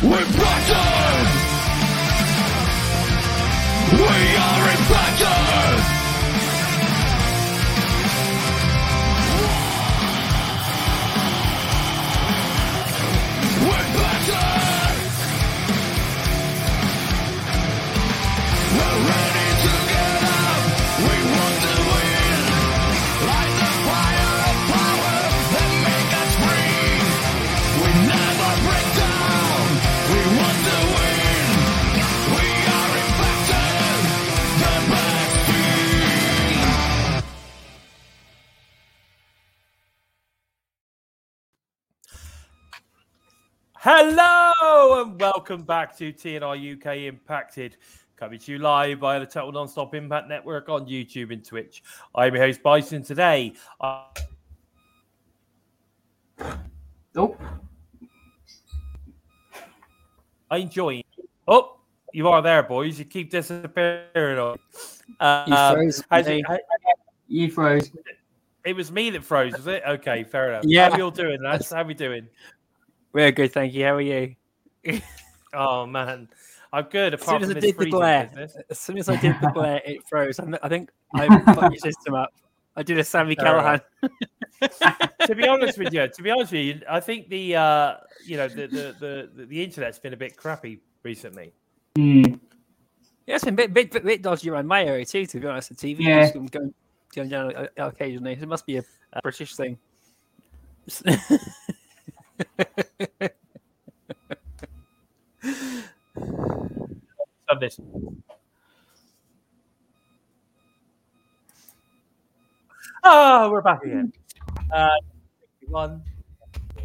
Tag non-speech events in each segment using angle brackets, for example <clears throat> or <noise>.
We're battered. Hello and welcome back to TNR UK Impacted, coming to you live by the Total Nonstop Impact Network on YouTube and Twitch. I'm your host Bison. Today, uh, Oh, I'm joined. Oh, you are there, boys. You keep disappearing. on. Uh, You froze it, how- you froze. it was me that froze, was it? Okay, fair enough. Yeah. How we all doing, lads? How we doing? We're good, thank you. How are you? <laughs> Oh man, I'm good. As soon as from I did the glare, business. as soon as I did the glare, it froze. I'm- I think I <laughs> got your system up. I did a Sami Fair Callihan. <laughs> to be honest with you, to be honest with you, I think the uh, you know the the, the the the internet's been a bit crappy recently. Yeah, it's been a bit, bit, bit, bit dodgy around my area too. To be honest, the TV Yeah. is going, going down occasionally. It must be a British thing. <laughs> Done this. Oh, we're back again. Uh, one. Uh,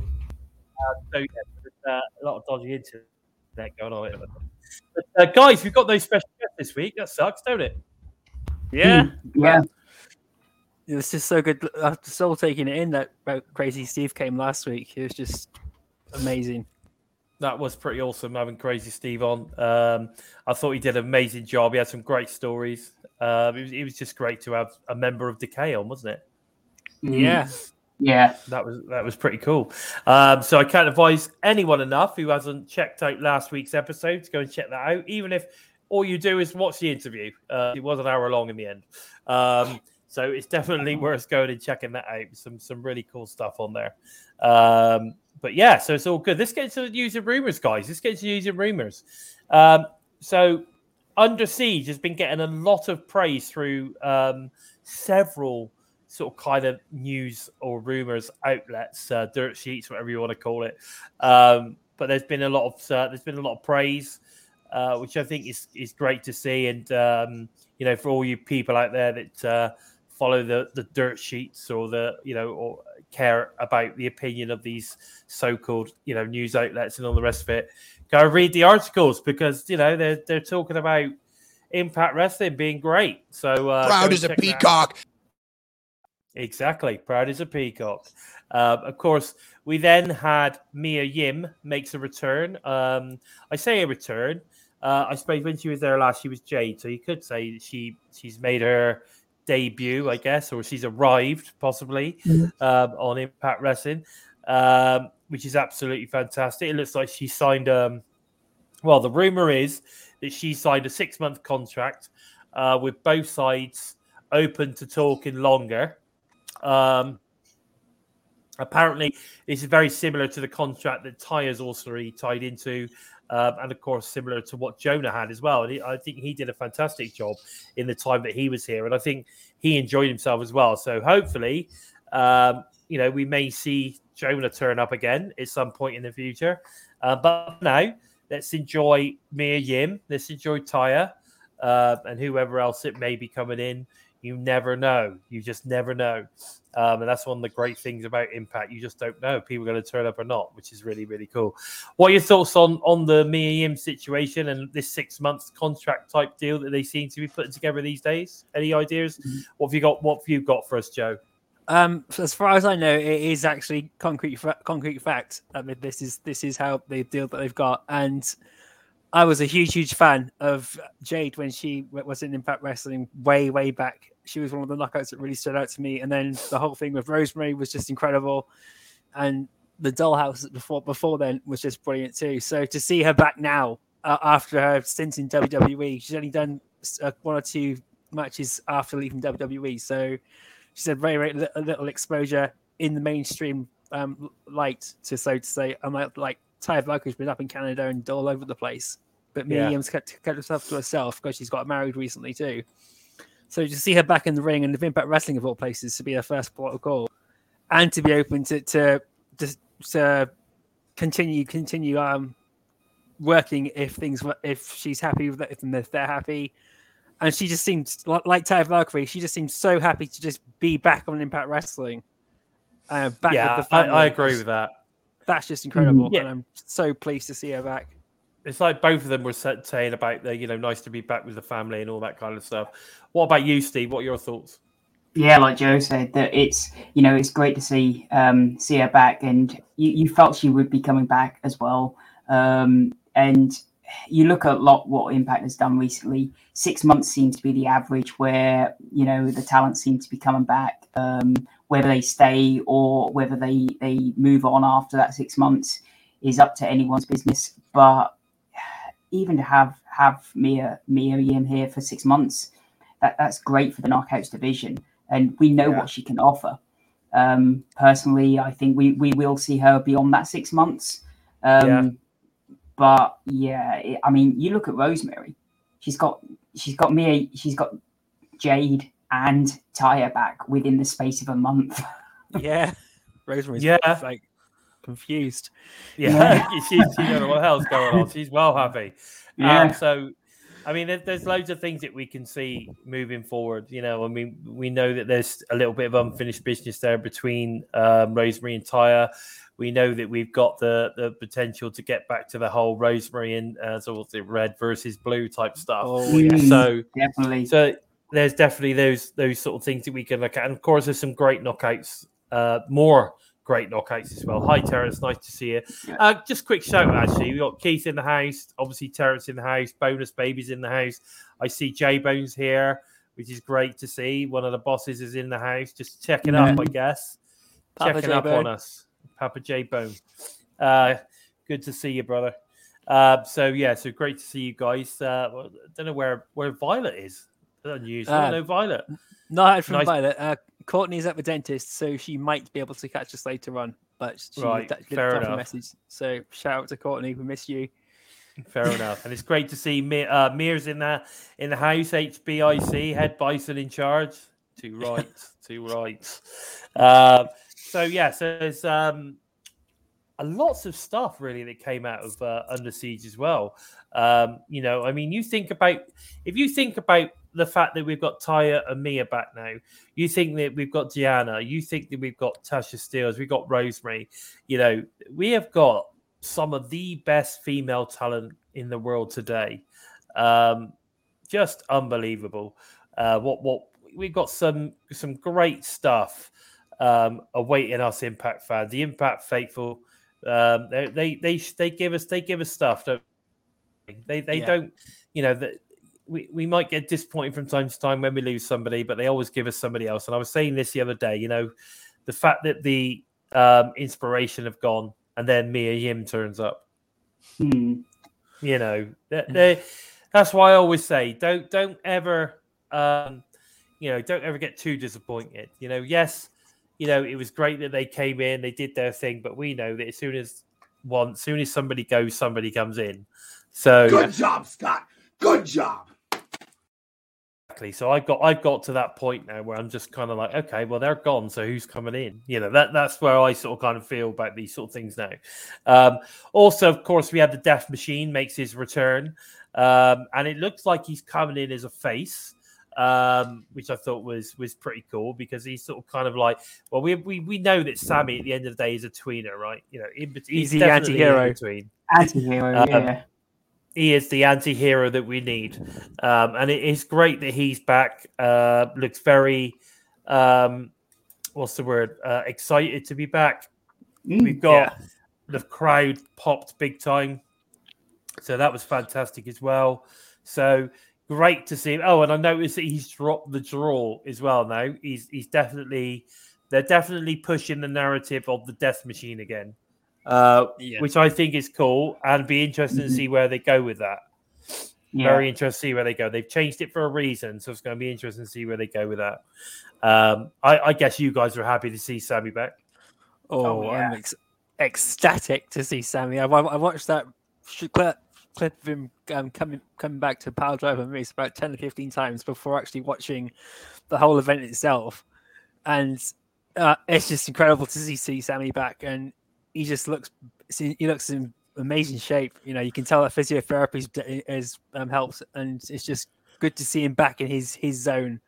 so yeah, there's uh, a lot of dodgy internet going on. But, uh, guys, we've got those special guests this week. That sucks, don't it? Yeah, Yeah. It was just so good. After Soul taking it in, that Crazy Steve came last week. It was just amazing. That was pretty awesome having Crazy Steve on. Um, I thought he did an amazing job. He had some great stories. Um, it, was, it was just great to have a member of Decay on, wasn't it? Mm. Yeah, Yeah. That was that was pretty cool. Um, so I can't advise anyone enough who hasn't checked out last week's episode to go and check that out. Even if all you do is watch the interview, uh, it was an hour long in the end. Um, so it's definitely worth going and checking that out. Some some really cool stuff on there. Um, but yeah, so it's all good. This gets get to news and rumors, guys. This gets get to news and rumors. Um, so Under Siege has been getting a lot of praise through um, several sort of kind of news or rumors outlets, uh, dirt sheets, whatever you want to call it. Um, but there's been a lot of uh, there's been a lot of praise, uh, which I think is is great to see. And um, you know, for all you people out there that uh, follow the the dirt sheets or the you know or care about the opinion of these so-called you know news outlets and all the rest of it, go read the articles because you know they're they're talking about Impact Wrestling being great. So uh, Proud as a check that out. peacock. Exactly, proud as a peacock. Um, of course, we then had Mia Yim makes a return. Um, I say a return. Uh, I suppose when she was there last, she was Jade, so you could say she she's made her debut, I guess, or she's arrived possibly um, on Impact Wrestling, um, which is absolutely fantastic. It looks like she signed. Um, well, the rumor is that she signed a six month contract uh, with both sides open to talking longer. Um, apparently, this is very similar to the contract that Ty has also tied into, um, and of course, similar to what Jonah had as well. And he, I think he did a fantastic job in the time that he was here, and I think he enjoyed himself as well. So hopefully, um, you know, we may see Jonah turn up again at some point in the future. Uh, but now, let's enjoy Mia Yim. Let's enjoy Taya uh, and whoever else it may be coming in. You never know. You just never know. Um, and that's one of the great things about Impact. You just don't know if people are going to turn up or not, which is really, really cool. What are your thoughts on on the Mia Yim situation and this six months contract type deal that they seem to be putting together these days? Any ideas? What have you got? What have you got for us, Joe? Um, as far as I know, it is actually concrete fa- concrete fact. I mean, this is this is how the deal that they've got, and I was a huge huge fan of Jade when she was in Impact Wrestling way way back. She was one of the knockouts that really stood out to me, and then the whole thing with Rosemary was just incredible, and the Dollhouse before before then was just brilliant too. So to see her back now uh, after her stint in WWE, she's only done uh, one or two matches after leaving WWE. So she's had very very li- little exposure in the mainstream um, light, to so to say. I'm like like Taya Valkyrie's been up in Canada and all over the place, but Yeah. Yim's kept, kept herself to herself because she's got married recently too. So to see her back in the ring and the Impact Wrestling of all places to be her first port of call, and to be open to to to, to continue continue um working if things wo- if she's happy with it if, if they're happy, and she just seems like, like Taya Valkyrie. She just seems so happy to just be back on Impact Wrestling. Uh, back yeah, with the I. I agree with that. That's just incredible, Yeah. and I'm so pleased to see her back. It's like both of them were saying about the, you know, nice to be back with the family and all that kind of stuff. What about you, Steve? What are your thoughts? Yeah, like Joe said, that it's you know it's great to see um, see her back, and you, you felt she would be coming back as well. Um, and you look at a lot what Impact has done recently. Six months seems to be the average where you know the talent seems to be coming back. Um, whether they stay or whether they they move on after that six months is up to anyone's business. But even to have have Mia Mia Yim here for six months, that, that's great for the knockouts division, and we know Yeah. what she can offer. Um, personally, I think we we will see her beyond that six months. Um, Yeah. But yeah, it, I mean, you look at Rosemary. She's got she's got Mia. She's got Jade and Taya back within the space of a month. <laughs> Yeah, Rosemary's Yeah. like confused. Yeah, she's she don't know what the hell's going on. She's well happy. <laughs> Yeah. Um, so, I mean, there, there's loads of things that we can see moving forward. You know, I mean, we know that there's a little bit of unfinished business there between um, Rosemary and Taya. We know that we've got the the potential to get back to the whole Rosemary and uh, sort of the red versus blue type stuff. Oh yeah, Mm. So, Definitely. so there's definitely those those sort of things that we can look at, and of course, there's some great knockouts, uh, more great knockouts as well. Hi, Terence. nice to see you. Uh, just quick shout out, actually, we got Keith in the house, obviously Terence in the house, bonus babies in the house. I see J Bones here, which is great to see. One of the bosses is in the house, just checking up, I guess, Papa checking up J-Bone. on us. Papa J Bone, uh, good to see you, brother. Uh, so yeah, so great to see you guys. Uh, I don't know where where Violet is. Unusual. Uh, no Violet. Not heard from Nice. Violet. Uh, Courtney's at the dentist, so she might be able to catch us later on. But she Right, d- did fair a message. So shout out to Courtney. We miss you. Fair <laughs> enough, and it's great to see Mi- uh, Mir's in the in the house. HBIC head bison in charge. Two <laughs> rights, two rights. Um, so yeah, so there's um, a lots of stuff really that came out of uh, Under Siege as well. Um, you know, I mean, you think about if you think about the fact that we've got Taya and Mia back now, you think that we've got Gianna, you think that we've got Tasha Steeles, we've got Rosemary. You know, we have got some of the best female talent in the world today. Um, just unbelievable. Uh, what what we've got some some great stuff um, awaiting us, Impact fans. The Impact faithful, um, they they they they give us they give us stuff. Don't they? They, they Yeah. don't. You know that. We, we might get disappointed from time to time when we lose somebody, but they always give us somebody else. And I was saying this the other day, you know, the fact that the um, inspiration have gone and then Mia Yim turns up. Hmm. You know, they, they, that's why I always say don't don't ever um, you know don't ever get too disappointed. You know, yes, you know it was great that they came in, they did their thing, but we know that as soon as one, as soon as somebody goes, somebody comes in. So Good job, Scott. Good job. Exactly. So I've got I've got to that point now where I'm just kind of like, okay, well they're gone, so who's coming in? You know, that that's where I sort of kind of feel about these sort of things now. Um, also, of course, we have the Death Machine makes his return, um, and it looks like he's coming in as a face. Um, which I thought was was pretty cool because he's sort of kind of like, well, we we, we know that Sami at the end of the day is a tweener, right? You know, in, bet- He's he's the anti-hero. between Anti-hero, Um, yeah. He is the anti-hero that we need. Um, and it is great that he's back uh, looks very um, what's the word uh, excited to be back. Mm. we've got the crowd popped big time. So that was fantastic as well. So great to see him. oh and i noticed that he's dropped the draw as well now. He's he's definitely they're definitely pushing the narrative of the death machine again uh, Yeah. which I think is cool, and be interested to Mhm. see where they go with that. Yeah. Very interested to see where they go. They've changed it for a reason, so it's going to be interesting to see where they go with that. Um, I, I guess you guys are happy to see Sami back. Oh, Oh, I'm ex- ecstatic to see Sami. I, I I watched that clip, clip of him um, coming coming back to Power Drive and Race about ten or fifteen times before actually watching the whole event itself, and uh, it's just incredible to see, see Sammy back, and he just looks he looks in amazing shape. You know, you can tell that physiotherapy has um, helped, and it's just good to see him back in his his zone,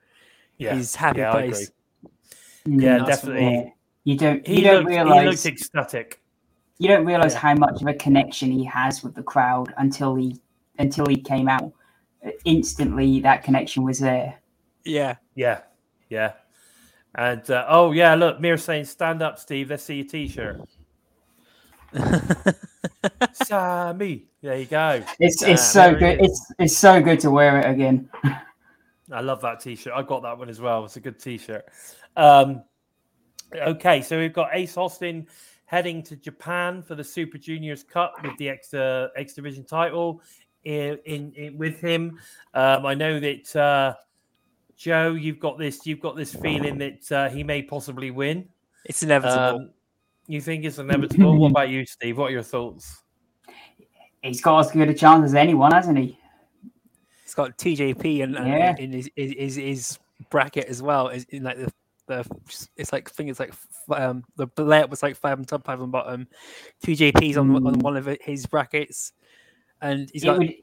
Yeah, his happy yeah, I place. Yeah, that's definitely. yeah. You don't He you don't looked, he realize looked ecstatic. you don't realize Yeah. how much of a connection he has with the crowd until he until he came out. Instantly, that connection was there. Yeah, Yeah, yeah. And uh, oh yeah, look, Mir saying, "Stand up, Steve. Let's see your T-shirt." Sami, there you go. It's Yeah, it's so there it good. It's it's so good to wear it again. I love that T-shirt. I got that one as well. It's a good T-shirt. Um, okay, so we've got Ace Austin heading to Japan for the Super Juniors Cup with the X uh, X Division title in, in, in with him. Um, I know that uh, Joe, you've got this. You've got this feeling that uh, he may possibly win. it's inevitable. Um, you think it's inevitable? what about you, Steve? What are your thoughts? He's got as good a chance as anyone, hasn't he? He's got TJP and, and Yeah. in his, his his his bracket as well. Is in like the the it's like I think it's like um the layout was like five on top, five on bottom. TJP's on on Mm. one of his brackets, and he's It got would-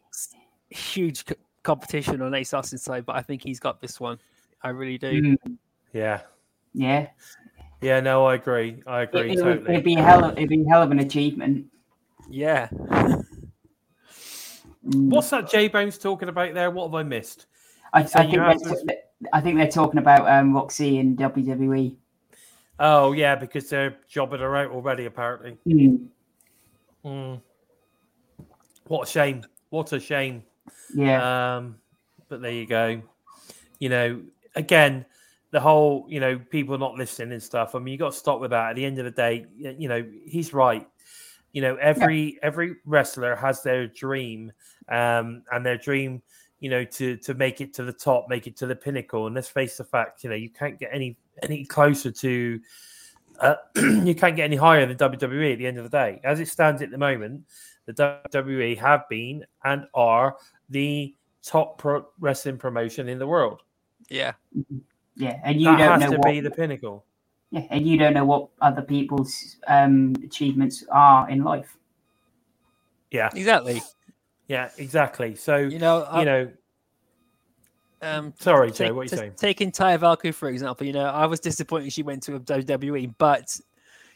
huge c- competition on Ace Austin's side. But I think he's got this one. I really do. Mm, Yeah, yeah, yeah. No, I agree. I agree it would, totally. it'd be a hell of, it'd be hell of an achievement. Yeah. Mm. What's that J Bones talking about there? What have I missed? I, I think they're, have t- I think they're talking about um, Roxy and WWE. Oh yeah, because they're jobbing her out already. Apparently. Mm, Mm. What a shame! What a shame! yeah, Um, but there you go. You know, again, the whole you know people not listening and stuff. I mean, you got to stop with that. At the end of the day, you know, he's right. You know, every every wrestler has their dream, um, and their dream, you know, to to make it to the top, make it to the pinnacle. And let's face the fact, you know, you can't get any any closer to. Uh, <clears throat> you can't get any higher than WWE at the end of the day. As it stands at the moment, the WWE have been and are the top pro wrestling promotion in the world. Yeah. Yeah, and you that don't has know to what, be the pinnacle. yeah, and you don't know what other people's um, achievements are in life. Yeah, Exactly. yeah, exactly. So You know. I, you know, Um, sorry, take- Joe, what are you saying? Taking Taya Valkyrie for example, you know, I was disappointed she went to WWE, but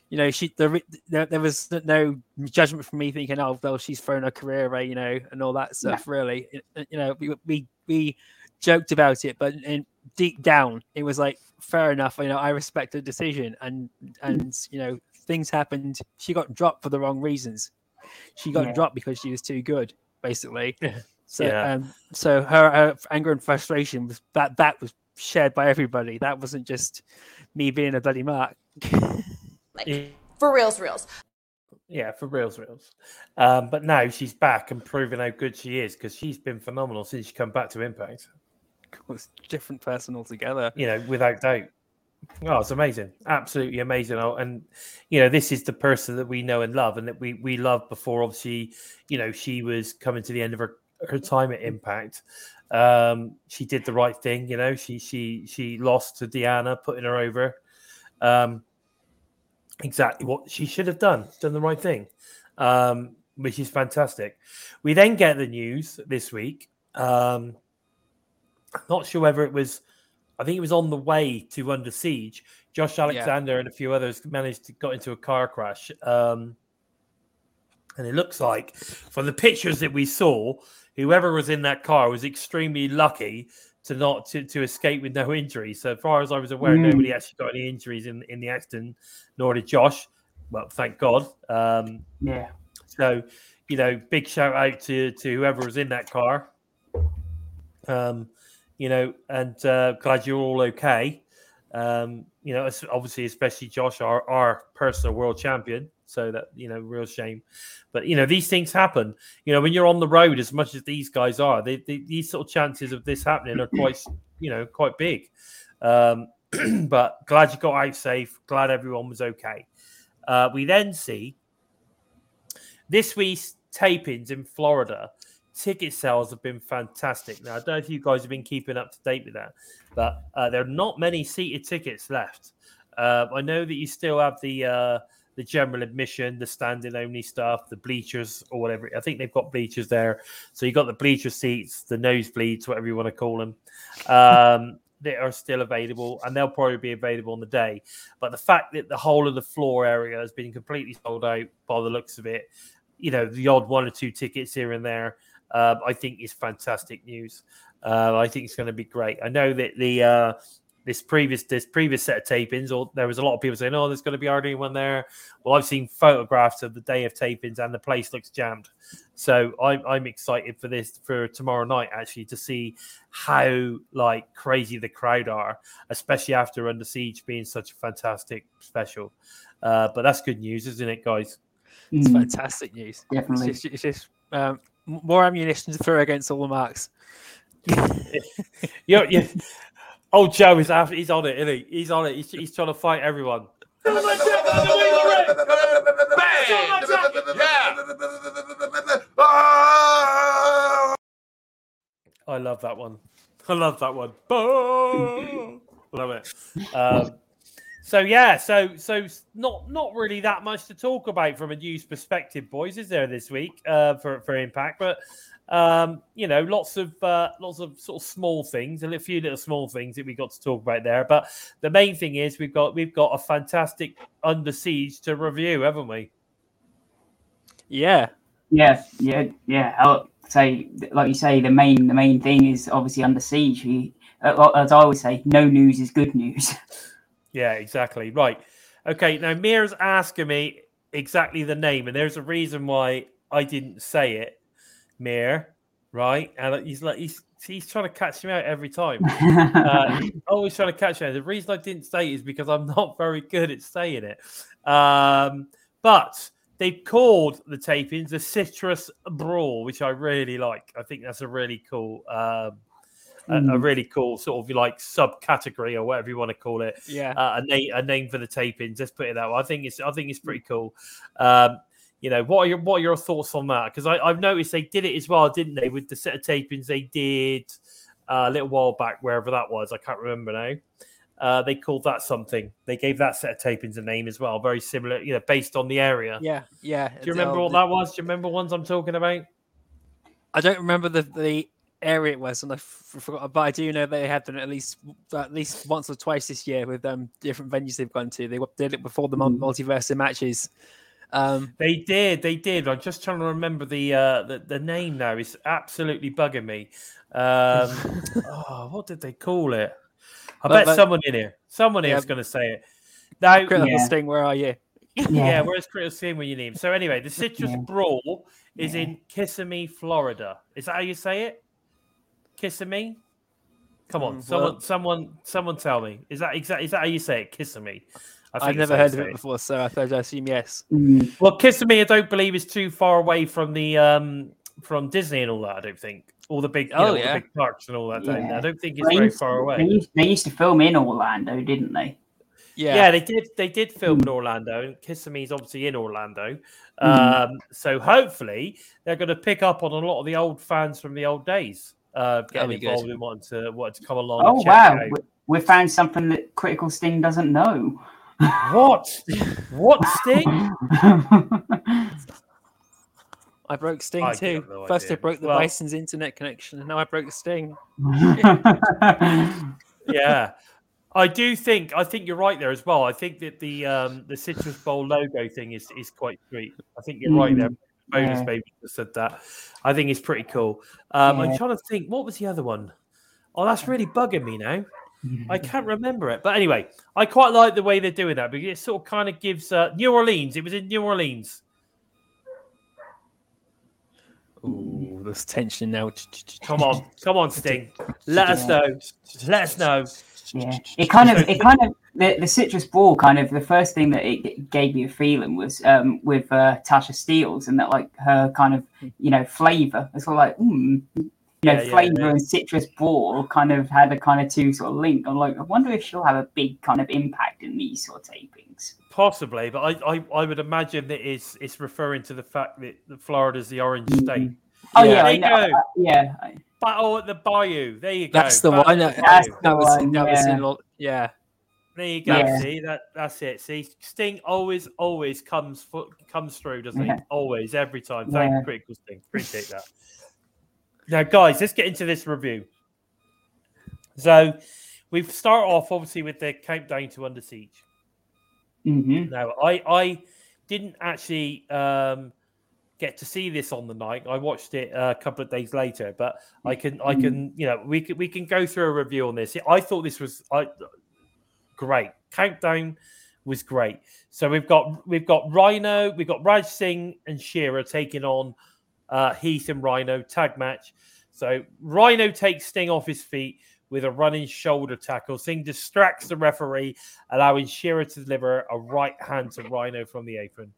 you know, she there, there, there was no judgment from me thinking, oh, well, she's thrown her career away, you know, and all that stuff. Really, It- it- you know, we we we joked about it, but in, deep down, it was like fair enough. You know, I respect the decision, and and you know, things happened. She got dropped for the wrong reasons. She got Yeah. dropped because she was too good, basically. <laughs> Yeah. So, Yeah. um, so her, her anger and frustration was that that was shared by everybody. That wasn't just me being a bloody mark. <laughs> Yeah, For reals, reals. yeah, for reals, reals. Um, but now she's back and proving how good she is because she's been phenomenal since she come back to Impact. <laughs> was a different person altogether. you know, without doubt. Oh, it's amazing, absolutely amazing. Oh, And you know, this is the person that we know and love, and that we we loved before. Obviously, you know, she was coming to the end of her her time at Impact. Um, she did the right thing. You know, she she she lost to Deonna, putting her over. Um, exactly what she should have done. Done the right thing, um, which is fantastic. We then get the news this week. Um, not sure whether it was I think it was on the way to Under Siege. Josh Alexander and a few others managed to got into a car crash. Um, and it looks like from the pictures that we saw, whoever was in that car was extremely lucky to not to, to escape with no injuries. So far as I was aware, Mm. nobody actually got any injuries in, in the accident, nor did Josh. Well, thank God. Um, Yeah, so, you know, big shout out to to whoever was in that car. Um, you know, and uh, glad you're all okay. Um, you know, obviously, especially Josh, our, our personal world champion. So that you know, real shame. But you know, these things happen. You know, when you're on the road as much as these guys are, they, they, these sort of chances of this happening are quite <clears throat> you know quite big. Um, <clears throat> but glad you got out safe. Glad everyone was okay. Uh, we then see this week's tapings in Florida. Ticket sales have been fantastic. Now, I don't know if you guys have been keeping up to date with that, but uh, there are not many seated tickets left. Uh, I know that you still have the uh, the general admission, the standing only stuff, the bleachers or whatever. I think they've got bleachers there. So you got the bleacher seats, the nosebleeds, whatever you want to call them. Um, <laughs> that are still available, and they'll probably be available on the day. But the fact that the whole of the floor area has been completely sold out by the looks of it, you know, the odd one or two tickets here and there, uh, I think is fantastic news. Uh, I think it's going to be great. I know that the uh, this previous this previous set of tapings, or there was a lot of people saying, "Oh, there's going to be hardly anyone there." Well, I've seen photographs of the day of tapings, and the place looks jammed. So I'm I'm excited for this for tomorrow night actually to see how like crazy the crowd are, especially after Under Siege being such a fantastic special. Uh, but that's good news, isn't it, guys? It's Mm, fantastic news. definitely. It's just, it's just um, m- more ammunition to throw against all the marks. you you Oh, Joe is after, he's on it, isn't he? He's on it. He's, he's trying to fight everyone. I love that one. I love that one. Boom! love it. Um, so yeah, so so not not really that much to talk about from a news perspective, boys, is there this week uh, for for Impact? But um, you know, lots of uh, lots of sort of small things, a few little small things that we got to talk about there. But the main thing is we've got we've got a fantastic Under Siege to review, haven't we? Yeah, Yeah, yeah, yeah. I'll say, like you say, the main the main thing is obviously under siege. We, uh, as I always say, no news is good news. <laughs> Yeah, exactly. Right. Okay. Now Mir's asking me exactly the name, and there's a reason why I didn't say it, Mir. Right, and he's like he's he's trying to catch me out every time. <laughs> Uh, he's always trying to catch me. out. The reason I didn't say it is because I'm <laughs> not very good at saying it. Um, but they called the tapings the Citrus Brawl, which I really like. I think that's a really cool. Um, a, a Mm. really cool sort of like subcategory or whatever you want to call it yeah. uh, a name a name for the tapings. Let's put it that way. I think it's I think it's pretty cool. Um, you know, what are your what are your thoughts on that? Because I've noticed they did it as well, didn't they? With the set of tapings they did uh, a little while back, wherever that was, I can't remember now. Uh, they called that something. They gave that set of tapings a name as well, very similar, you know, based on the area. yeah, yeah. Do you remember what that was? Do you remember ones I'm talking about? I don't remember the, the area it was, and I f- forgot. But I do know they had them at least at least once or twice this year with um different venues they've gone to. They did it before the Mm. mul- multiverse matches. Um, They did, they did. I'm just trying to remember the uh, the, the name now. It's absolutely bugging me. Um, <laughs> oh, what did they call it? I But- bet but- someone in here, someone here Yeah. is going to say it. Now, Critical Yeah. Sting, where are you? <laughs> yeah, where's Chris seeing when you need him? So anyway, the Citrus Yeah. Brawl is Yeah. in Kissimmee, Florida. Is that how you say it? Kissimmee. Come on, Mm, someone, well- someone, someone, tell me. Is that exactly? Is that how you say it? Kissimmee. I I've never heard of it before, so I I assume yes. Mm, Well, me—I don't believe is too far away from the um from Disney and all that. I don't think all the big, Oh, know, yeah. the big parks and all that. down there. Yeah. I don't think it's they, very used, far they, away. used, they used to film in Orlando, didn't they? Yeah, Yeah, they did. They did film in Orlando. and is obviously in Orlando. Mm. Um, so hopefully they're going to pick up on a lot of the old fans from the old days, uh, getting be good. involved in wanting to wanting to come along. Oh and check wow, we, we found something that Critical Sting doesn't know. What? what Sting? <laughs> I broke Sting I too. no First, I broke the Well- Bison's internet connection, and now I broke Sting. <laughs> yeah. I do think I think you're right there as well. I think that the um, the Citrus Brawl logo thing is is quite sweet. I think you're right there. Bonus yeah. baby just said that. I think it's pretty cool. Um, I'm trying to think. What was the other one? Oh, that's really bugging me now. <laughs> I can't remember it. But anyway, I quite like the way they're doing that because it sort of kind of gives uh, New Orleans. It was in New Orleans. Ooh, there's tension now. Come on, come on, Sting. <laughs> Let us know. Let us know. Yeah, it kind of, it kind of, the, the citrus ball kind of, the first thing that it gave me a feeling was um, with uh, Tasha Steeles and that like her kind of, you know, flavor. It's all like, mm, you know, Yeah, yeah, flavor yeah. and citrus ball kind of had a kind of two sort of link. I'm like, I wonder if she'll have a big kind of impact in these sort of tapings. Possibly, but I, I, I would imagine that it's it's referring to the fact that, Florida's the orange Mhm. state. Oh Yeah. yeah, There I you go. uh, yeah, I- Battle at the Bayou. There you go. That's the Battle one. at the That's Bayou. That was, one, that was in yeah. all, yeah. There you go. Yeah. See that that's it. See, Sting always always comes fo- comes through, doesn't Yeah. he? Always, every time. Thank Yeah. you, critical Sting. Appreciate that. Now, guys, let's get into this review. So, we start off obviously with the countdown to Under Siege. mhm. Now, I I didn't actually um, get to see this on the night. I watched it uh, a couple of days later, but I mm, can I mm. can you know we can we can go through a review on this. I thought this was I great. Countdown was great. So we've got we've got Rhino, we've got Raj Singh and Shera taking on uh, Heath and Rhino tag match. So Rhino takes Singh off his feet with a running shoulder tackle. Singh distracts the referee, allowing Shera to deliver a right hand to Rhino from the apron.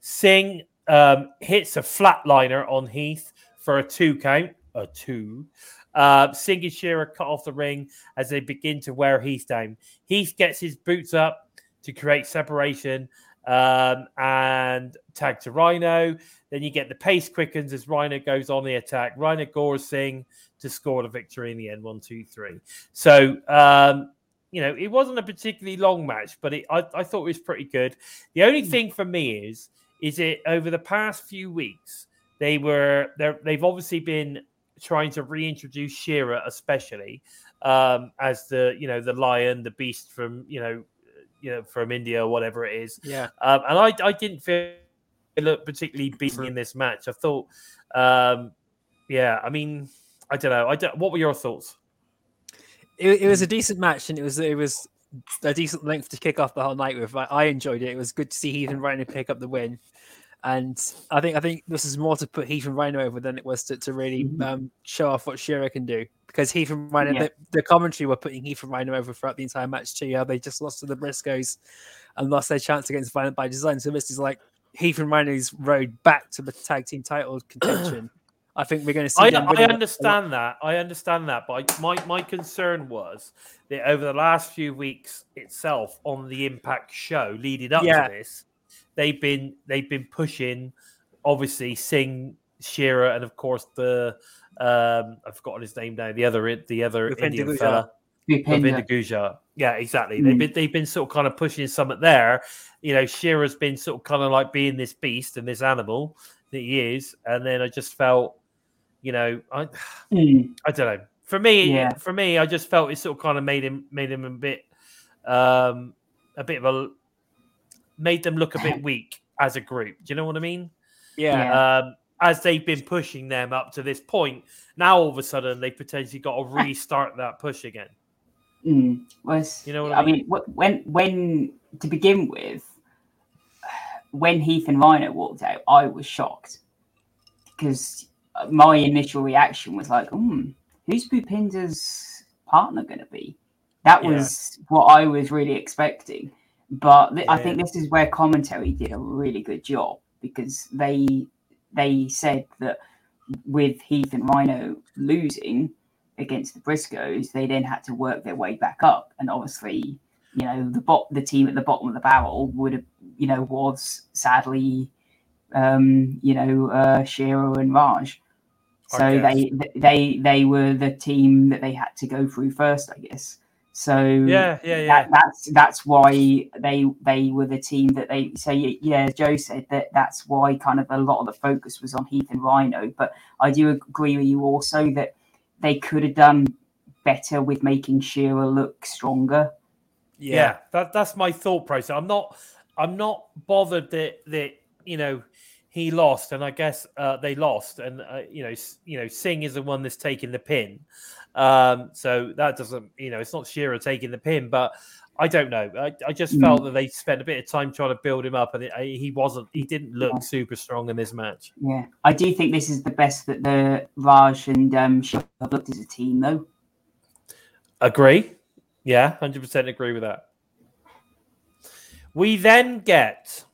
Singh um, hits a flatliner on Heath for a two count, a two. Uh, Singh and Shera cut off the ring as they begin to wear Heath down. Heath gets his boots up to create separation um, and tag to Rhino. Then you get the pace quickens as Rhino goes on the attack. Rhino gores Singh to score the victory in the end. One, two, three. So, um, you know, it wasn't a particularly long match, but it, I, I thought it was pretty good. The only thing for me is, is it over the past few weeks they were they've obviously been trying to reintroduce Shera, especially um, as the you know the lion, the beast from you know you know from India or whatever it is. Yeah. Um, and I, I didn't feel it looked particularly beaten in this match. I thought, um, yeah, I mean, I don't know. I don't, what were your thoughts? It, it was a decent match and it was it was a decent length to kick off the whole night with. I, I enjoyed it. It was good to see Heath and Rhino pick up the win. And I think I think this is more to put Heath and Rhino over than it was to, to really Mhm. um, show off what Shera can do. Because Heath and Rhino, Yeah. the, the commentary were putting Heath and Rhino over throughout the entire match too. How they just lost to the Briscoes and lost their chance against Violent by Design. So this is like Heath and Rhino's road back to the tag team title contention. I think we're going to see. I, them I understand that. I understand that. But I, my, my concern was that over the last few weeks itself on the Impact show leading up Yeah. to this, they've been they've been pushing obviously Singh, Shera, and of course the um I've forgotten his name now. The other the other Bhupinder Indian Gujjar. fella. Bhupinder. Bhupinder Gujjar. Yeah, exactly. They've Mm. been they've been sort of kind of pushing something there. You know, Shera's been sort of kind of like being this beast and this animal that he is, and then I just felt, you know, I <sighs> Mm, I don't know. For me, Yeah. for me, I just felt it sort of kind of made him made him a bit, um, a bit of a made them look a bit <laughs> weak as a group. Do you know what I mean? Yeah. Yeah. Um, as they've been pushing them up to this point, now all of a sudden they potentially got to <laughs> restart that push again. mm. Was You know what I I mean? mean? wh- When when to begin with, <sighs> when Heath and Rhino walked out, I was shocked because my initial reaction was like, hmm, who's Bhupinder's partner going to be? That Yeah. was what I was really expecting. But th- I think this is where commentary did a really good job because they they said that with Heath and Rhino losing against the Briscoes, they then had to work their way back up, and obviously, you know, the bot the team at the bottom of the barrel would have, you know, was sadly, um, you know, uh, Shera and Raj. So they they they were the team that they had to go through first, I guess. So Yeah, yeah, yeah. that, that's that's why they they were the team that they so yeah joe said that that's why kind of a lot of the focus was on heath and rhino but i do agree with you also that they could have done better with making Shera look stronger yeah. that that's my thought process i'm not i'm not bothered that that you know he lost and i guess uh, they lost and uh, you know you know singh is the one that's taking the pin um so that doesn't you know it's not Shera taking the pin but i don't know i, I just Mm. felt that they spent a bit of time trying to build him up and it, I- he wasn't he didn't look Yeah. super strong in this match yeah i do think this is the best that the raj and um Shera have looked as a team though agree Yeah, hundred percent agree with that. We then get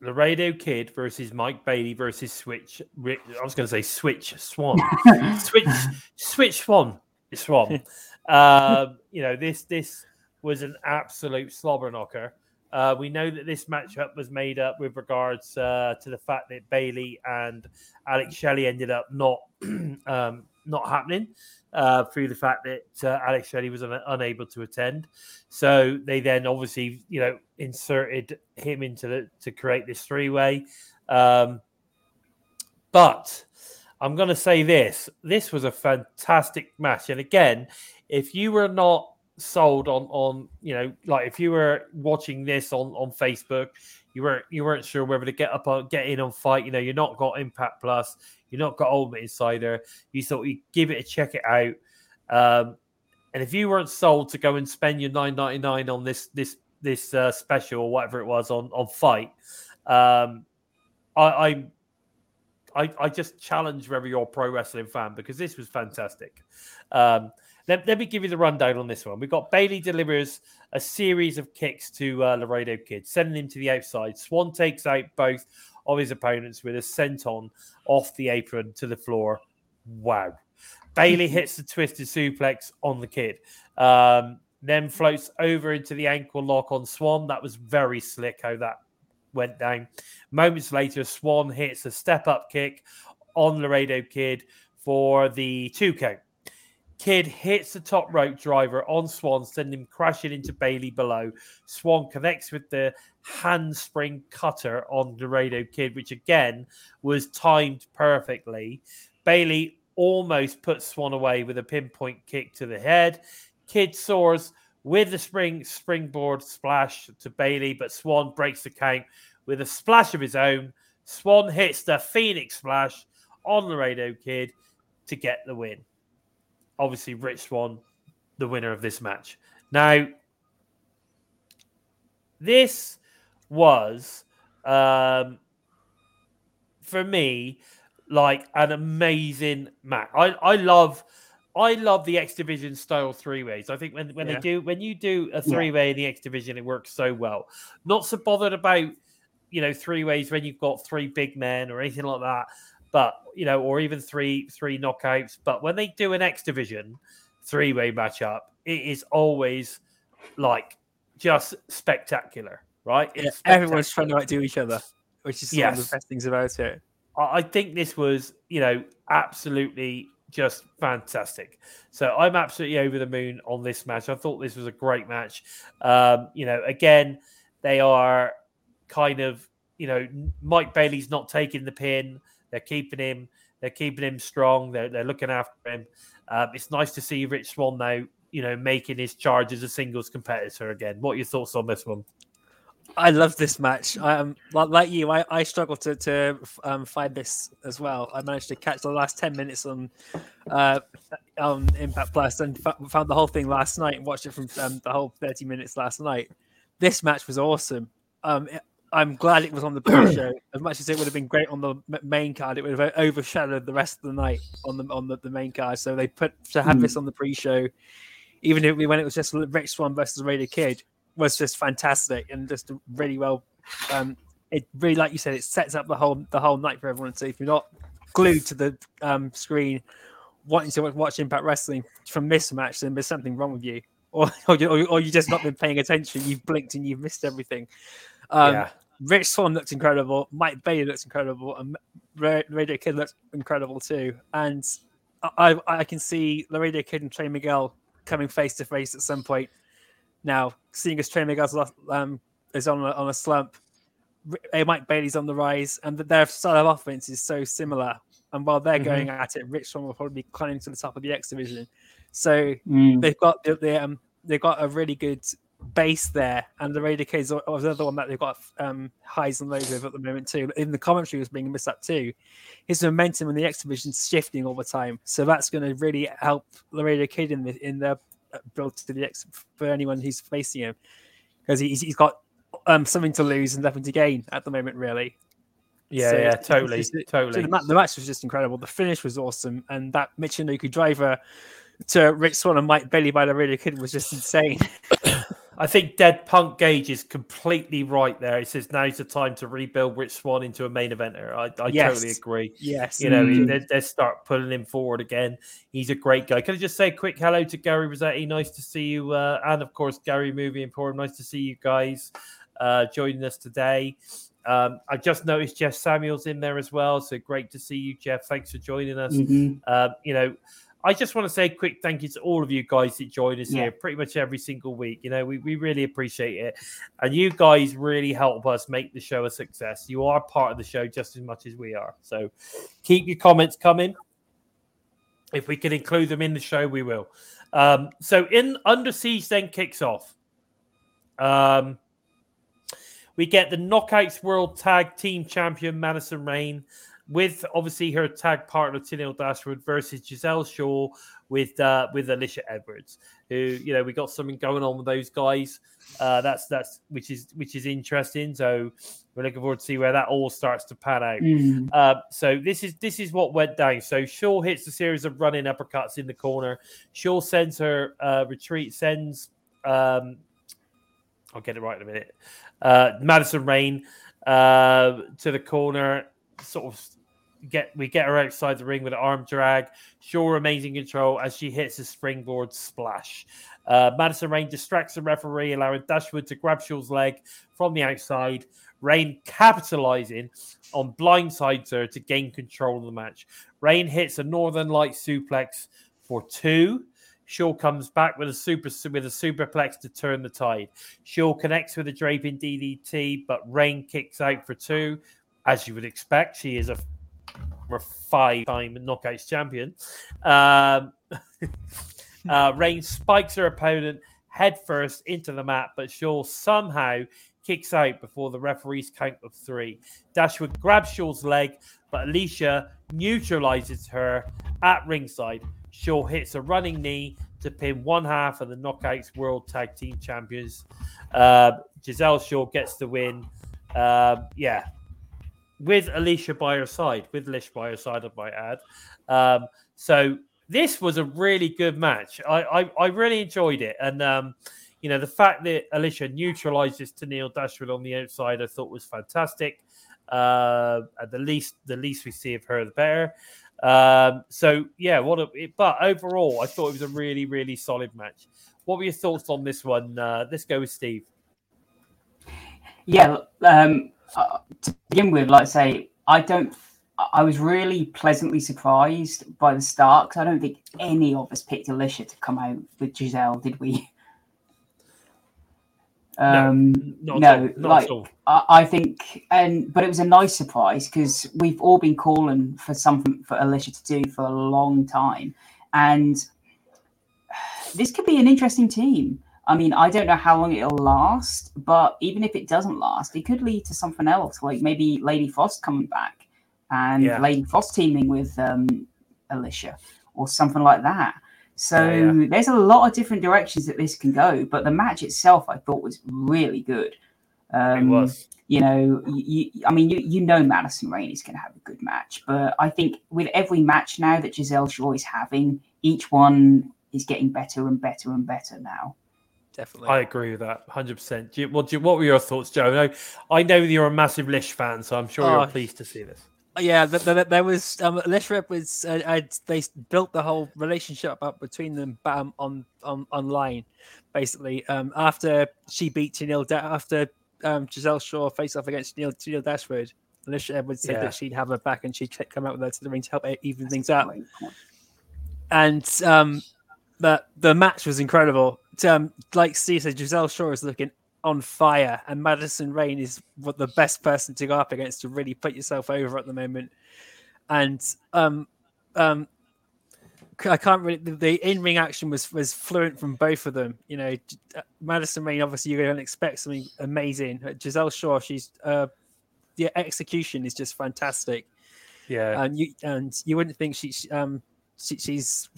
Laredo Kid versus Mike Bailey versus Switch. I was going to say Switch Swann, <laughs> Switch Switch Swann Swann. <laughs> um, you know this this was an absolute slobber knocker. Uh, we know that this matchup was made up with regards uh, to the fact that Bailey and Alex Shelley ended up not <clears throat> um, not happening uh, through the fact that uh, Alex Shelley was un- unable to attend. So they then obviously, you know, inserted him into the to create this three way. Um, but I'm going to say this: this was a fantastic match, and again, if you were not sold on on you know like if you were watching this on on facebook you weren't you weren't sure whether to get up on get in on FITE you know you're not got impact plus you're not got ultimate insider you thought you'd give it a check it out um and if you weren't sold to go and spend your 9.99 on this this this uh, special or whatever it was on on FITE um i i I, I just challenge whether you're a pro wrestling fan because this was fantastic. Um, let, let me give you the rundown on this one. We've got Bailey delivers a series of kicks to uh, Laredo Kid, sending him to the outside. Swann takes out both of his opponents with a senton off the apron to the floor. Wow. Bailey <laughs> hits the twisted suplex on the kid. Um, then floats over into the ankle lock on Swann. That was very slick how that went down. Moments later, Swann hits a step up kick on Laredo Kid for the two count. Kid hits the top rope driver on Swann, sending him crashing into Bailey below. Swann connects with the handspring cutter on Laredo Kid, which again was timed perfectly. Bailey almost puts Swann away with a pinpoint kick to the head. Kid soars with the spring springboard splash to Bailey, but Swann breaks the count with a splash of his own. Swann hits the Phoenix splash on Laredo Kid to get the win. Obviously, Rich Swann, the winner of this match. Now, this was um, for me like an amazing match. I, I love I love the X Division style three ways. I think when, when Yeah. they do when you do a three way in the X Division, it works so well. Not so bothered about you know three ways when you've got three big men or anything like that, but you know, or even three three knockouts. But when they do an X Division three way matchup, it is always like just spectacular, right? Yeah, It's everyone's trying to outdo each other, which is one of the best things about it. I I think this was, you know, absolutely just fantastic. So I'm absolutely over the moon on this match. I thought this was a great match. Um, you know, again, they are kind of, you know, Mike Bailey's not taking the pin. They're keeping him. They're keeping him strong. They're, they're looking after him. Um, it's nice to see Rich Swann now, you know, making his charge as a singles competitor again. What are your thoughts on this one? I love this match. I um, like, you, I, I struggled to to um, find this as well. I managed to catch the last ten minutes on uh, on Impact Plus and fa- found the whole thing last night and watched it from um, the whole thirty minutes last night. This match was awesome. Um, it- I'm glad it was on the pre-show. <clears throat> As much as it would have been great on the main card, it would have overshadowed the rest of the night on the on the, the main card. So they put to have this on the pre-show, even if we when it was just Rich Swann versus Laredo Kid, was just fantastic and just really well. Um, it really, like you said, it sets up the whole the whole night for everyone. So if you're not glued to the um, screen, wanting to watch Impact Wrestling from this match, then there's something wrong with you, <laughs> or or, you, or, or you just not been paying attention. You've blinked and you've missed everything. Um, yeah. Rich Swann looked incredible. Mike Bailey looks incredible, and Ra- Laredo Kid looks incredible too. And I, I can see Laredo Kid and Trey Miguel coming face to face at some point. Now, seeing as Trey Miguel's um, is on a, on a slump, Mike Bailey's on the rise, and their style of offense is so similar. And while they're Mhm. going at it, Rich Swann will probably be climbing to the top of the X division. So Mm. they've got the, the um they've got a really good base there, and the Radio K is the other one that they've got um highs and lows with at the moment too. In the commentary was being this up too. His momentum in the X division shifting all the time, so that's going to really help Laredo Kid in the in uh, build to the X for anyone who's facing him because he's, he's got um something to lose and nothing to gain at the moment, really. Yeah, So yeah, totally, it's- totally. the, ma- the match was just incredible. The finish was awesome, and that Michinoku driver to Rich Swann and Mike Bailey by the Laredo Kid was just insane. <laughs> I think Dead Punk Gage is completely right there. He says now's the time to rebuild Rich Swann into a main eventer. I, I Yes. totally agree. yes, You know, Mm. they, they start pulling him forward again. He's a great guy. Can I just say a quick hello to Gary Rossetti? Nice to see you. Uh, and of course, Gary Movie Emporium. Nice to see you guys uh, joining us today. Um, I just noticed Jeff Samuels in there as well. So great to see you, Jeff. Thanks for joining us. Mhm. Um, you know, I just want to say a quick thank you to all of you guys that join us Yeah. here pretty much every single week. You know, we, we really appreciate it. And you guys really help us make the show a success. You are part of the show just as much as we are. So keep your comments coming. If we can include them in the show, we will. Um, so in Under Siege then kicks off. Um, we get the Knockouts World Tag Team Champion Madison Rayne with obviously her tag partner Tenille Dashwood versus Giselle Shaw with uh, with Alicia Edwards. Who you know we got something going on with those guys. Uh, that's that's which is which is interesting. So we're looking forward to see where that all starts to pan out. Mm. Uh, so this is this is what went down. So Shaw hits a series of running uppercuts in the corner. Shaw sends her uh, retreat, sends um, I'll get it right in a minute. Uh, Madison Rayne uh, to the corner, sort of get we get her outside the ring with an arm drag. Remains in control as she hits a springboard splash. Uh, Madison Rayne distracts the referee, allowing Dashwood to grab Shaw's leg from the outside. Rayne capitalizing on blindsides her to gain control of the match. Rayne hits a Northern Light suplex for two. Shaw comes back with a super with a superplex to turn the tide. Shaw connects with a draping DDT, but Rayne kicks out for two, as you would expect. She is a, a five-time knockouts champion. Um, <laughs> uh, Rayne spikes her opponent headfirst into the mat, but Shaw somehow kicks out before the referee's count of three. Dashwood grabs Shaw's leg, but Alicia neutralizes her at ringside. Shaw hits a running knee to pin one half of the Knockouts World Tag Team Champions. Uh, Giselle Shaw gets the win. Um, yeah, with Alicia by her side, with Lish by her side, I might add. Um, so this was a really good match. I, I, I really enjoyed it, and um, you know the fact that Alicia neutralizes Tenille Dashwood on the outside, I thought was fantastic. Uh, at the least, the least we see of her, the better. Um, so yeah, what a it, but overall, I thought it was a really, really solid match. What were your thoughts on this one? Uh, let's go with Steve. Yeah, um, uh, to begin with, like I say, I don't. I was really pleasantly surprised by the start because I don't think any of us picked Alicia to come out with Giselle, did we? Um, no, not like at all. I, I think, and but it was a nice surprise because we've all been calling for something for Alicia to do for a long time, and this could be an interesting team. I mean, I don't know how long it'll last, but even if it doesn't last, it could lead to something else, like maybe Lady Frost coming back and Yeah. Lady Frost teaming with um, Alicia or something like that. So Yeah, yeah. there's a lot of different directions that this can go, but the match itself, I thought, was really good. Um, it was. you know, you, I mean, you, you know Madison Rayne is going to have a good match, but I think with every match now that Giselle Shaw is having, each one is getting better and better and better now. Definitely. I agree with that, hundred percent. What, do you- what were your thoughts, Joe? I know, I know that you're a massive Lish fan, so I'm sure Oh, you're pleased to see this. yeah, th- th- there was um, Lishrep was uh, I'd, they built the whole relationship up between them um, on on online, basically. Um, after she beat Tenille, da- after um, Giselle Shaw faced off against Tenille, Tenille Dashwood, Alicia Edwards said Yeah. that she'd have her back and she'd come out with her to the ring to help even things out. And um, the the match was incredible. Um, like Steve said, Giselle Shaw is looking on fire, and Madison Rayne is what the best person to go up against to really put yourself over at the moment. And um, um, I can't really. The, in ring action was was fluent from both of them. You know, uh, Madison Rayne obviously you're going to expect something amazing. Giselle Shaw, she's uh, the execution is just fantastic Yeah, and you and you wouldn't think she, um she, she's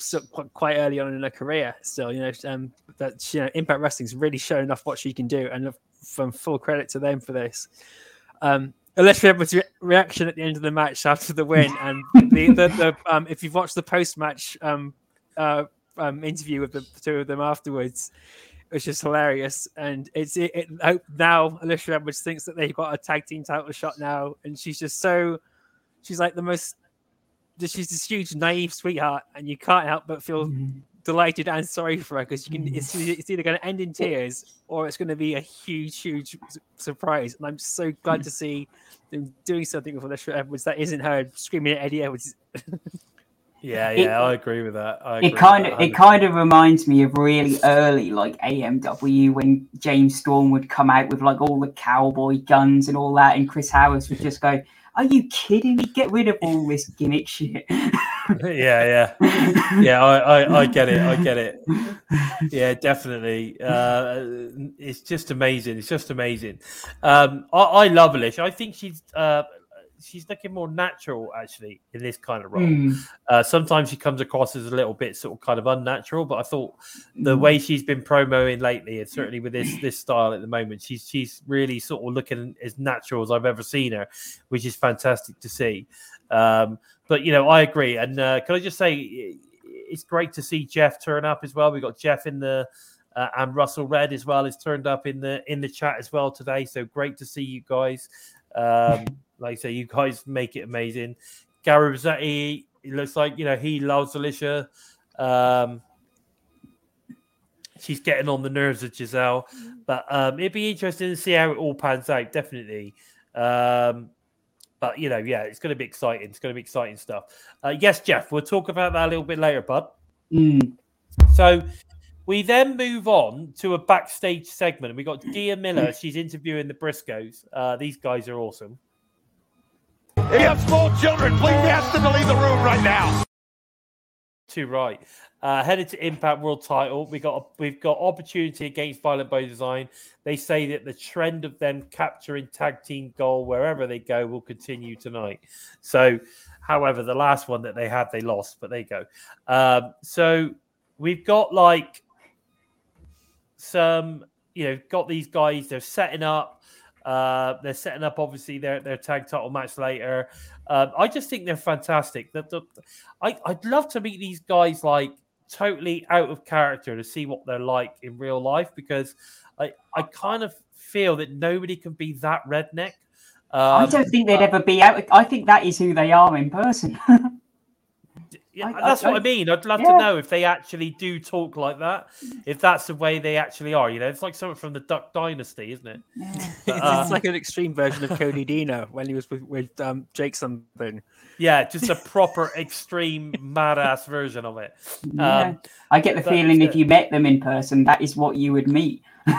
quite, early on in her career still you know um that you know Impact Wrestling's really showing off what she can do and from full credit to them for this um Alicia Edwards' re- reaction at the end of the match after the win and the, the, the um if you've watched the post match um uh um, interview with the two of them afterwards, which just hilarious. And it's it, it now Alicia Edwards thinks that they've got a tag team title shot now, and she's just so she's like the most she's this huge naive sweetheart, and you can't help but feel Mhm. delighted and sorry for her because you can it's, it's either going to end in tears or it's going to be a huge huge s- surprise and i'm so glad to see them doing something with Alicia Edwards that isn't her screaming at Eddie Edwards <laughs> Yeah, It- yeah, I agree with that. I agree It kind of it kind of reminds me of really early like AMW when James Storm would come out with like all the cowboy guns and all that, and Chris Harris would just go, "Are you kidding me? Get rid of <laughs> all this gimmick shit." yeah, yeah, yeah. I, I, I get it. I get it. Yeah, definitely. Uh, it's just amazing. It's just amazing. Um, I, I love Alicia. I think she's uh, she's looking more natural actually in this kind of role. Mm. Uh, sometimes she comes across as a little bit sort of kind of unnatural, but I thought the Mm. way she's been promoing lately, and certainly with this <clears throat> this style at the moment, she's she's really sort of looking as natural as I've ever seen her, which is fantastic to see. Um, but you know, I agree. And uh, can I just say, it's great to see Jeff turn up as well. We got Jeff in the uh, and Russell Red as well has turned up in the in the chat as well today. So great to see you guys. Um, <laughs> like I say, you guys make it amazing. Gary Rossetti, it looks like you know he loves Alicia. Um, she's getting on the nerves of Giselle, but um, it'd be interesting to see how it all pans out. Definitely. Um, but you know, yeah, it's going to be exciting. It's going to be exciting stuff. Uh, yes, Jeff, we'll talk about that a little bit later, bud. Mm. So we then move on to a backstage segment. We got Gia Miller. <clears throat> She's interviewing the Briscoes. Uh, these guys are awesome. If you have small children, please ask them to leave the room right now. Too right. Uh, headed to Impact World Title. We got we've got opportunity against Violent by Design. They say that the trend of them capturing tag team goal wherever they go will continue tonight. So, however, the last one that they had, they lost, but they go. Um, so we've got like some, you know, got these guys. They're setting up. Uh, they're setting up obviously their their tag title match later. Um, I just think they're fantastic. The, the, I, I'd love to meet these guys like totally out of character to see what they're like in real life because I, I kind of feel that nobody can be that redneck. I Um, don't think they'd ever be out. I think that is who they are in person. <laughs> yeah, I- I- that's what I I- mean. I'd love yeah. to know if they actually do talk like that, if that's the way they actually are. You know, it's like something from the Duck Dynasty, isn't it? <laughs> it's, Uh, it's like an extreme version of Cody Deaner when he was with, with um, Jake something Yeah, just a proper extreme badass version of it. Yeah. Um, I get the feeling if you met them in person, that is what you would meet. <laughs>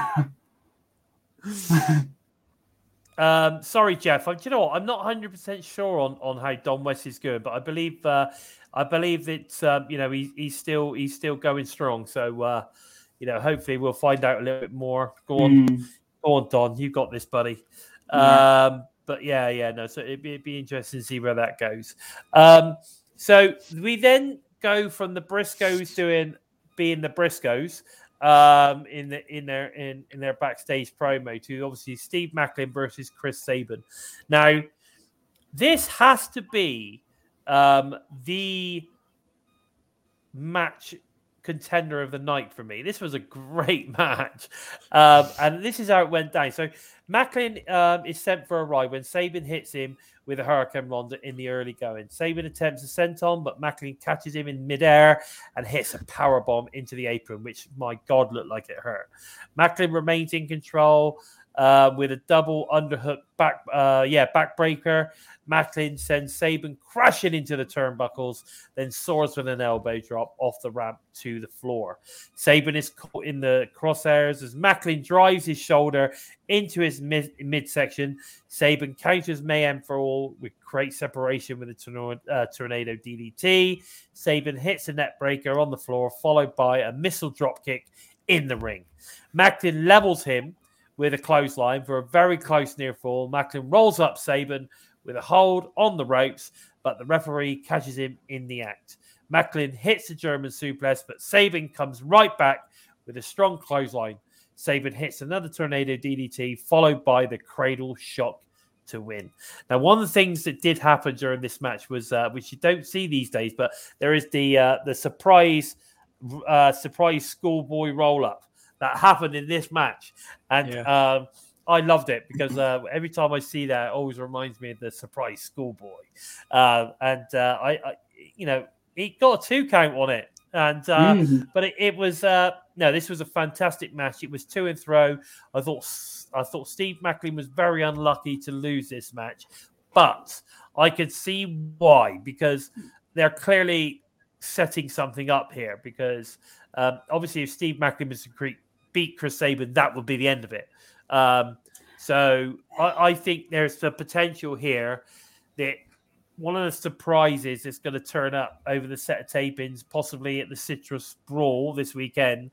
Um, sorry, Jeff. I, do you know what? I'm not 100 percent sure on, on how Don West is good, but I believe uh, I believe that um, you know he's he's still he's still going strong. So uh, you know, hopefully we'll find out a little bit more. Go on, Mm. go on, Don. You got this, buddy. Yeah. Um, but yeah, yeah, no. So it'd be, it'd be interesting to see where that goes. Um, so we then go from the Briscoes doing being the Briscoes um, in the in their in, in their backstage promo to obviously Steve Maclin versus Chris Sabin. Now, this has to be um, the match contender of the night for me. This was a great <laughs> match, um, and this is how it went down. So Maclin um, is sent for a ride when Sabin hits him with a hurricanrana in the early going. Sabin attempts a senton, but Maclin catches him in midair and hits a power bomb into the apron, which my God looked like it hurt. Maclin remains in control uh, with a double underhook back, uh, yeah, backbreaker. Maclin sends Sabin crashing into the turnbuckles, then soars with an elbow drop off the ramp to the floor. Sabin is caught in the crosshairs as Maclin drives his shoulder into his mid- midsection. Sabin counters Mayhem for all with great separation with a tornado, uh, tornado DDT. Sabin hits a neckbreaker on the floor, followed by a missile drop kick in the ring. Maclin levels him with a clothesline for a very close near fall. Maclin rolls up Sabin with a hold on the ropes, but the referee catches him in the act. Maclin hits the German suplex, but Sabin comes right back with a strong clothesline. Sabin hits another tornado DDT, followed by the cradle shock to win. Now, one of the things that did happen during this match was, uh, which you don't see these days, but there is the uh, the surprise uh, surprise schoolboy roll up that happened in this match, and um, I loved it because uh, every time I see that, it always reminds me of the surprise schoolboy, uh, and uh, I, I, you know, he got a two count on it, and uh, Mhm. but it, it was uh, no, this was a fantastic match. It was two and throw. I thought I thought Steve Maclin was very unlucky to lose this match, but I could see why because they're clearly setting something up here. Because um, obviously, if Steve Maclin was to beat Chris Sabin, that would be the end of it. Um, so I, I think there's the potential here that one of the surprises that's going to turn up over the set of tapings, possibly at the Citrus Brawl this weekend,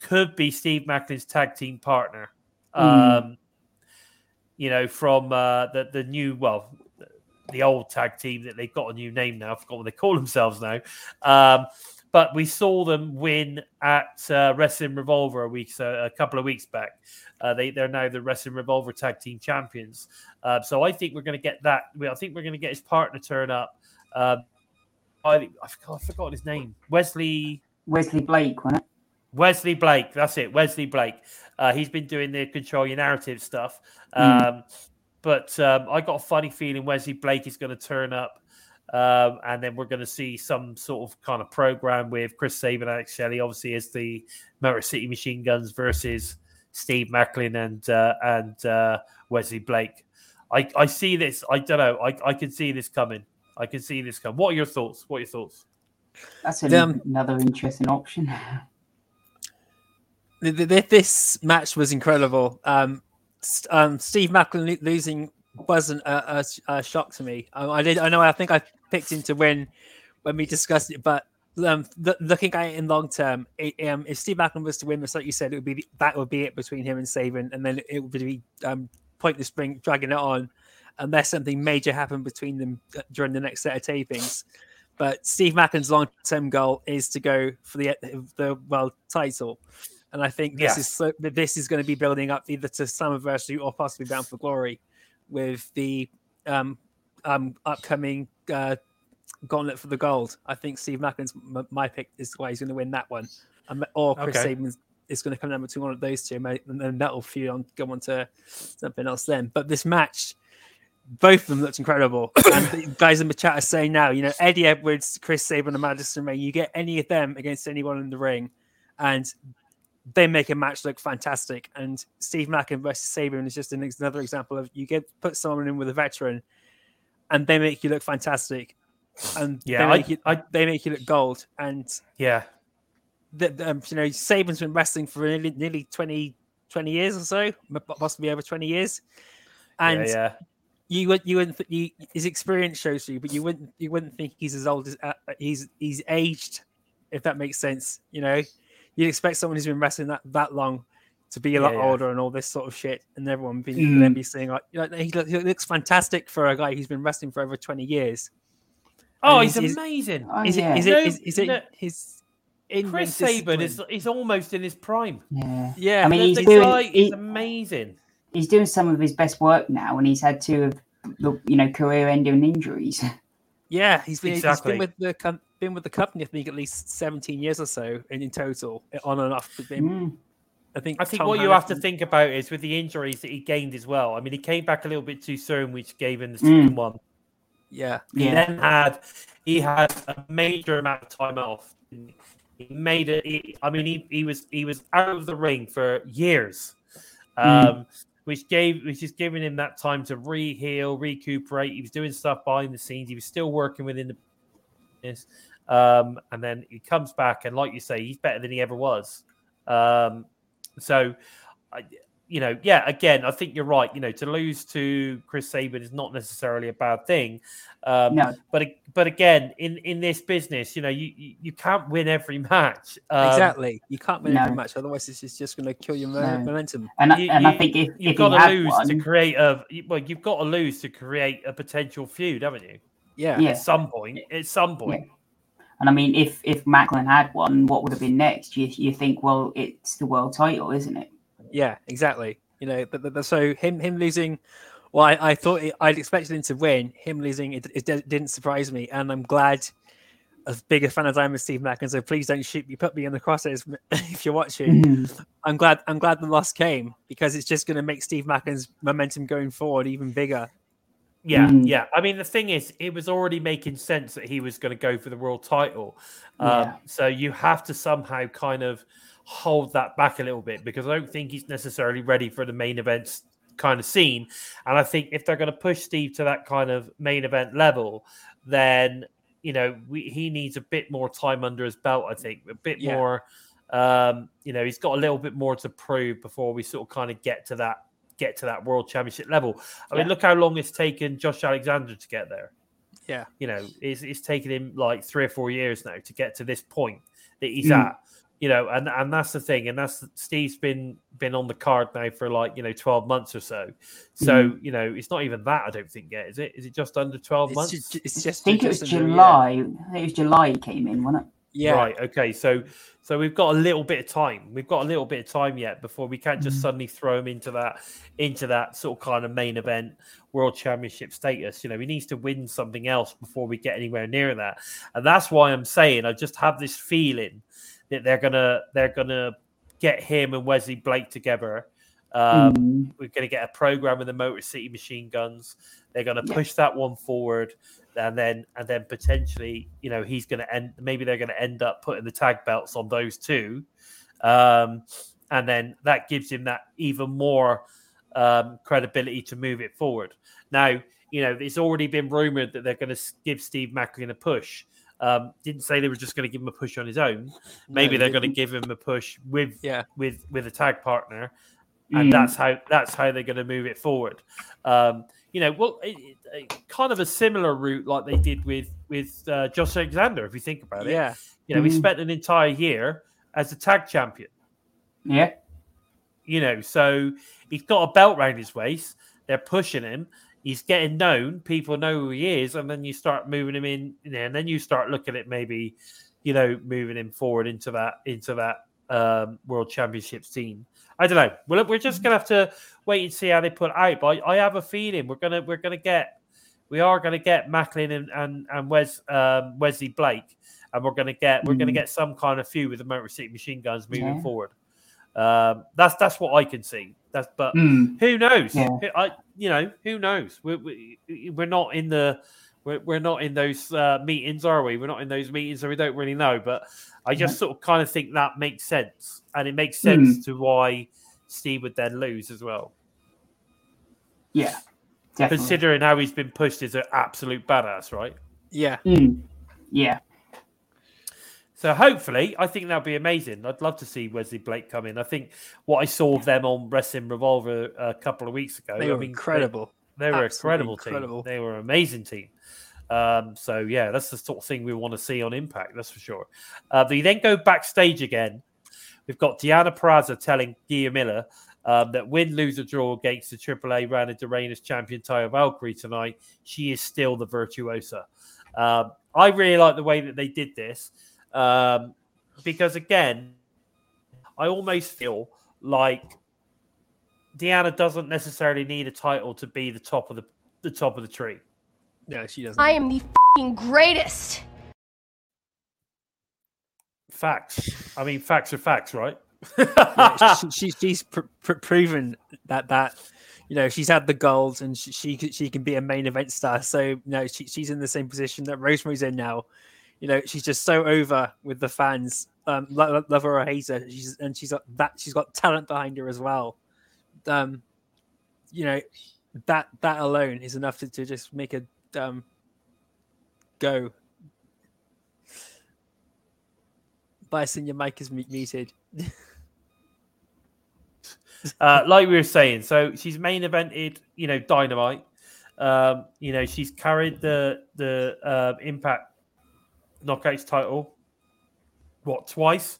could be Steve Maclin's tag team partner. Mm. Um, you know, from uh, the the new well, the old tag team that they've got a new name now. I forgot what they call themselves now. Um, but we saw them win at uh, Wrestling Revolver a week, so a couple of weeks back. Uh, they they're now the Wrestling Revolver Tag Team Champions. Uh, so I think we're going to get that. I think we're going to get his partner turn up. Um, I I forgot, his name. Wesley Wesley Blake, wasn't it? Wesley Blake. That's it. Wesley Blake. Uh, he's been doing the control your narrative stuff. Mm. Um, but um, I got a funny feeling Wesley Blake is going to turn up. Um, and then we're going to see some sort of kind of program with Chris Sabin, and Alex Shelley, obviously, as the Motor City Machine Guns versus Steve Maclin and uh, and uh, Wesley Blake. I, I see this. I don't know. I, I can see this coming. I can see this coming. What are your thoughts? What are your thoughts? That's an, Um, another interesting option. Th- th- th- This match was incredible. Um, s- um, Steve Maclin losing wasn't a, a, a shock to me. Um, I did. I know. I think I picked him to win when we discussed it, but um, th- looking at it in long term, it, um, if Steve Maclin was to win, just like you said, it would be that would be it between him and Sabin, and then it would be um, pointless bring dragging it on unless something major happened between them uh, during the next set of tapings. But Steve Maclin's long term goal is to go for the the world title. And I think this Yes. is so, this is going to be building up either to Slammiversary or possibly Bound for Glory with the um, um, upcoming uh, Gauntlet for the Gold. I think Steve Maclin's m- my pick is why he's going to win that one, um, or Chris Okay. Sabin is going to come down between one of those two, and then that'll feud on go on to something else then. But this match, both of them looked incredible. <coughs> and the guys in the chat are saying now, you know, Eddie Edwards, Chris Sabin, and Madison Ray, you get any of them against anyone in the ring, and they make a match look fantastic. And Steve Maclin versus Sabin is just an, another example of you get put someone in with a veteran, and they make you look fantastic, and Yeah, they I- make you, I- they make you look gold. And Yeah. the, um, you know, Sabin's been wrestling for nearly, nearly 20, 20 years or so, possibly over 20 years. And yeah, yeah. you would you wouldn't you, his experience shows you, but you wouldn't you wouldn't think he's as old as uh, he's he's aged, if that makes sense. You know, you'd expect someone who's been wrestling that that long to be a lot Yeah, yeah. older and all this sort of shit, and everyone be Mm. then be saying like, you know, he, look- he looks fantastic for a guy who's been wrestling for over twenty years. Oh, he's, he's- he's- amazing. Oh, Is yeah. it is it No, is, is it no. his in Chris Sabin is is almost in his prime. Yeah. yeah I mean, The- he's the doing guy he- is amazing. he's doing some of his best work now, and he's had two of the you know career-ending injuries. <laughs> Yeah, he's been Exactly. he's been with the com- been with the company I think at least seventeen years or so in, in total, on and off. But Mm. I think I think Tom what you have to think about is with the injuries that he gained as well. I mean, he came back a little bit too soon, which gave him the Mm. second one. Yeah, He Yeah. then had he had a major amount of time off. He made it. He, I mean, he, he was he was out of the ring for years, um, which gave which is giving him that time to re-heal, recuperate. He was doing stuff behind the scenes. He was still working within the business, um, and then he comes back, and like you say, he's better than he ever was. Um, so, I, you know, yeah, again, I think you're right. You know, to lose to Chris Sabin is not necessarily a bad thing. Um, No, but but again, in in this business, you know, you you, you can't win every <laughs> match. Um, exactly. You can't win every match, otherwise this is just going to kill your No. momentum. and I- You, and I think if, you've if got to lose one, to create a well, you've got to lose to create a potential feud, haven't you? Yeah, Yeah. At some point, at some point. and I mean, if if Maclin had one, what would have been next? You you think, well, it's the world title, isn't it? Yeah, exactly. You know, but, but, but so him him losing. Well, I, I thought it, I'd expected him to win. Him losing it, it di- didn't surprise me, and I'm glad. as big a fan as I am of Steve Maclin, so please don't shoot me, put me in the crosshairs <laughs> if you're watching. Mhm. I'm glad I'm glad the loss came because it's just going to make Steve Maclin's momentum going forward even bigger. Yeah, Mm. yeah. I mean, the thing is, it was already making sense that he was going to go for the world title. Um, Yeah. So you have to somehow kind of hold that back a little bit because I don't think he's necessarily ready for the main events kind of scene. And I think if they're going to push Steve to that kind of main event level, then you know we, he needs a bit more time under his belt. I think a bit Yeah. more. Um, you know, he's got a little bit more to prove before we sort of kind of get to that get to that world championship level. I mean, look how long it's taken Josh Alexander to get there. Yeah. You know, it's, it's taken him like three or four years now to get to this point that he's Mm. at. You know, and and that's the thing, and that's Steve's been been on the card now for like you know twelve months or so. So you know, it's not even that I don't think yet, is it? Is it just under twelve It's months? just, it's I just think it was just under a year. July. I think it was July he came in, wasn't it? Yeah, Right. Okay. So so we've got a little bit of time. We've got a little bit of time yet before we can't just Mhm. suddenly throw him into that into that sort of kind of main event world championship status. You know, he needs to win something else before we get anywhere near that. And that's why I'm saying I just have this feeling that they're gonna they're gonna get him and Wesley Blake together. Um, Mm. we're to get a program of the Motor City Machine Guns. They're to Yeah. push that one forward, and then and then potentially, you know, he's to end. Maybe they're to end up putting the tag belts on those two, um, and then that gives him that even more um, credibility to move it forward. Now, you know, it's already been rumored that they're going to give Steve Maclin a push. Um, didn't say they were just going to give him a push on his own. Maybe No, they're going to give him a push with Yeah. with with a tag partner and Mm. that's how that's how they're going to move it forward. Um, you know, well, it, it- it- kind of a similar route like they did with with uh, Josh Alexander. If you think about it, Yeah, you know, he Mm. spent an entire year as a tag champion. Yeah. You know, so he's got a belt round his waist. They're pushing him. He's getting known. People know who he is, and then you start moving him in, you know, and then you start looking at maybe, you know, moving him forward into that into that um, world championship scene. I don't know. Well, we're just gonna have to wait and see how they put it out. But I, I have a feeling we're gonna we're gonna get we are gonna get Maclin and and, and Wes um, Wesley Blake, and we're gonna get we're gonna Mhm. get some kind of feud with the Motor City Machine Guns moving Yeah. forward. Um, that's that's what I can see. That's but Mm. who knows? Yeah. I you know who knows? We're we, we're not in the we're, we're not in those uh, meetings, are we? We're not in those meetings, so we don't really know. But I just sort of kind of think that makes sense, and it makes sense to why Steve would then lose as well, Yeah. Definitely. considering how he's been pushed as an absolute badass, right? yeah. Mm. Yeah. So hopefully, I think that'll be amazing. I'd love to see Wesley Blake come in. I think what I saw of them on Wrestling Revolver a couple of weeks ago, They I were mean, incredible. They, they were Absolutely incredible, incredible. team. They were an amazing team. Um, so yeah, that's the sort of thing we want to see on Impact. That's for sure. Uh, they then go backstage again. We've got Deonna Purrazzo telling Gia Miller um, that win, lose, or draw against the AAA Reina de Reinas champion Taya Valkyrie tonight, she is still the virtuosa. Um, I really like the way that they did this um, because again, I almost feel like Deonna doesn't necessarily need a title to be the top of the the top of the tree. No, she doesn't. I am the fing greatest. Facts. I mean, facts are facts, right? Yeah, she, <laughs> she, she's pr- pr- proven that that you know she's had the gold and she she, can- she can be a main event star. So no, she, she's in the same position that Rosemary's in now. You know, she's just so over with the fans, um, lo- lo- love her or hate her. She's and she's got that she's got talent behind her as well. Um, you know, that that alone is enough to, to just make a um go. Bison, your mic is mu- muted. <laughs> uh, like we were saying, so she's main evented, you know, Dynamite. Um, you know, she's carried the the uh, Impact Knockouts title. What twice?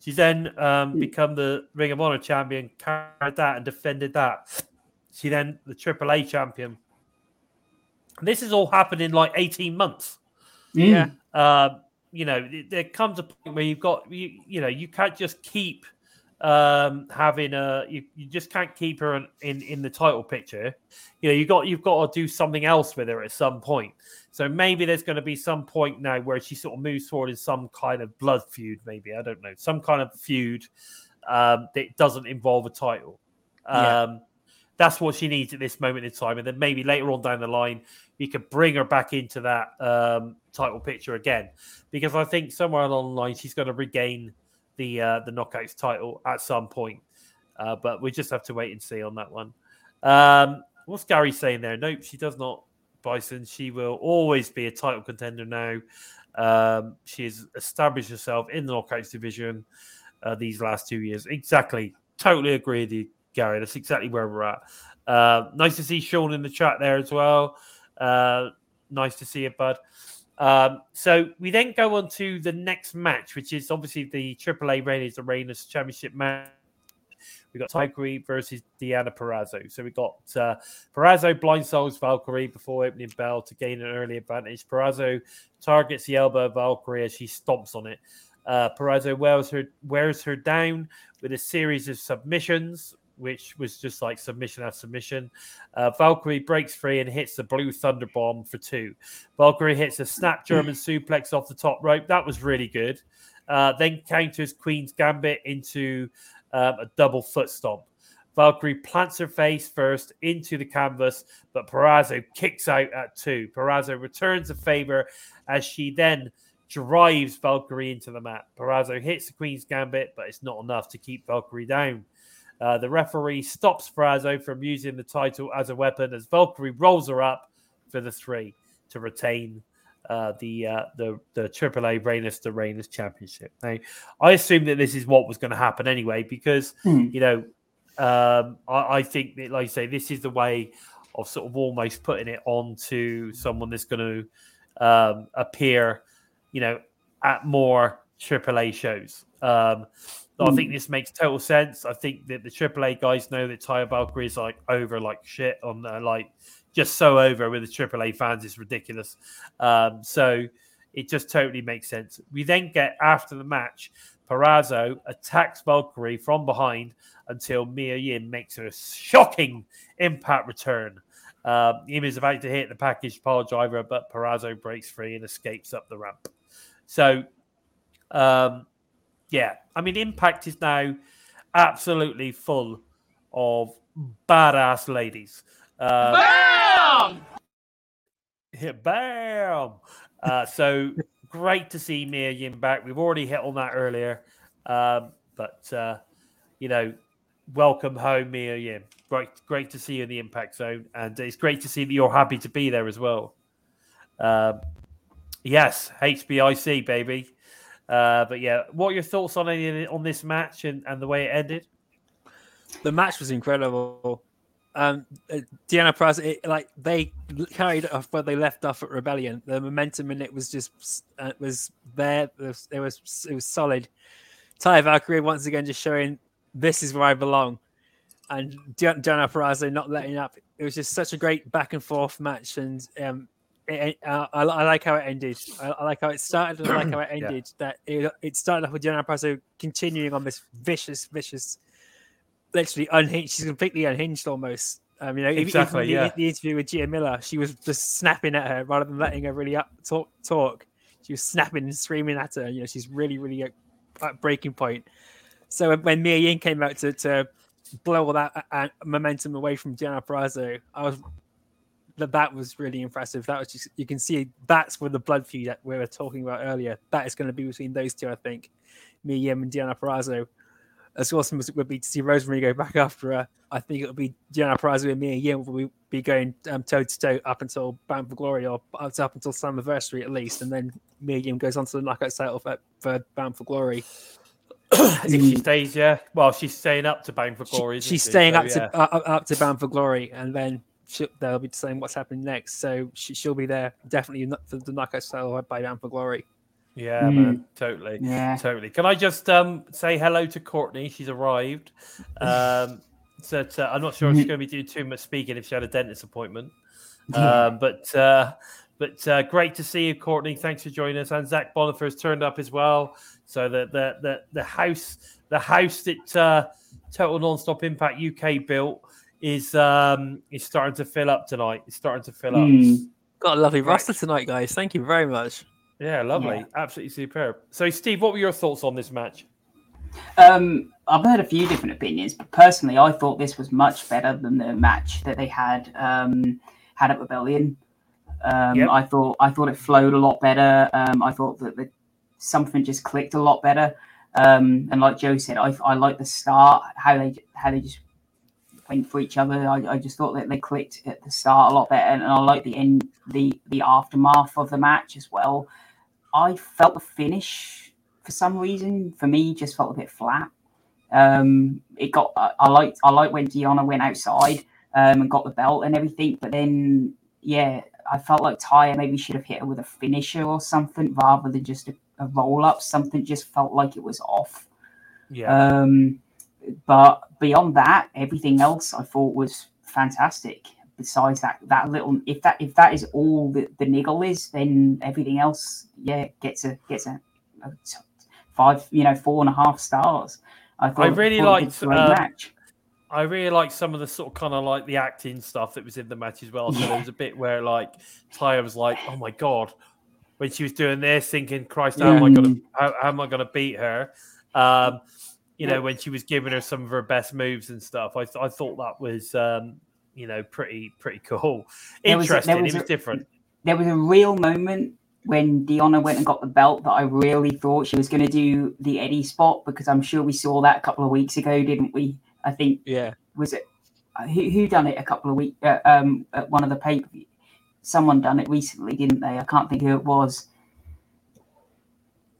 She's then um, become the Ring of Honor champion, carried that and defended that. She then the AAA champion. And this has all happened in like eighteen months. Mm. Um, you know, there comes a point where you've got you, you know, you can't just keep um, having a you, you just can't keep her in, in in the title picture. You know, you got you've got to do something else with her at some point. So maybe there's going to be some point now where she sort of moves forward in some kind of blood feud. Maybe I don't know, some kind of feud um, that doesn't involve a title. Yeah. Um, that's what she needs at this moment in time, and then maybe later on down the line, you could bring her back into that um, title picture again, because I think somewhere along the line she's going to regain the uh, the knockouts title at some point. Uh, but we just have to wait and see on that one. Um, what's Gary saying there? Nope, she does not. Bison. She will always be a title contender now. Um, she has established herself in the knockouts division uh, these last two years. Exactly. Totally agree with you, Gary. That's exactly where we're at. Uh, nice to see Sean in the chat there as well. Uh, nice to see it, bud. Um, so we then go on to the next match, which is obviously the AAA the Reigns Championship match. We got Valkyrie versus Deonna Purrazzo. So we got uh, Purrazzo blindsides Valkyrie before opening bell to gain an early advantage. Purrazzo targets the elbow of Valkyrie as she stomps on it. Uh, wears her wears her down with a series of submissions, which was just like submission after submission. Uh, Valkyrie breaks free and hits the blue thunder bomb for two. Valkyrie hits a snap German suplex off the top rope. That was really good. Uh, then counters Queen's Gambit into um, a double foot stomp. Valkyrie plants her face first into the canvas, but Purrazzo kicks out at two. Purrazzo returns the favor as she then drives Valkyrie into the mat. Purrazzo hits the Queen's Gambit, but it's not enough to keep Valkyrie down. Uh, the referee stops Purrazzo from using the title as a weapon as Valkyrie rolls her up for the three to retain uh, the uh, the the AAA Reina de Reinas Championship. Now, I assume that this is what was going to happen anyway because Hmm. you know um, I, I think that, like I say, this is the way of sort of almost putting it onto someone that's going to um, appear, you know, at more AAA shows. Um, I think this makes total sense. I think that the AAA guys know that Taya Valkyrie is like over like shit on the like just so over with the AAA fans. It's ridiculous. Um, so it just totally makes sense. We then get after the match, Purrazzo attacks Valkyrie from behind until Mia Yim makes a shocking impact return. Um, Yim is about to hit the package pile driver, but Purrazzo breaks free and escapes up the ramp. So, um, yeah, I mean, Impact is now absolutely full of badass ladies. Um, Bam! yeah, bam. Uh, so <laughs> great to see Mia Yim back. We've already hit on that earlier, um, but uh, you know, welcome home, Mia Yim. Great, great to see you in the Impact Zone, and it's great to see that you're happy to be there as well. Um, yes, HBIC baby. Uh, but yeah, what are your thoughts on any on this match and, and the way it ended? the match was incredible. Um, uh, Deonna Pratt, it, like they carried off where they left off at Rebellion. The momentum in it was just uh, was there. It was, it was it was solid. Ty Valkyrie once again just showing this is where I belong, and Deonna Purrazzo not letting up. It was just such a great back and forth match, and um, it, uh, I, I like how it ended. I, I like how it started, and I like how it <clears throat> Yeah. ended. That it, it started off with Deonna Purrazzo continuing on this vicious, vicious literally unhinged. She's completely unhinged almost. Um, you know, Exactly, even the, yeah. the interview with Gia Miller, she was just snapping at her rather than letting her really up talk. Talk. She was snapping and screaming at her. You know, she's really, really at, at breaking point. So when- Mia Yim came out to, to blow all that uh, momentum away from Deonna Purrazzo, I was that that was really impressive. That was just you can see that's where the blood feud that we were talking about earlier. That is going to be between those two, I think. Mia Yim and Deonna Purrazzo. As awesome as it would be to see Rosemary go back after her, I think it would be Deonna Purrazzo and Mia Yim will be going toe to toe up until Bound for Glory or up up until Slammiversary at least, and then Mia Yim goes on to the knockout title for, for Bound for Glory. if she stays, yeah. Well, she's staying up to Bound for She- Glory. isn't she's she? staying So, up to uh, up to Bound for Glory, and then she, they'll be saying what's happening next. So she, she'll be there definitely not for the knockout title by Bound for Glory. Yeah, Mm. man, totally, Yeah. totally. Can I just um, say hello to Courtney? She's arrived. Um, <laughs> so uh, I'm not sure if she's going to be doing too much speaking if she had a dentist appointment. <laughs> Um, but uh, But uh, great to see you, Courtney. Thanks for joining us. And Zach Bonifer has turned up as well. So the the the, the house the house that uh, Total Nonstop Impact UK built is um is starting to fill up tonight. It's starting to fill up. Hmm. Got a lovely Right. roster tonight, guys. Thank you very much. Yeah, lovely. Yeah. Absolutely superb. So, Steve, what were your thoughts on this match? Um, I've heard a few different opinions, but personally, I thought this was much better than the match that they had um, had at Rebellion. Um, Yep. I thought I thought it flowed a lot better. Um, I thought that the, something just clicked a lot better. Um, and like Joe said, I, I like the start how they how they just went for each other. I, I just thought that they clicked at the start a lot better, and I like the end the the aftermath of the match as well. I felt the finish for some reason for me just felt a bit flat. Um, it got I, I like I liked when Deonna went outside um, and got the belt and everything, but then yeah, I felt like Taya maybe should have hit her with a finisher or something rather than just a, a roll up. Something just felt like it was off. Yeah. Um, but beyond that, everything else I thought was fantastic. Besides that, that little if that if that is all the, the niggle is, then everything else, yeah, gets a gets a, a five, you know, four and a half stars. I thought I really thought it was liked, a great um, match. I really liked some of the sort of kind of like the acting stuff that was in the match as well. So there was a bit where like Taya was like, "Oh my god," when she was doing this, thinking, "Christ, how am I gonna Mm. how, how am I gonna beat her?" Um, you know, when she was giving her some of her best moves and stuff. I th- I thought that was um, you know pretty pretty cool, There was a- there interesting. was it was a- different. there was a real moment when Deonna went and got the belt that I really thought she was going to do the Eddie spot because I'm sure we saw that a couple of weeks ago, didn't we? I think Yeah. was it uh, who, who done it a couple of weeks uh, um at one of the pay someone done it recently didn't they i can't think who it was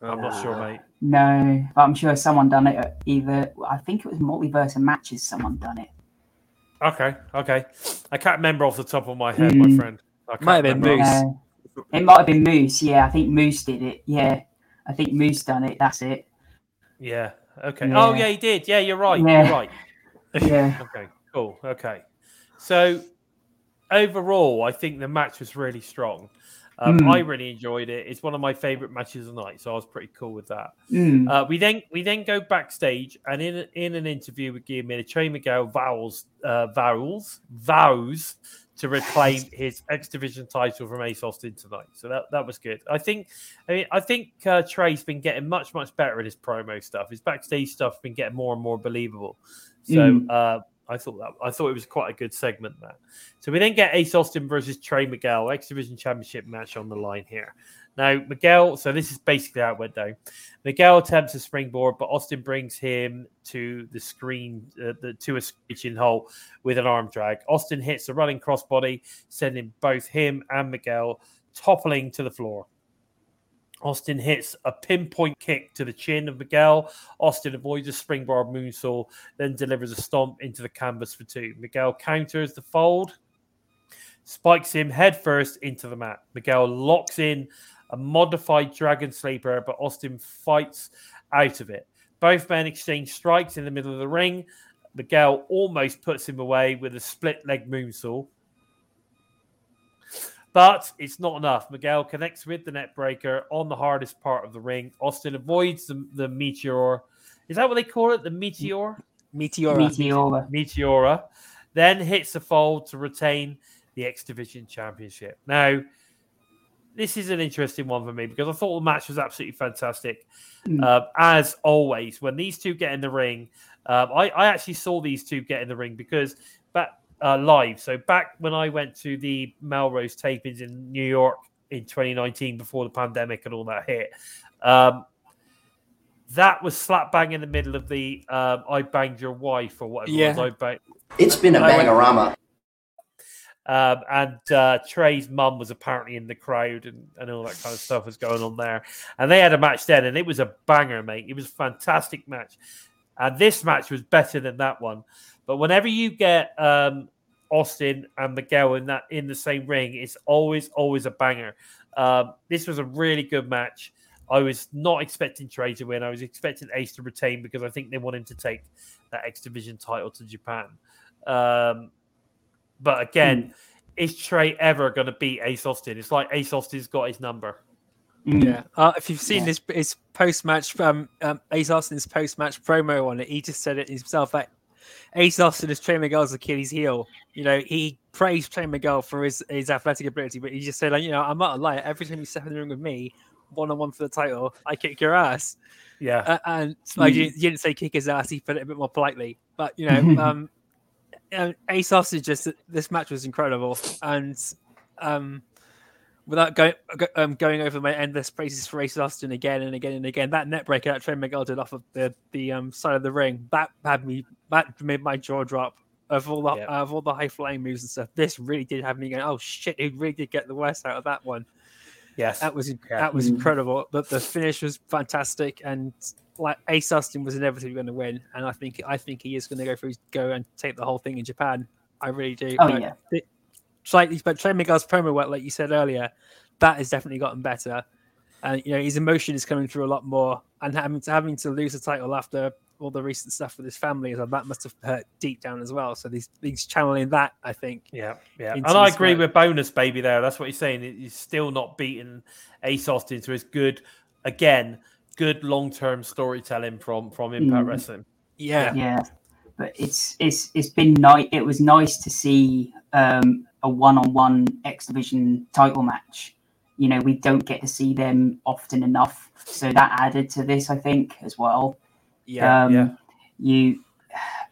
I'm not sure, mate. No but i'm sure someone done it either i think it was multiverse and matches someone done it Okay, okay. I can't remember off the top of my head, my Mm. friend. I Might have been. Moose. Uh, it might have been moose yeah i think moose did it yeah i think moose done it that's it Yeah. Okay. Oh, Yeah. yeah, he did. Yeah, you're right. Yeah. You're right. <laughs> yeah <laughs> Okay, cool. Okay. So overall, I think the match was really strong. Um, Mm. I really enjoyed it. It's one of my favorite matches of the night, so I was pretty cool with that. Mm. Uh, we then we then go backstage, and in in an interview with Guillaume, Trey Miguel vows uh, vows vows to reclaim <laughs> his X Division title from Ace Austin tonight. So that, that was good. I think I mean I think uh, Trey's been getting much much better at his promo stuff. His backstage stuff's been getting more and more believable. So Mm. uh, I thought that I thought it was quite a good segment that. So we then get Ace Austin versus Trey Miguel X Division Championship match on the line here. Now Miguel, so this is basically how it went down. Miguel attempts a springboard, but Austin brings him to the screen, uh, the, to a screeching hole with an arm drag. Austin hits a running crossbody, sending both him and Miguel toppling to the floor. Austin hits a pinpoint kick to the chin of Miguel. Austin avoids a springboard moonsault, then delivers a stomp into the canvas for two. Miguel counters the fold, spikes him headfirst into the mat. Miguel locks in a modified dragon sleeper, but Austin fights out of it. Both men exchange strikes in the middle of the ring. Miguel almost puts him away with a split leg moonsault. But it's not enough. Miguel connects with the neckbreaker on the hardest part of the ring. Austin avoids the, the meteor. Is that what they call it? The meteor? Meteora. Meteora. Meteora, then hits the fold to retain the X Division Championship. Now, this is an interesting one for me because I thought the match was absolutely fantastic. Mm. Uh, as always, when these two get in the ring, um, I, I actually saw these two get in the ring because back uh, live. So back when I went to the Melrose tapings in New York in 2019 before the pandemic and all that hit. Um, that was slap bang in the middle of the um, "I banged your wife" or whatever. Yeah. it was. I bang- it's been a went- bangorama. um, and uh, Trey's mum was apparently in the crowd, and, and all that kind of stuff was going on there. And they had a match then, and it was a banger, mate. It was a fantastic match. And this match was better than that one. But whenever you get um, Austin and Miguel in that in the same ring, it's always always a banger. Um, this was a really good match. I was not expecting Trey to win. I was expecting Ace to retain because I think they want him to take that X Division title to Japan. Um, but again, is Trey ever going to beat Ace Austin? It's like Ace Austin's got his number. Mm. Yeah. Uh, if you've seen Yeah. his his post match um, um Ace Austin's post match promo on it, he just said it himself that Ace Austin is Trey Miguel's Achilles heel. You know, he praised Trey Miguel for his, his athletic ability, but he just said, like, you know, I'm not a liar. Every time you step in the ring with me, one on one for the title, I kick your ass. Yeah. Uh, and like Mm. you, you didn't say kick his ass, he put it a bit more politely. But you know, <laughs> um, um Ace Austin just this match was incredible, and um, without going go- um, going over my endless praises for Ace Austin again and again and again, that neckbreaker that Trey Miguel did off of the the um side of the ring that had me that made my jaw drop. Of all the Yeah. of all the high flying moves and stuff, this really did have me going. Oh shit! He really did get the worst out of that one. yes. That was Yeah. that was incredible. But the finish was fantastic, and like Ace Austin was inevitably going to win, and I think I think he is going to go through go and take the whole thing in Japan. I really do. Oh, But yeah. it- slightly, but Trey Miguel's promo work, like you said earlier, that has definitely gotten better, and you know his emotion is coming through a lot more, and having to having to lose the title after all the recent stuff with his family, so that must have hurt deep down as well. So he's he's channeling that, I think. Yeah, yeah, and I agree work. with bonus baby there. That's what he's saying. He's still not beaten Ace Austin, so it's good. Again, good long term storytelling from from Impact Mm. Wrestling. Yeah, yeah but it's it's it's been nice it was nice to see um a one-on-one x division title match you know we don't get to see them often enough so that added to this i think as well yeah, um yeah. you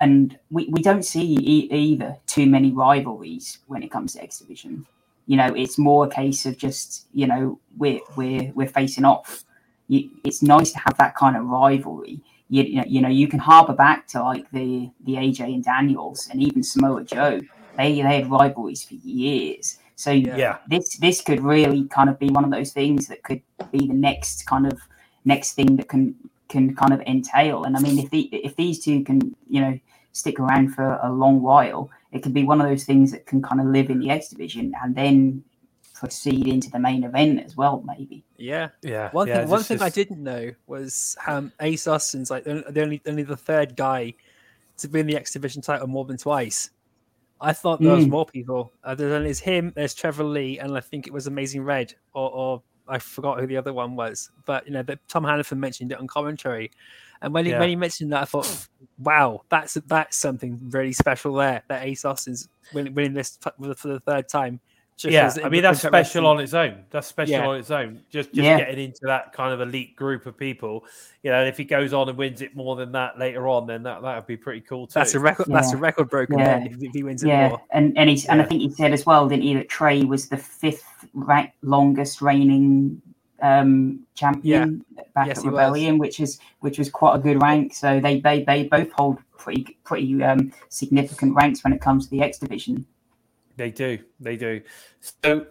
and we, we don't see e- either too many rivalries when it comes to x division you know it's more a case of just you know we're we're we're facing off you, it's nice to have that kind of rivalry you, you know, you know, you can harbour back to like the the AJ and Daniels and even Samoa Joe. They they had rivalries for years. So Yeah. this this could really kind of be one of those things that could be the next kind of next thing that can can kind of entail. And I mean, if the if these two can you know stick around for a long while, it could be one of those things that can kind of live in the X division and then proceed into the main event as well, maybe. yeah. Yeah, One yeah, thing, one just- thing I didn't know was um, Ace Austin's like the the only only the third guy to win the X Division title more than twice. I thought there was Mm. more people. Uh, there's only it's him. There's Trevor Lee, and I think it was Amazing Red, or, or I forgot who the other one was. But you know, but Tom Hannifan mentioned it on commentary, and when he Yeah. when he mentioned that, I thought, wow, that's that's something really special there. That Ace Austin's winning, winning this for the- for the third time. Just yeah, as I mean that's special on its own. That's special Yeah. on its own. Just just Yeah. getting into that kind of elite group of people. You know, if he goes on and wins it more than that later on, then that that would be pretty cool too. That's a record. That's a Yeah. record broken Yeah. then if, if he wins it Yeah, more. and and he's and I think he said as well, didn't he, that Trey was the fifth rank, longest reigning um, champion back Yes, at he was. Rebellion, which is which was quite a good rank. So they they, they both hold pretty pretty um, significant ranks when it comes to the X division. They do. They do. So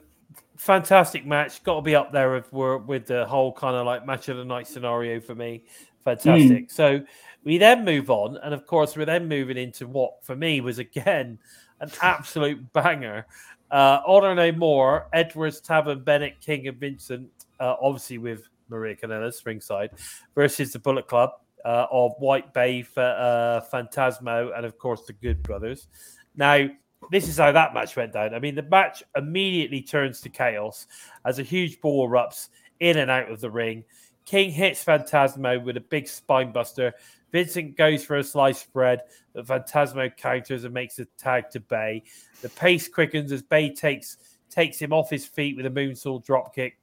fantastic match. Got to be up there with with the whole kind of like match of the night scenario for me. Fantastic. So we then move on, and of course we're then moving into what for me was again an absolute banger. Uh, Honor No More, Edwards, Taven, Bennett, King, and Vincent, uh, obviously with Maria Kanellis Springside, versus the Bullet Club uh, of White Bey, uh, Phantasmo, and of course the Good Brothers. Now, this is how that match went down. I mean, the match immediately turns to chaos as a huge ball erupts in and out of the ring. King hits Phantasmo with a big spine buster. Vincent goes for a slice spread, but Phantasmo counters and makes a tag to Bey. The pace quickens as Bey takes takes him off his feet with a moonsault dropkick.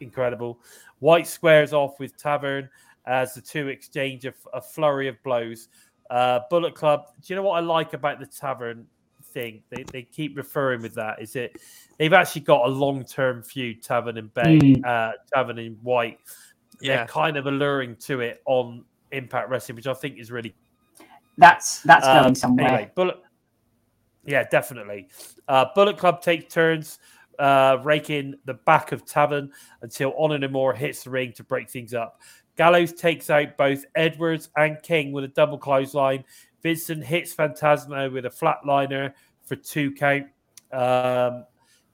Incredible. White squares off with Taven as the two exchange a, a flurry of blows. Uh, Bullet Club. Do you know what I like about the Taven thing? They, they keep referring with that. Is it they've actually got a long term feud, Taven and Bey, Mm. uh, Taven and White. Yeah. They're kind of alluring to it on Impact Wrestling, which I think is really That's that's um, going somewhere. Anyway, Bullet. Yeah, definitely. Uh, Bullet Club take turns uh, raking the back of Taven until Honor No More hits the ring to break things up. Gallows takes out both Edwards and King with a double clothesline. Vincent hits Phantasmo with a flatliner for two count. Um,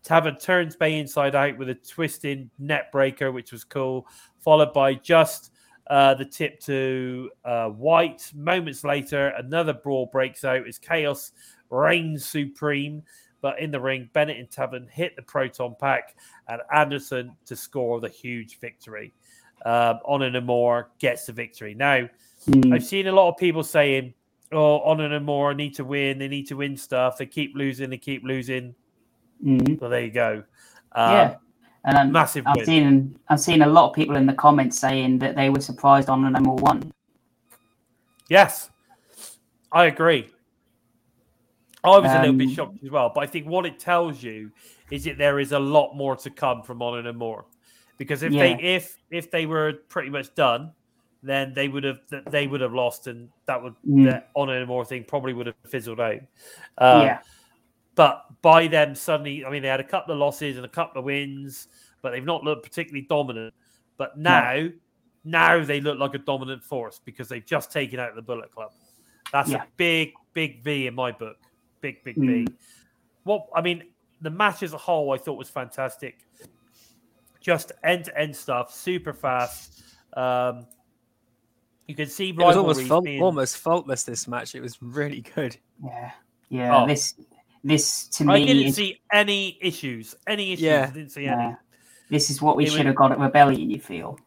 Taven turns Bey inside out with a twisting neckbreaker, which was cool, followed by just uh, the tip to uh, White. Moments later, another brawl breaks out as Chaos reigns supreme. But in the ring, Bennett and Taven hit the proton pack, and Anderson to score the huge victory. Um, Honor No More gets the victory. Now, Mm, I've seen a lot of people saying, "Oh, Honor No More need to win. They need to win stuff. They keep losing. They keep losing." mm, Well, there you go. Um, yeah. And I'm, massive I've win. seen I've seen a lot of people in the comments saying that they were surprised on the number one. Yes, I agree. I was a little bit Um, shocked as well, but I think what it tells you is that there is a lot more to come from Honor No More. Because if Yeah. they if if they were pretty much done, then they would have they would have lost, and that would Mm. the Honor No More thing probably would have fizzled out. Um, yeah, But by them suddenly, I mean, they had a couple of losses and a couple of wins, but they've not looked particularly dominant. But now, now they look like a dominant force because they've just taken out the Bullet Club. That's Yeah. a big, big V in my book. Big, big V. Mm. What I mean, the match as a whole, I thought was fantastic. Just end to end stuff, super fast. Um, you can see It was almost fault, being- almost faultless. This match. It was really good. yeah, yeah. Oh. This this to I me didn't is see any issues. Any issues? Yeah. I didn't see any. yeah, this is what we It was- should have got at Rebellion. You feel?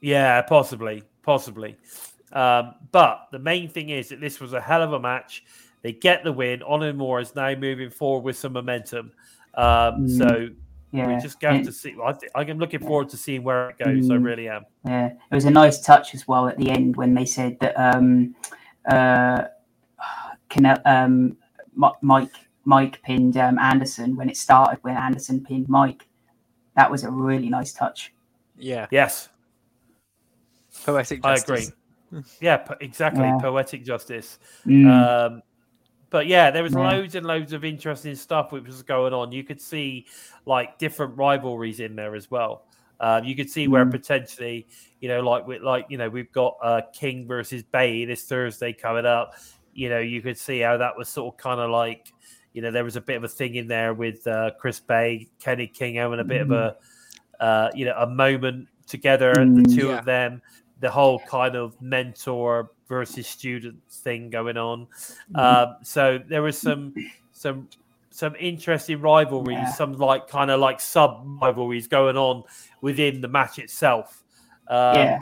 Yeah, possibly, possibly. Um, but the main thing is that this was a hell of a match. They get the win. Honor Moore is now moving forward with some momentum. Um, Mm, So Yeah, we're just going to see. I think I'm looking forward to seeing where it goes. I Mm. really am. Yeah, it was a nice touch as well at the end when they said that um, uh, Canel, um, Mike Mike pinned um, Anderson when it started when Anderson pinned Mike. That was a really nice touch. Yeah, Yes, poetic. I agree. Yeah, po- exactly. Yeah. Poetic justice. Mm, Um, but yeah, there was Yeah. loads and loads of interesting stuff which was going on. You could see like different rivalries in there as well. Um, you could see where Mm. potentially, you know, like with like you know, we've got uh, King versus Bey this Thursday coming up. You know, you could see how that was sort of kind of like, you know, there was a bit of a thing in there with uh, Chris Bey, Kenny King having a bit of a, uh, you know, a moment together, the Mm. two Yeah. of them, the whole kind of mentor versus student thing going on. Mm-hmm. Um, so there was some some some interesting rivalries, Yeah. some like kind of like sub rivalries going on within the match itself. Um, yeah.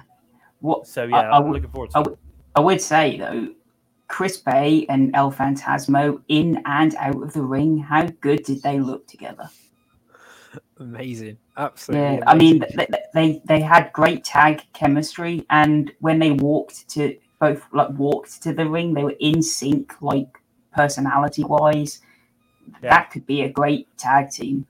What So yeah, I I'm would- looking forward to I would- I would say though, Chris Bey and El Phantasmo in and out of the ring, how good did they look together? Amazing. Absolutely. Yeah, I mean, amazing. th- th- they they had great tag chemistry, and when they walked to both like walked to the ring, they were in sync, like personality wise. Yeah. That could be a great tag team.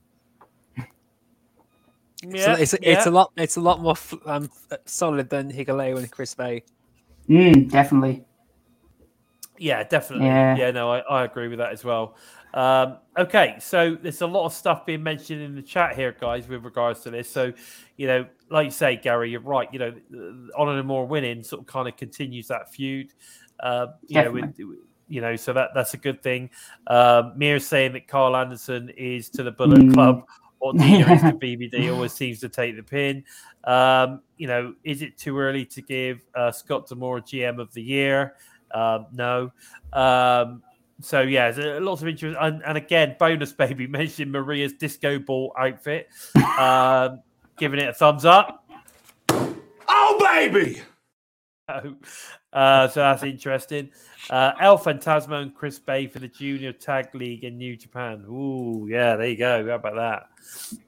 Yeah, it's, it's yeah. a lot. It's a lot more um, solid than Hikuleo and Chris Bey. Mm, definitely. Yeah, definitely. Yeah, Yeah. no, I, I agree with that as well. Um, okay, so there's a lot of stuff being mentioned in the chat here, guys, with regards to this. So, you know, like you say, Gary, you're right. You know, Honor and More winning sort of kind of continues that feud. Uh, you know, with, you know, so that that's a good thing. Um, Mir's saying that Karl Anderson is to the Bullet Mm. Club, or is to <laughs> VBD. Always seems to take the pin. Um, you know, is it too early to give uh, Scott D'Amore GM of the year? Um, no. Um, so yeah, lots of interest, and, and again, bonus baby <laughs> mentioned Maria's disco ball outfit, um, giving it a thumbs up. Oh, baby! <laughs> Uh, so that's interesting. Uh, El Phantasmo and Chris Bey for the Junior Tag League in New Japan. Ooh, yeah, there you go. How about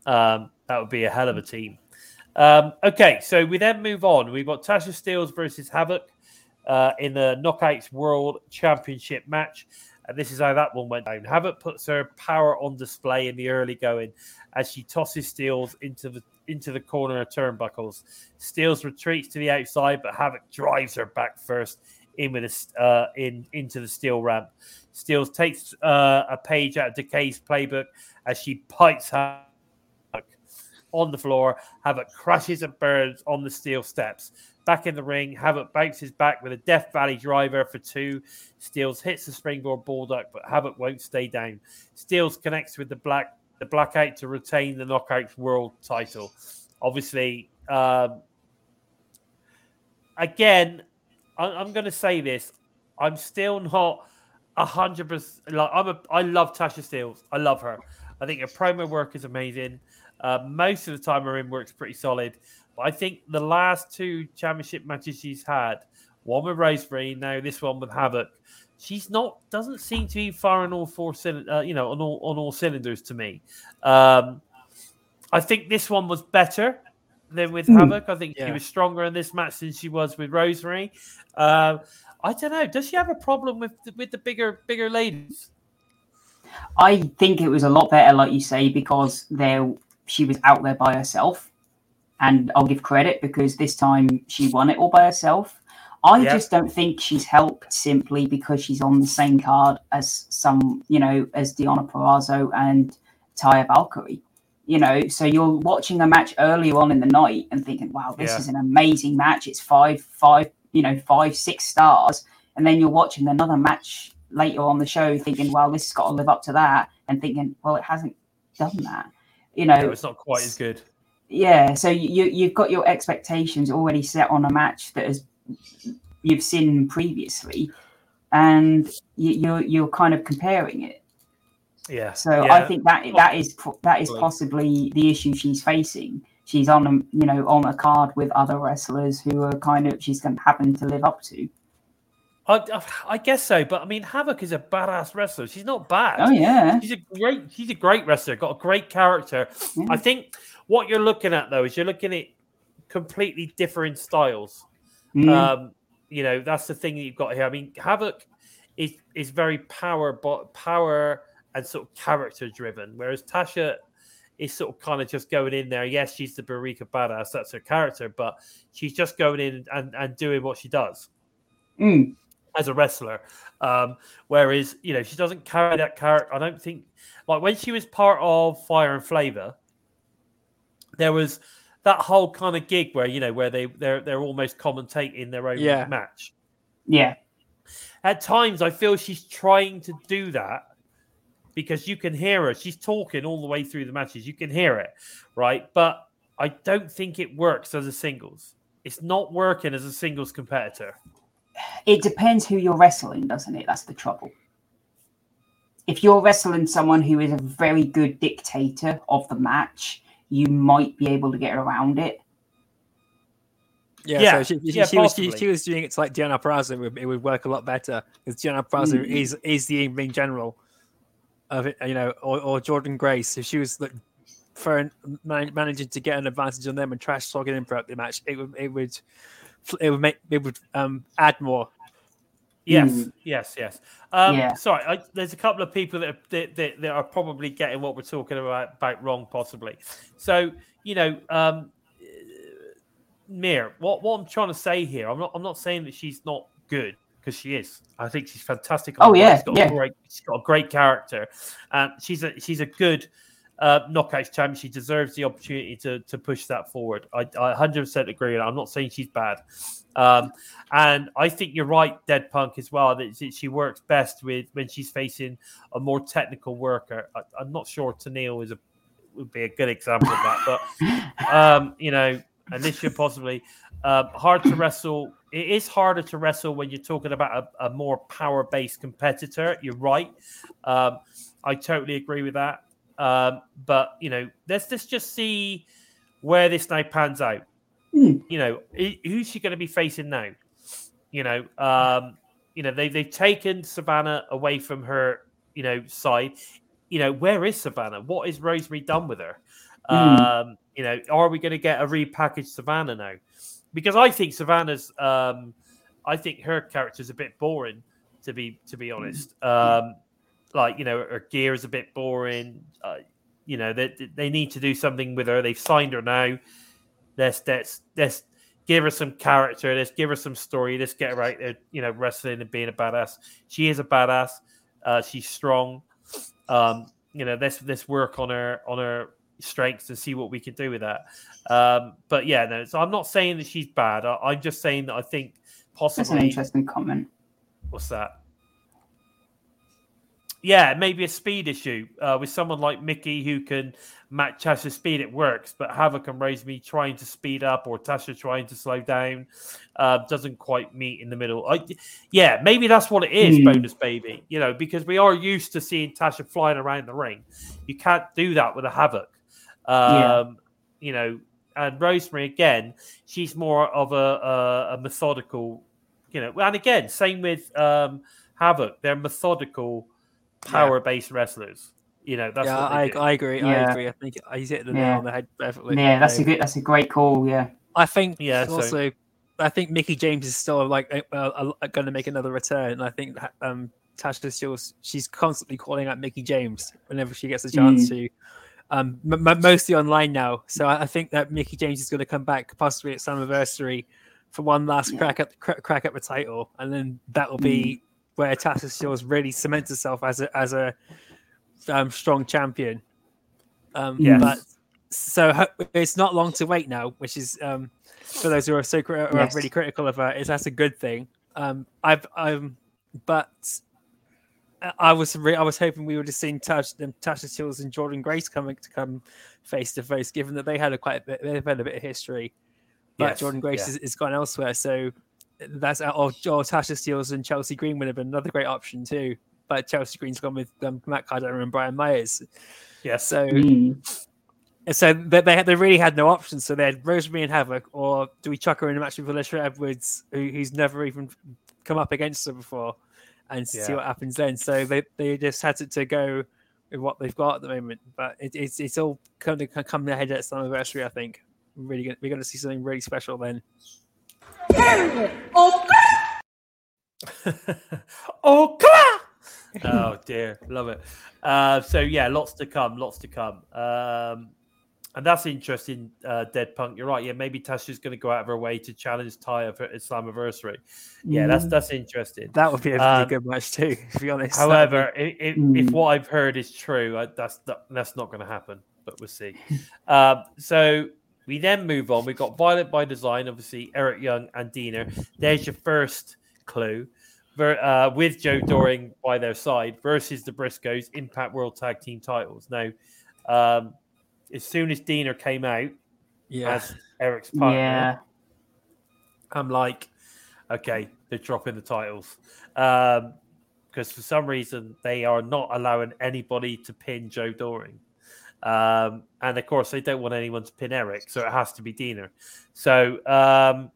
that? Um, that would be a hell of a team. Um, okay, so we then move on. We've got Tasha Steelz versus Havok uh, in the Knockouts World Championship match. And this is how that one went down. Havok puts her power on display in the early going as she tosses Steelz into the into the corner of turnbuckles. Steelz retreats to the outside, but Havok drives her back first in with a, uh, in into the steel ramp. Steelz takes uh, a page out of Decay's playbook as she pipes Havok on the floor. Havok crashes and burns on the steel steps. Back in the ring, Havok bounces back with a Death Valley driver for two. Steelz hits the springboard bulldog, but Havok won't stay down. Steelz connects with the black the blackout to retain the Knockouts World title. Obviously, um, again, I, I'm going to say this: I'm still not a hundred percent. Like I'm a, I love Tasha Steelz. I love her. I think her promo work is amazing. Uh, most of the time, her in work's pretty solid. But I think the last two championship matches she's had, one with Rosemary, now this one with Havok, she's not doesn't seem to be firing all four cylinders. Uh, you know, on all on all cylinders to me. Um, I think this one was better than with Hmm. Havok. I think she was stronger in this match than she was with Rosemary. Uh, I don't know. Does she have a problem with the, with the bigger bigger ladies? I think it was a lot better, like you say, because there she was out there by herself, and I'll give credit because this time she won it all by herself. I Yeah. just don't think she's helped simply because she's on the same card as some, you know, as Deonna Purrazzo and Taya Valkyrie. You know, so you're watching a match earlier on in the night and thinking, "Wow, this Yeah. is an amazing match. It's five, five, you know, five, six stars." And then you're watching another match later on the show, thinking, "Well, this has got to live up to that," and thinking, "Well, it hasn't done that." You know, No, it's not quite as good. yeah. So you you've got your expectations already set on a match that has you've seen previously, and you, you're you're kind of comparing it. Yeah. So yeah. I think that that is that is Possibly. possibly the issue she's facing. She's on a you know on a card with other wrestlers who are kind of she's going to happen to live up to. I, I guess so, but I mean, Havok is a badass wrestler. She's not bad. Oh yeah, She's a great. She's a great wrestler. Got a great character. Yeah. I think what you're looking at though is you're looking at completely different styles. Mm, Um, you know, that's the thing that you've got here. I mean, Havok is is very power, but power and sort of character driven, whereas Tasha is sort of kind of just going in there. Yes, she's the Barika badass. That's her character, but she's just going in and, and doing what she does mm, as a wrestler. Um, whereas, you know, she doesn't carry that character. I don't think, like when she was part of Fire and Flavor, there was that whole kind of gig where you know where they they're they're almost commentating their own Yeah. match. yeah, At times, I feel she's trying to do that because you can hear her. She's talking all the way through the matches. You can hear it, right? But I don't think it works as a singles. It's not working as a singles competitor. It depends who you're wrestling, doesn't it? That's the trouble. If you're wrestling someone who is a very good dictator of the match, you might be able to get around it. Yeah, Yeah, so she, she, yeah, she was she, she was doing it to like Deonna Purrazzo, it would, it would work a lot better because Deonna Purrazzo Mm. is is the in-ring general of it, you know, or, or Jordynne Grace. If she was like for man, managing to get an advantage on them and trash talking in throughout the match, it would it would it would make it would um add more. Yes, Mm. yes, yes. Um, Yeah. Sorry, I, there's a couple of people that, are- that, that that are probably getting what we're talking about, about wrong, possibly. So you know, um, Mir, what what I'm trying to say here, I'm not I'm not saying that she's not good because she is. I think she's fantastic. Oh, yeah, she's got yeah. a great, she's got a great character, and she's a she's a good uh, knockouts champion. She deserves the opportunity to to push that forward. I, I 100% agree. that. I'm not saying she's bad. Um, and I think you're right, Dead Punk, as well. That she- works best with when she's facing a more technical worker. I, I'm not sure Tenille is a would be a good example of that, but um, you know, and should possibly um, hard to wrestle. It is harder to wrestle when you're talking about a, a more power-based competitor. You're right. Um, I totally agree with that. Um, but you know, let's let's just see where this now pans out. Hmm. You know, who's she going to be facing now? You know, um, you know they they've taken Savannah away from her, you know, side. You know, where is Savannah? What is Rosemary done with her? Hmm. Um, you know, are we going to get a repackaged Savannah now? Because I think Savannah's, um, I think her character's a bit boring, to be to be honest. Um, like you know, her gear is a bit boring. Uh, you know, they they need to do something with her. They've signed her now. Let's let's let's give her some character. Let's give her some story. Let's get her out there. You know, wrestling and being a badass. She is a badass. Uh, she's strong. Um, you know, let's let's work on her on her strengths and see what we can do with that. Um, but yeah, no. So I'm not saying that she's bad. I, I'm just saying that I think possibly. That's an interesting comment. what's that? Yeah, maybe a speed issue uh, with someone like Mickie who can match Tasha's speed. It works, but Havok and Rosemary trying to speed up or Tasha trying to slow down uh, doesn't quite meet in the middle. I, yeah, maybe that's what it is, Hmm. bonus baby. You know, because we are used to seeing Tasha flying around the ring. You can't do that with a Havok. Um, Yeah. You know, and Rosemary again, she's more of a, a, a methodical. You know, and again, same with um, Havok. They're methodical, power-based wrestlers. You know, that's yeah, what I, do. I agree. I agree. I think he's hit the Yeah. nail on the head perfectly. Yeah, that's a good. That's a great call. Yeah. I think Yeah, so- also, I think Mickie James is still like uh, uh, going to make another return. And I think that, um, Tasha Steelz she's constantly calling out Mickie James whenever she gets a chance to. Um, m- m- mostly online now, so I, I think that Mickie James is going to come back possibly at Slammiversary for one last crack at the crack at the title, and then that will be where Tasha Steelz really cements herself as a as a um, strong champion. Um, Yes. But so ho- it's not long to wait now, which is um, for those who are so cri- who are really critical of her, is that's a good thing. Um, I've um, but I- I was re- I was hoping we would have seen Tash, them Tasha Steelz and Jordynne Grace coming to come face to face, given that they had a quite a bit, they've had a bit of history. But Yes, Jordynne Grace yeah. is, is gone elsewhere, so that's or, or Tasha Steelz and Chelsea Green would have been another great option too. But Chelsea Green's gone with um, Matt Cardona and Brian Myers. Yes. So Mm. so they, they, had- they really had no options. So they had Rosemary and Havoc, or do we chuck her in a match with Alisha Edwards, who, who's never even come up against her before, and see what happens then? So they, they just had to, to go with what they've got at the moment. But it, it's it's all kind of coming ahead at Slammiversary. I think we're really gonna, we're going to see something really special then. <laughs> oh, oh dear, love it. Uh, so yeah, lots to come, lots to come. Um, and that's interesting, uh, Dead Punk. You're right. Yeah, maybe Tasha's going to go out of her way to challenge Taya for Slammiversary. Yeah, that's Mm. that's interesting. That would be a Um, good match too, <laughs> to be honest. That would be- However, i- if, if Mm. what I've heard is true, I, that's not, that's not going to happen. But we'll see. <laughs> um, so we then move on. We've got Violent by Design, obviously Eric Young and Deaner. There's your first clue. Ver, uh, with Joe Doering by their side versus the Briscoes Impact World Tag Team titles. Now, um, as soon as Deaner came out yeah, as Eric's partner, Yeah. I'm like, okay, they're dropping the titles. Um, because for some reason they are not allowing anybody to pin Joe Doering. Um, and of course they don't want anyone to pin Eric, so it has to be Deaner. So um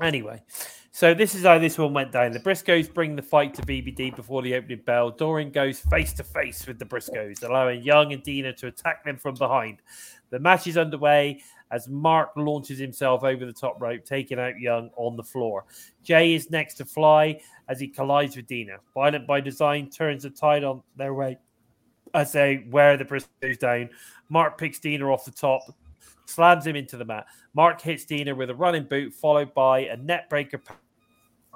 anyway, so this is how this one went down. The Briscoes bring the fight to BBD before the opening bell. Doering goes face to face with the Briscoes, allowing Young and Deaner to attack them from behind. The match is underway as Mark launches himself over the top rope, taking out Young on the floor. Jay is next to fly as he collides with Deaner. Violent by design turns the tide on their way as they wear the Briscoes down. Mark picks Deaner off the top, slams him into the mat. Mark hits Deaner with a running boot, followed by a neckbreaker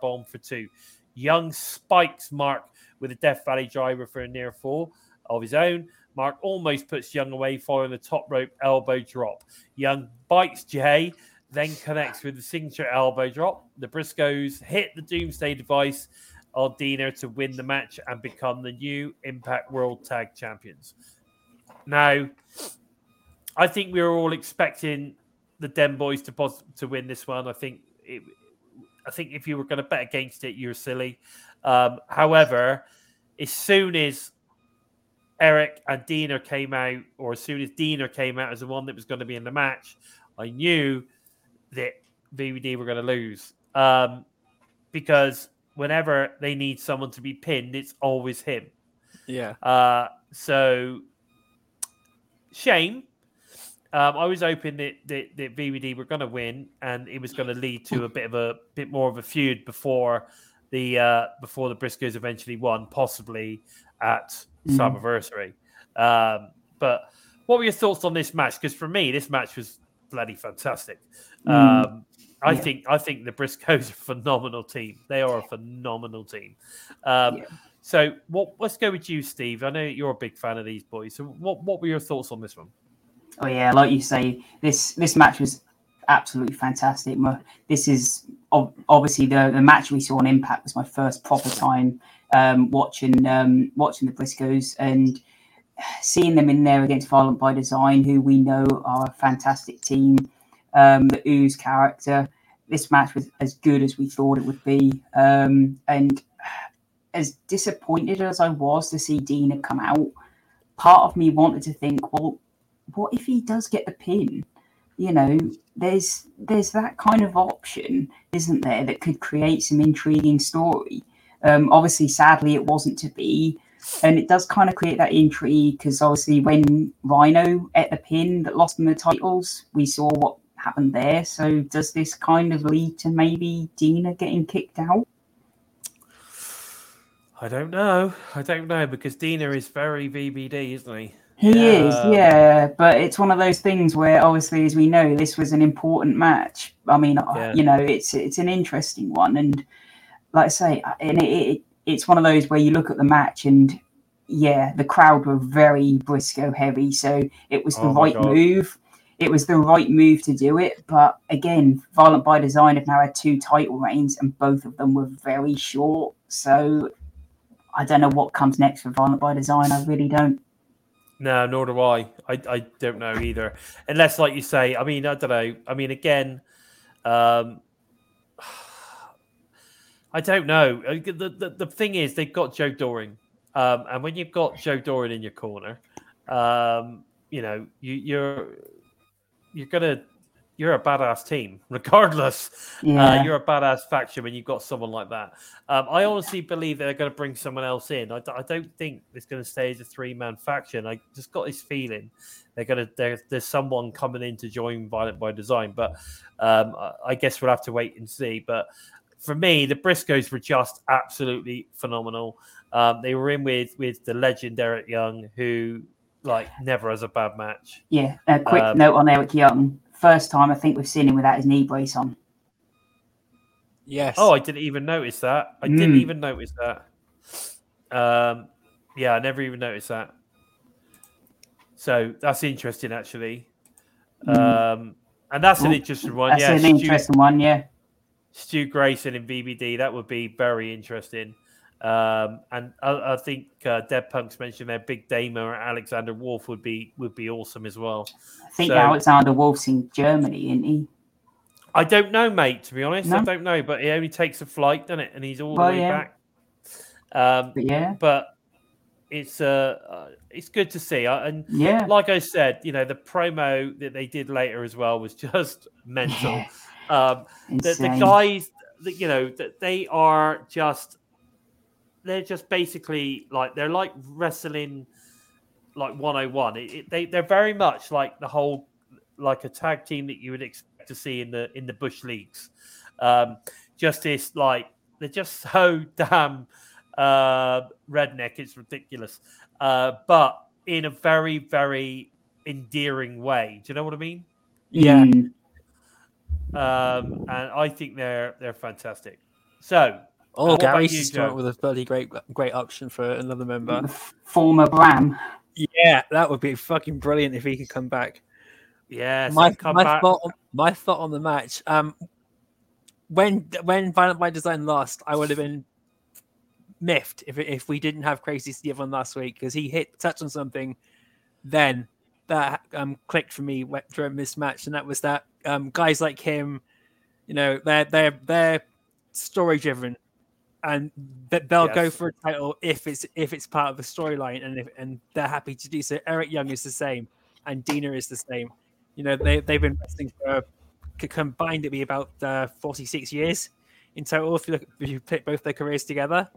bomb for two. Young spikes Mark with a Death Valley driver for a near fall of his own. Mark almost puts Young away following the top rope elbow drop. Young bites Jay, then connects with the signature elbow drop. The Briscoes hit the Doomsday device on Deaner to win the match and become the new Impact World Tag Champions. Now, I think we were all expecting the Dem Boys to pos- to win this one. I think it, I think if you were going to bet against it, you're silly. Um, however, as soon as Eric and Deaner came out, or as soon as Deaner came out as the one that was going to be in the match, I knew that VBD were going to lose. Um, because whenever they need someone to be pinned, it's always him. yeah, Uh, so, shame. Um, I was hoping that, that, that VBD were going to win, and it was going to lead to a bit of a bit more of a feud before the uh, before the Briscoes eventually won, possibly at Mhm. Slammiversary. Um, but what were your thoughts on this match? Because for me, this match was bloody fantastic. Mm. Um, I Yeah. think I think the Briscoes are a phenomenal team. They are a phenomenal team. Um, Yeah. So, what? Let's go with you, Steve. I know you're a big fan of these boys. So, what what were your thoughts on this one? Oh yeah, like you say, this this match was absolutely fantastic. This is obviously the the match we saw on Impact was my first proper time um, watching um, watching the Briscoes and seeing them in there against Violent by Design, who we know are a fantastic team. Um, the Ooze character. This match was as good as we thought it would be, um, and as disappointed as I was to see Deaner come out, part of me wanted to think, well, what if he does get the pin? You know, there's there's that kind of option, isn't there, that could create some intriguing story. Um, obviously, sadly, it wasn't to be, and it does kind of create that intrigue because obviously, when Rhino at the pin that lost them the titles, we saw what happened there. So, does this kind of lead to maybe Deaner getting kicked out? I don't know. I don't know because Deaner is very VBD, isn't he? He is, Yeah. but it's one of those things where, obviously, as we know, this was an important match. I mean, uh, Yeah. you know, it's it's an interesting one, and like I say, uh, and it, it, it's one of those where you look at the match, and yeah, the crowd were very Briscoe heavy, so it was the Oh right God. move. It was the right move to do it, but again, Violent by Design have now had two title reigns, and both of them were very short. So I don't know what comes next for Violent by Design. I really don't. No, nor do I. I. I don't know either. Unless, like you say, I mean, I don't know. I mean, again, um, <sighs> I don't know. Uh, The, the, the thing is, they've got Joe Doering. Um, and when you've got Joe Doering in your corner, um, you know, you, you're you're gonna you're a badass team, <laughs> regardless. Yeah. Uh, you're a badass faction when you've got someone like that. Um, I honestly believe they're going to bring someone else in. I, d- I don't think it's going to stay as a three man faction. I just got this feeling they're going to there's someone coming in to join Violent by Design, but um, I, I guess we'll have to wait and see. But for me, the Briscoes were just absolutely phenomenal. Um, they were in with with the legend Eric Young, who like never has a bad match. Yeah, a quick Um, note on Eric Young. First time I think we've seen him without his knee brace on. Yes. Oh, I didn't even notice that. I didn't Mm. even notice that. Um, yeah, I never even noticed that. So that's interesting, actually. Um, and that's an interesting one. That's yeah, an Stu, interesting one, yeah. Stu Grayson in VBD. That would be very interesting. Um, and I, I think uh, Dead Punks mentioned there, Big Damo and Alexander Wolfe would be would be awesome as well. I think So- Alexander Wolfe's in Germany, isn't he? I don't know, mate. To be honest, I don't know. But he only takes a flight, doesn't it? And he's all Well, the way yeah. back. Um, But yeah, but it's uh, it's good to see. And yeah. like I said, you know, the promo that they did later as well was <laughs> just mental. Um, the, the guys, that you know, that they are just they're just basically like they're like wrestling like 101. It, it, they they're very much like the whole like a tag team that you would expect to see in the in the bush leagues. Um, just this like they're just <laughs> so damn uh, redneck. It's ridiculous, uh, but in a very very endearing way. Do you know what I mean? yeah. Mm. um, and I think they're they're fantastic. So, Oh, what about Gary's you, just come up with a bloody great, great option for another member. F- former Bram. Yeah, that would be fucking brilliant if he could come back. Yeah, my come my back. thought on, my thought on the match. Um, when when Violent by Design lost, I would have been miffed if if we didn't have Crazy Steve on last week because he hit touched on something then that um clicked for me wh- during this match, and that was that um guys like him, you know, they're they're they're story driven. And that they'll go for a title if it's if it's part of the storyline, and if, and they're happy to do so. Eric Young is the same, and Deaner is the same. You know, they they've been wrestling for combined to be about uh, 46 years in total if you look if you put both their careers together.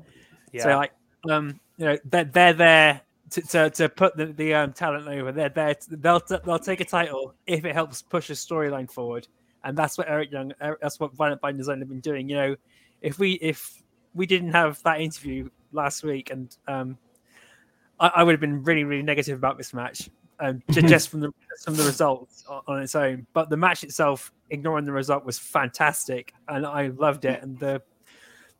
Yeah. So like um you know they're, they're there to, to, to put the, the um, talent over. They're there to, they'll they'll take a title if it helps push a storyline forward. And that's what Eric Young that's what Violent Design have been doing. You know, if we if we didn't have that interview last week and um I, I would have been really, really negative about this match. Um, ju- <laughs> just from the from the results on, its own, but the match itself, ignoring the result, was fantastic, and I loved it. And the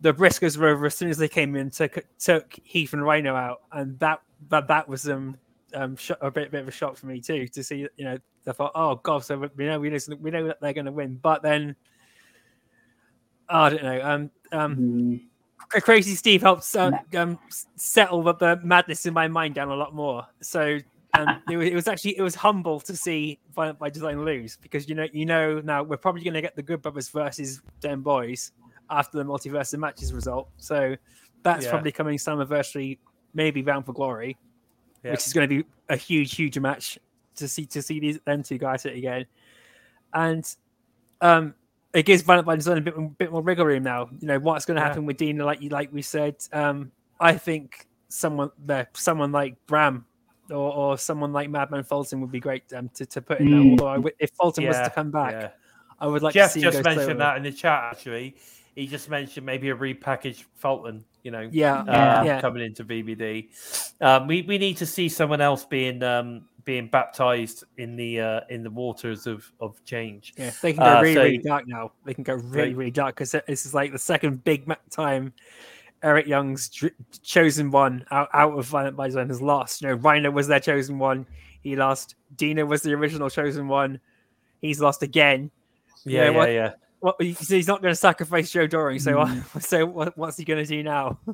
the Briscoes were over as soon as they came in, took took Heath and Rhino out, and that that that was um, um sho- a bit, bit of a shock for me too to see. You know, I thought, oh god, so we know we know we know that they're going to win, but then oh, I don't know. Um, um, Mm. Cra- Crazy Steve helps uh, um, settle the, the madness in my mind down a lot more. So um, <laughs> it, wa- it was actually it was humble to see Violent by Design lose because you know you know now we're probably going to get the Good Brothers versus Dem Boys after the multiverse of matches result. So that's Yeah. probably coming Slammiversary, maybe Bound for Glory, Yeah. which is going to be a huge huge match to see to see these them two guys hit again, and um it gives Design a bit, bit more wriggle room now. You know what's going to Yeah. happen with Deaner, like you like we said. Um, I think someone there, someone like Bram or, or someone like Madman Fulton would be great um, to, to put in there. Mm. Although w- if Fulton was to come back, yeah. I would like Jeff to see just mentioned that in the chat. Actually, he just mentioned maybe a repackaged Fulton. You know, Yeah, uh, Yeah. yeah. coming into VBD. Um, we we need to see someone else being um, being baptized in the uh, in the waters of of change. Yeah, they can go Uh, really, so- really dark now. They can go really, Right. really dark because this is like the second big ma- time Eric Young's dr- chosen one out, out of Violent by Design has lost. You know, Rhino was their chosen one. He lost. Deaner was the original chosen one. He's lost again. Yeah, Yeah, yeah, what- yeah. Well, he- so he's not going to sacrifice Joe Doering. So, <laughs> so what, what's he going to do now? <laughs>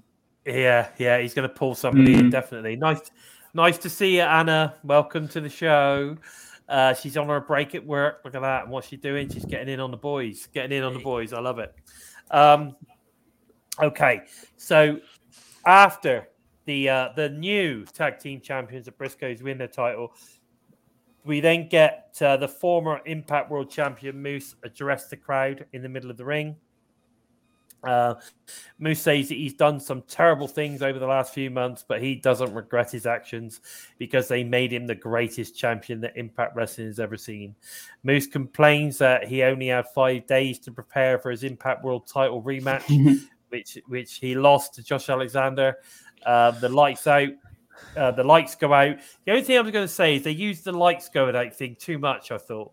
Yeah, yeah, he's going to pull somebody in Mm. definitely. Nice, nice to see you, Anna. Welcome to the show. Uh, she's on her break at work. Look at that. And what's she doing? She's getting in on the boys. Getting in on the boys. I love it. Um, okay, so after the uh, the new tag team champions of Briscoes win the title, we then get uh, the former Impact World Champion Moose address the crowd in the middle of the ring. Uh, Moose says that he's done some terrible things over the last few months, but he doesn't regret his actions because they made him the greatest champion that Impact Wrestling has ever seen. Moose complains that he only had five days to prepare for his Impact World Title rematch, <laughs> which which he lost to Josh Alexander. Uh, the lights out. Uh, the lights go out. The only thing I was going to say is they used the lights going out thing too much. I thought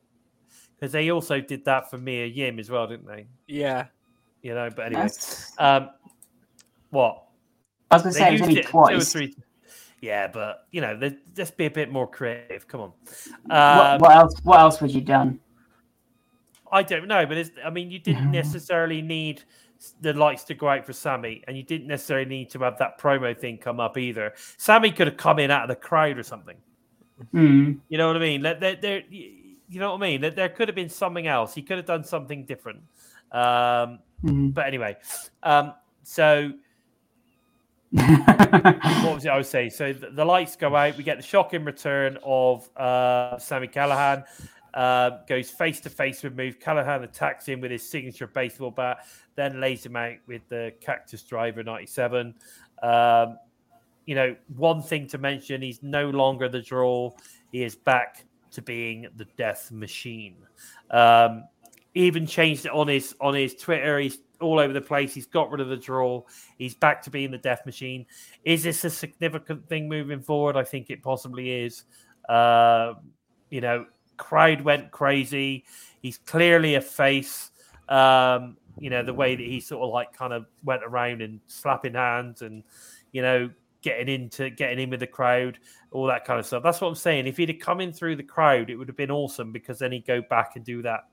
because they also did that for Mia Yim as well, didn't they? Yeah. You know. But anyway, um, what I was going to say it was only it twice. Yeah, but you know, let's be a bit more creative. Come on. what, Um, what else? What else would you done? I don't know, but it's, I mean, you didn't Mhm. necessarily need the lights to go out for Sami, and you didn't necessarily need to have that promo thing come up either. Sami could have come in out of the crowd or something. Mm. You know what I mean? There, there, there- you know what I mean? There, there could have been something else. He could have done something different. Um, Mm. but anyway, um, so <laughs> what was it I was saying? So the, the lights go out. We get the shocking return of uh, Sami Callihan. Uh, goes face to face with Moose. Callihan attacks him with his signature baseball bat, then lays him out with the Cactus Driver 97. Um, you know, one thing to mention he's no longer the draw. He is back to being the death machine. Um, even changed it on his on his Twitter. He's all over the place. He's got rid of the draw. He's back to being the death machine. Is this a significant thing moving forward? I think it possibly is. Uh, you know, crowd went crazy. He's clearly a face. Um, you know, the way that he sort of like kind of went around and slapping hands and, you know, getting into getting in with the crowd, all that kind of stuff. That's what I'm saying. If he'd have come in through the crowd, it would have been awesome because then he'd go back and do that,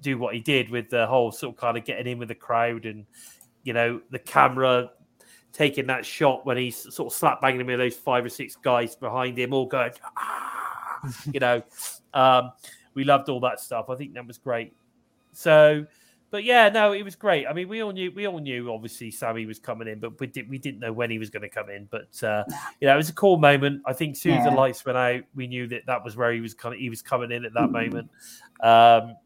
do what he did with the whole sort of kind of getting in with the crowd and, you know, the camera taking that shot when he's sort of slap banging him with those five or six guys behind him, all going, "Ah," you know. Um, we loved all that stuff. I think that was great. So, but yeah, no, it was great. I mean, we all knew, we all knew, obviously, Sami was coming in, but we did, we didn't know when he was going to come in. But uh, you know, it was a cool moment. I think as soon as the lights went out, we knew that that was where he was kind of, he was coming in at that moment. Um,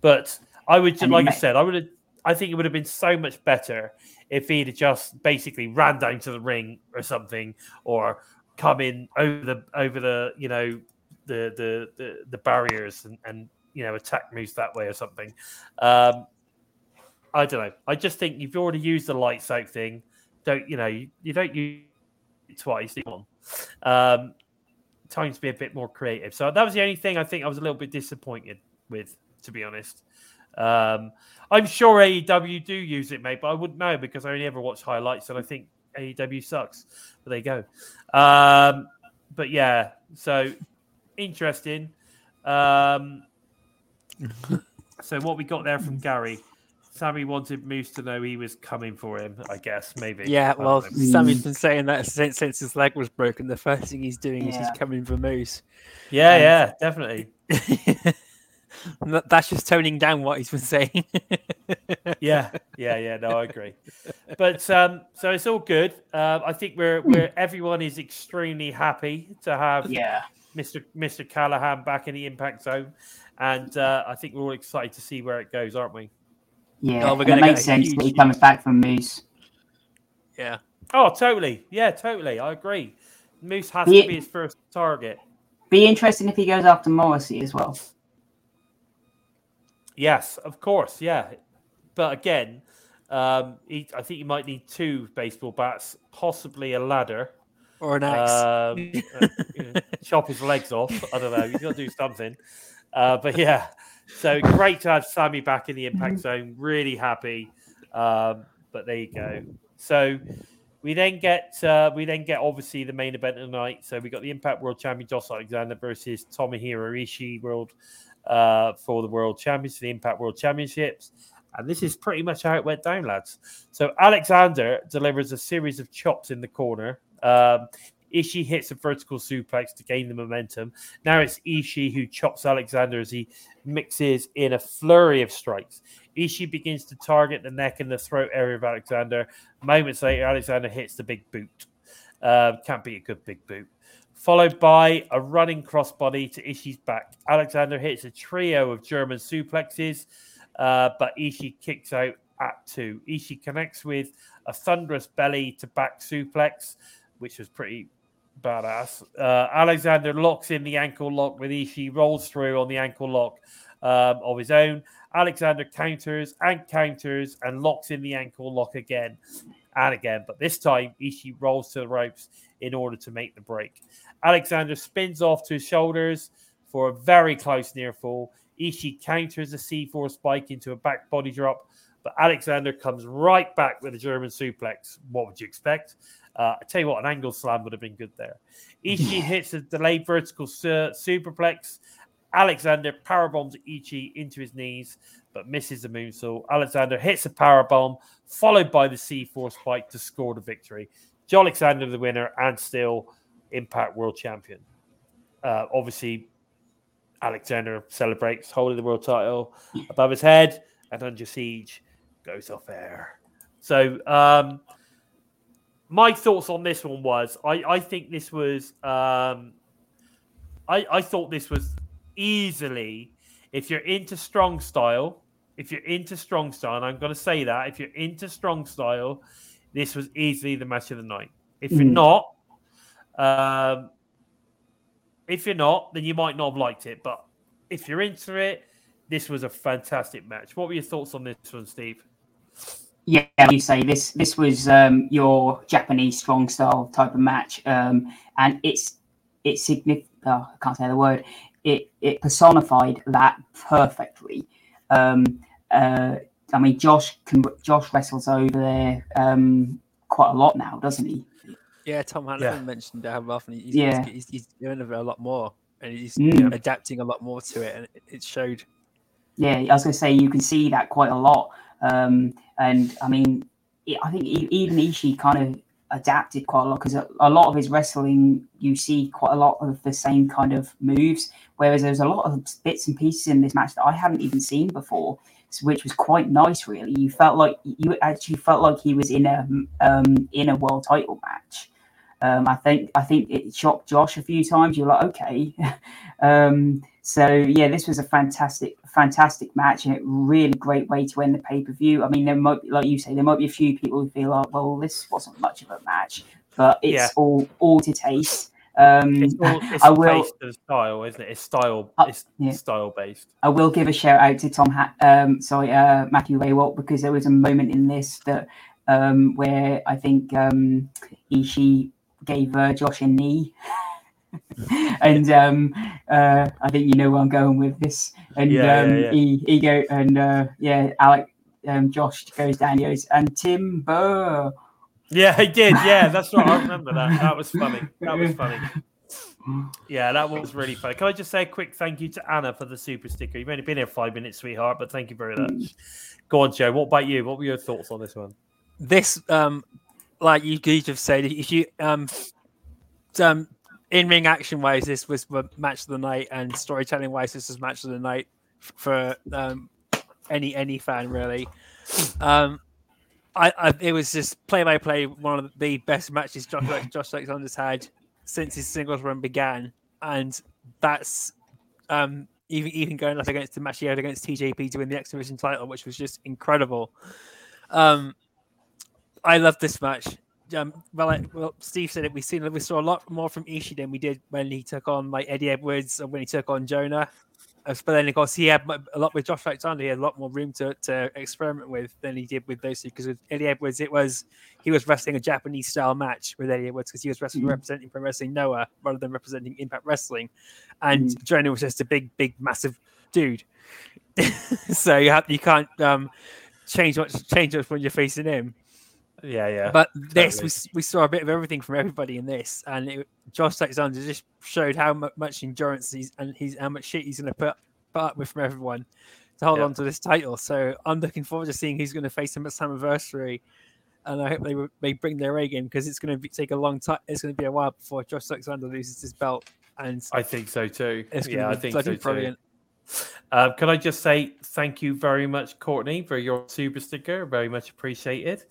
but I would, just, like I said, I would have, I think it would have been so much better if he'd have just basically ran down to the ring or something, or come in over the over the you know the the the, the barriers and, and you know attack Moose that way or something. Um, I don't know. I just think you've already used the lights out thing. Don't you know? You, you don't use it twice. you? Um, time to be a bit more creative. So that was the only thing I think I was a little bit disappointed with, to be honest. Um, I'm sure AEW do use it, mate, but I wouldn't know because I only ever watch highlights and I think AEW sucks. But there you go. Um, but yeah, so interesting. Um, so what we got there from Gary? Sami wanted Moose to know he was coming for him. I guess maybe. Yeah, well. Sami's been saying that since, since his leg was broken. The first thing he's doing is he's coming for Moose. yeah, and- yeah, definitely. <laughs> And that- That's just toning down what he's been saying. <laughs> Yeah, yeah, yeah. No, I agree. But um, so it's all good. Uh, I think we're we're everyone is extremely happy to have Yeah. Mr. Mr. Callihan back in the impact zone, and uh, I think we're all excited to see where it goes, aren't we? Yeah. Oh, we're gonna it makes a sense that he comes back from Moose. yeah. Oh, totally. Yeah, totally. I agree. Moose has Yeah. to be his first target. Be interesting if he goes after Morrissey as well. Yes, of course. Yeah, but again, um, he, I think you might need two baseball bats, possibly a ladder. Or an axe. Um, <laughs> uh, you know, chop his legs off. I don't know. You've got to do something. Uh, but yeah, so great to have Sami back in the impact zone. Really happy. Um, but there you go. So we then get uh, we then get obviously the main event of the night. So we got the Impact World Champion Josh Alexander versus Tomohiro Ishii World uh, for the World Champions, the Impact World Championships. And this is pretty much how it went down, lads. So Alexander delivers a series of chops in the corner. Um, Ishii hits a vertical suplex to gain the momentum. Now it's Ishii who chops Alexander as he mixes in a flurry of strikes. Ishii begins to target the neck and the throat area of Alexander. Moments later, Alexander hits the big boot. Uh, can't be a good big boot. Followed by a running crossbody to Ishii's back. Alexander hits a trio of German suplexes, uh, but Ishii kicks out at two. Ishii connects with a thunderous belly to back suplex, which was pretty badass. Uh, Alexander locks in the ankle lock with Ishii, rolls through on the ankle lock um, of his own. Alexander counters and counters and locks in the ankle lock again and again. But this time, Ishii rolls to the ropes in order to make the break. Alexander spins off to his shoulders for a very close near fall. Ishii counters a C4 spike into a back body drop, but Alexander comes right back with a German suplex. What would you expect? Uh, I tell you what, an angle slam would have been good there. <laughs> Ishii hits a delayed vertical su- superplex. Alexander powerbombs Ishii into his knees, but misses the moonsault. Alexander hits a powerbomb, followed by the C4 spike to score the victory. Joe Alexander, the winner, and still Impact World Champion. Uh, obviously, Alexander celebrates holding the world title above his head, and Under Siege goes off air. So, um, my thoughts on this one was I, I think this was um, I, I thought this was easily if you're into strong style if you're into strong style and i'm going to say that if you're into strong style this was easily the match of the night if you're Mm. not um, if you're not then you might not have liked it but if you're into it this was a fantastic match what were your thoughts on this one steve Yeah, you say this. This was um, your Japanese strong style type of match, um, and it's it's significant. Oh, I can't say the word. It it personified that perfectly. Um, uh, I mean, Josh can Josh wrestles over there um, quite a lot now, doesn't he? Yeah, Tom Hannifan Yeah. mentioned how often he's, Yeah. he's, he's, he's doing it a lot more and he's Mm. adapting a lot more to it, and it, it showed. Yeah, I was going to say you can see that quite a lot, um, and I mean, it, I think e- even Ishii kind of adapted quite a lot because a, lot of his wrestling you see quite a lot of the same kind of moves, whereas there's a lot of bits and pieces in this match that I hadn't even seen before, which was quite nice. Really, you felt like you actually felt like he was in a um, in a world title match. Um, I think I think it shocked Josh a few times. You're like, okay. <laughs> um, so yeah, this was a fantastic, fantastic match, and a really great way to end the pay per view. I mean, there might, be, like you say, there might be a few people who feel like, well, this wasn't much of a match, but it's Yeah. all all to taste. Um, it's all <laughs> it's I will. style isn't it it's style Uh, it's yeah. style based I will give a shout out to Tom, ha- um, sorry, uh, Matthew Rehwoldt, because there was a moment in this that um, where I think um, Ishii gave uh, Josh a knee. <laughs> <laughs> and um, uh, I think you know where I'm going with this. And Yeah, um, yeah, yeah. He, he go and uh, yeah, Alec, um, Josh goes down. He goes and Timber. yeah he did yeah that's right i <laughs> remember that that was funny that was funny Yeah, that was really funny. Can I just say a quick thank you to Anna for the super sticker? You've only been here five minutes, sweetheart, but thank you very much. Go on, Joe. What about you? What were your thoughts on this one? this um like you you just said if you um um in ring action wise this was the match of the night and storytelling wise this was match of the night for um any any fan really um I, I it was just play by play one of the best matches Josh, <laughs> Josh Alexander's had since his singles run began and that's um even even going up against the match he had against TJP to win the X Division title which was just incredible um I love this match. Um, well, I, well, Steve said it. We seen we saw a lot more from Ishii than we did when he took on like Eddie Edwards or when he took on Jonah. Uh, But then, of course, he had a lot with Josh Alexander. He had a lot more room to, to experiment with than he did with those two. Because with Eddie Edwards, it was he was wrestling a Japanese style match with Eddie Edwards because he was wrestling Mhm. representing Pro Wrestling Noah rather than representing Impact Wrestling, and Mm. Jonah was just a big, big, massive dude. <laughs> so you have you can't um, change much change much when you're facing him. Yeah, yeah. But this, totally. we, we saw a bit of everything from everybody in this, and it, Josh Alexander just showed how mu- much endurance he's and he's how much shit he's going to put, put up with from everyone to hold Yeah. on to this title. So I'm looking forward to seeing who's going to face him at Slammiversary, and I hope they they bring their A game because it's going to take a long time. It's going to be a while before Josh Alexander loses his belt, and I think so too. yeah, I think so bloody too. Uh, can I just say thank you very much, Courtney, for your super sticker? Very much appreciated.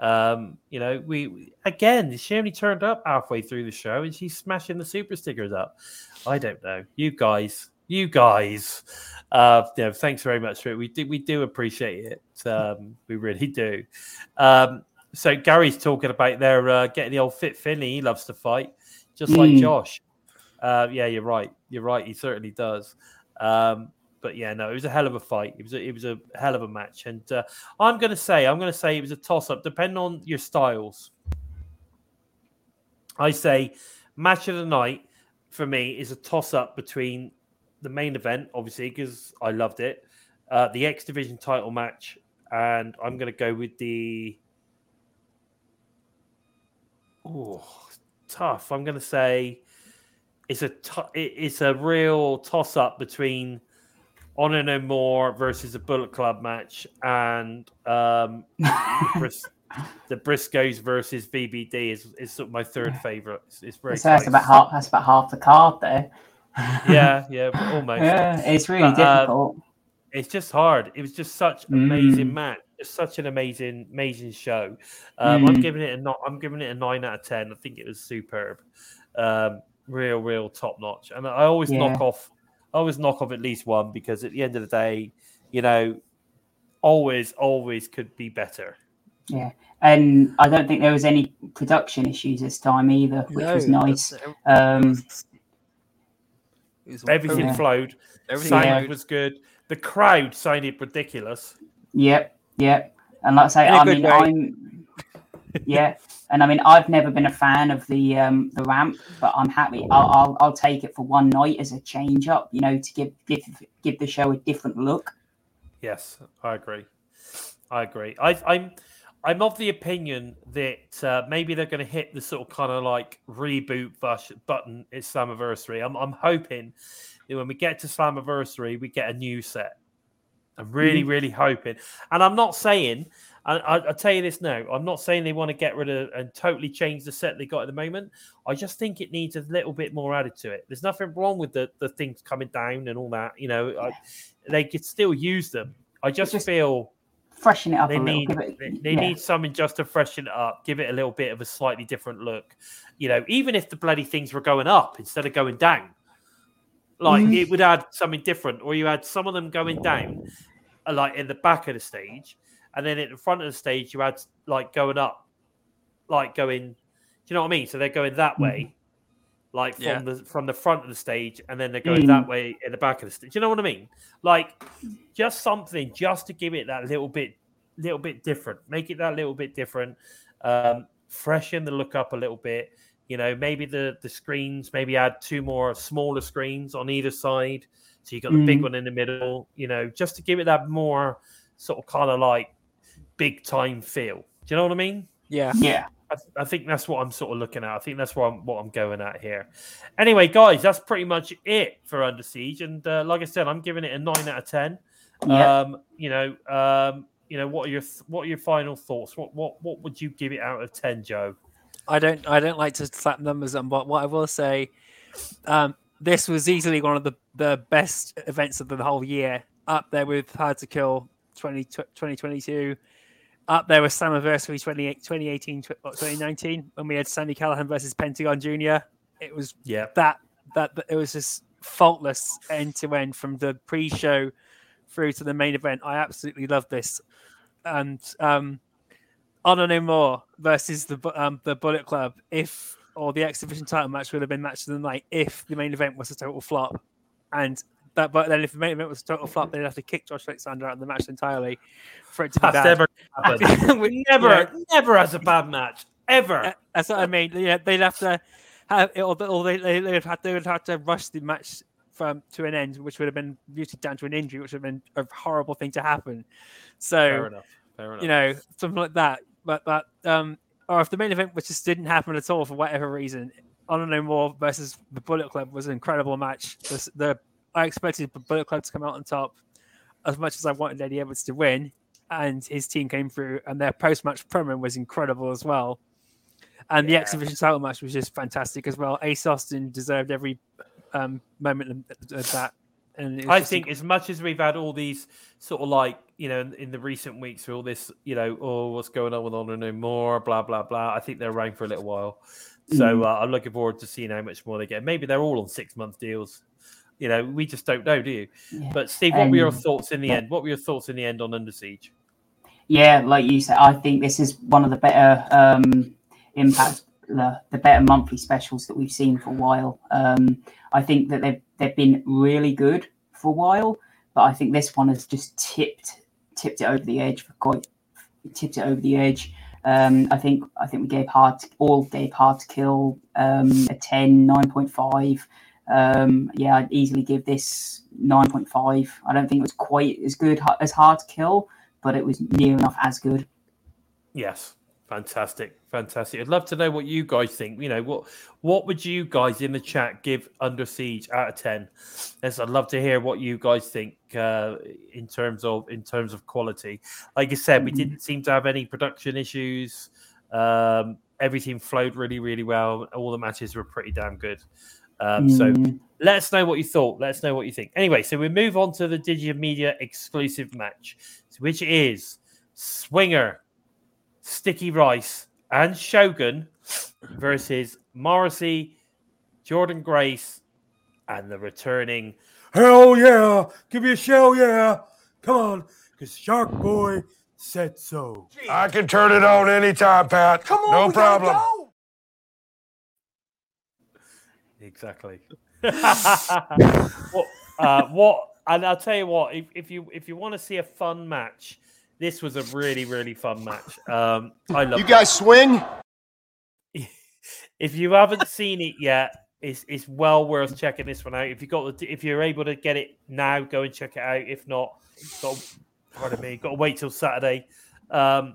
Um, you know, we again, she only turned up halfway through the show and she's smashing the super stickers up. I don't know, you guys, you guys. Uh, you know, thanks very much for it. We do, we do appreciate it. Um, <laughs> we really do. Um, so Gary's talking about their uh, getting the old fit Finley. He loves to fight, just like Mm. Josh. Uh, yeah, you're right. You're right. He certainly does. Um, but yeah, no, it was a hell of a fight. It was a, it was a hell of a match, and uh, I'm going to say I'm going to say it was a toss up, depending on your styles. I say match of the night for me is a toss up between the main event, obviously because I loved it, uh, the X Division title match, and I'm going to go with the. Oh, tough. I'm going to say it's a it's a real toss up between Honor No More versus a Bullet Club match and um, <laughs> Bris- the Briscoes versus VBD is is sort of my third favorite. It's, it's very So that's about half. That's about half the card there. yeah, <laughs> yeah, almost. yeah, it's really But, uh, difficult. It's just hard. It was just such an amazing Mm. match. It's such an amazing, amazing show. Um, I'm Mm. giving it a not. I'm giving it a nine out of ten. I think it was superb. Um, real, real top notch. And I always knock off. I always knock off at least one because at the end of the day, you know, always, always could be better. Yeah, and I don't think there was any production issues this time either, which was nice. Um, was Everything Yeah. flowed. Everything Sound Yeah. was good. The crowd sounded ridiculous. Yep, yep. And like I say, In a I good mean, way. I'm yeah, and I mean, I've never been a fan of the um the ramp, but I'm happy. I'll I'll, I'll take it for one night as a change up, you know, to give give give the show a different look. Yes, I agree. I agree. I, I'm I'm of the opinion that uh, maybe they're going to hit the sort of kind of like reboot bush, button at Slammiversary. I'm I'm hoping that when we get to Slammiversary, we get a new set. I'm really, really hoping. And I'm not saying, I, I, I'll tell you this now, I'm not saying they want to get rid of and totally change the set they got at the moment. I just think it needs a little bit more added to it. There's nothing wrong with the, the things coming down and all that. You know, I, they could still use them. I just, Just feel Freshen it up they a need it- they, they yeah. need something just to freshen it up, give it a little bit of a slightly different look. You know, even if the bloody things were going up instead of going down, like Mhm. it would add something different. Or you had some of them going down, like in the back of the stage, and then at the front of the stage you had like going up, like going. Do you know what I mean? So they're going that way, like from Yeah. the from the front of the stage, and then they're going that way in the back of the stage. Do you know what I mean? Like just something just to give it that little bit little bit different make it that little bit different um freshen the look up a little bit you know maybe the the screens maybe add two more smaller screens on either side so you got the big Mm. one in the middle you know just to give it that more sort of kind of like big time feel do you know what i mean Yeah, Yeah, I, th- I think that's what I'm sort of looking at. I think that's what I'm what I'm going at here. Anyway, guys, that's pretty much it for Under Siege. And uh, like I said, I'm giving it a nine out of ten. Yeah. Um, you know, um, you know, what are your th- what are your final thoughts? What what what would you give it out of ten, Joe? I don't I don't like to slap numbers on, but what I will say, um, this was easily one of the, the best events of the whole year, up there with Hard to Kill 20, 2022, up there with Slammiversary 20, 2018 2019 when we had Sami Callihan versus Pentagon Jr. It was Yeah, that that, that it was just faultless end to end from the pre-show through to the main event. I absolutely love this, and um, Honor No More versus the um, the Bullet Club. If or the X Division title match would have been match of the night if the main event was a total flop, and that but then if the main event was a total flop, they'd have to kick Josh Alexander out of the match entirely for it to be bad. never. <laughs> <laughs> We- never, yeah. never has a bad match ever. Uh, That's what I mean. Yeah, they'd have to have, or, or they, they, they would have they would have to rush the match from to an end, which would have been usually down to an injury, which would have been a horrible thing to happen. So Fair enough. Fair enough. you know something like that. But but um, or if the main event which just didn't happen at all for whatever reason, Honor No More versus the Bullet Club was an incredible match. The, the I expected the Bullet Club to come out on top as much as I wanted Eddie Edwards to win, and his team came through, and their post match promo was incredible as well. And the Yeah. X Division title match was just fantastic as well. Ace Austin deserved every um, moment of that. And I think as much as we've had all these sort of like you know in, in the recent weeks, with all this you know, oh, what's going on with Honor No More, blah blah blah. I think they're around for a little while, so uh, I'm looking forward to seeing how much more they get. Maybe they're all on six month deals. You know, we just don't know, do you? Yeah. But Steve, what were your Um, thoughts in the end? What were your thoughts in the end on Under Siege? Yeah, like you said, I think this is one of the better um, impact, the, the better monthly specials that we've seen for a while. Um, I think that they've they've been really good for a while, but I think this one has just tipped tipped it over the edge for quite tipped it over the edge. Um, I think I think we gave hard all gave hard to kill um, a 10, 9.5. Um, yeah, I'd easily give this 9.5. I don't think it was quite as good as hard to kill, but it was near enough as good. Yes, fantastic, fantastic. I'd love to know what you guys think. You know, what what would you guys in the chat give Under Siege out of ten? Yes, I'd love to hear what you guys think uh, in terms of in terms of quality. Like I said, we Mhm. didn't seem to have any production issues. Um, everything flowed really, really well. All the matches were pretty damn good. Um, So Mm, let us know what you thought. Let us know what you think. Anyway, so we move on to the Digital Media exclusive match, which is Swinger, Zicky Dice, and Shogun versus Morrissey, Jordynne Grace, and the returning. Hell yeah! Give me a shell, yeah! Come on, because Shark Boy said so. I can turn it on anytime, Pat. Come on, no problem. Exactly. <laughs> what, uh, what? And I'll tell you what. If, if you if you want to see a fun match, this was a really really fun match. Um, I love. You guys swing? <laughs> If you haven't seen it yet, it's it's well worth checking this one out. If you got the, if you're able to get it now, go and check it out. If not, got pardon me, got to wait till Saturday. Um,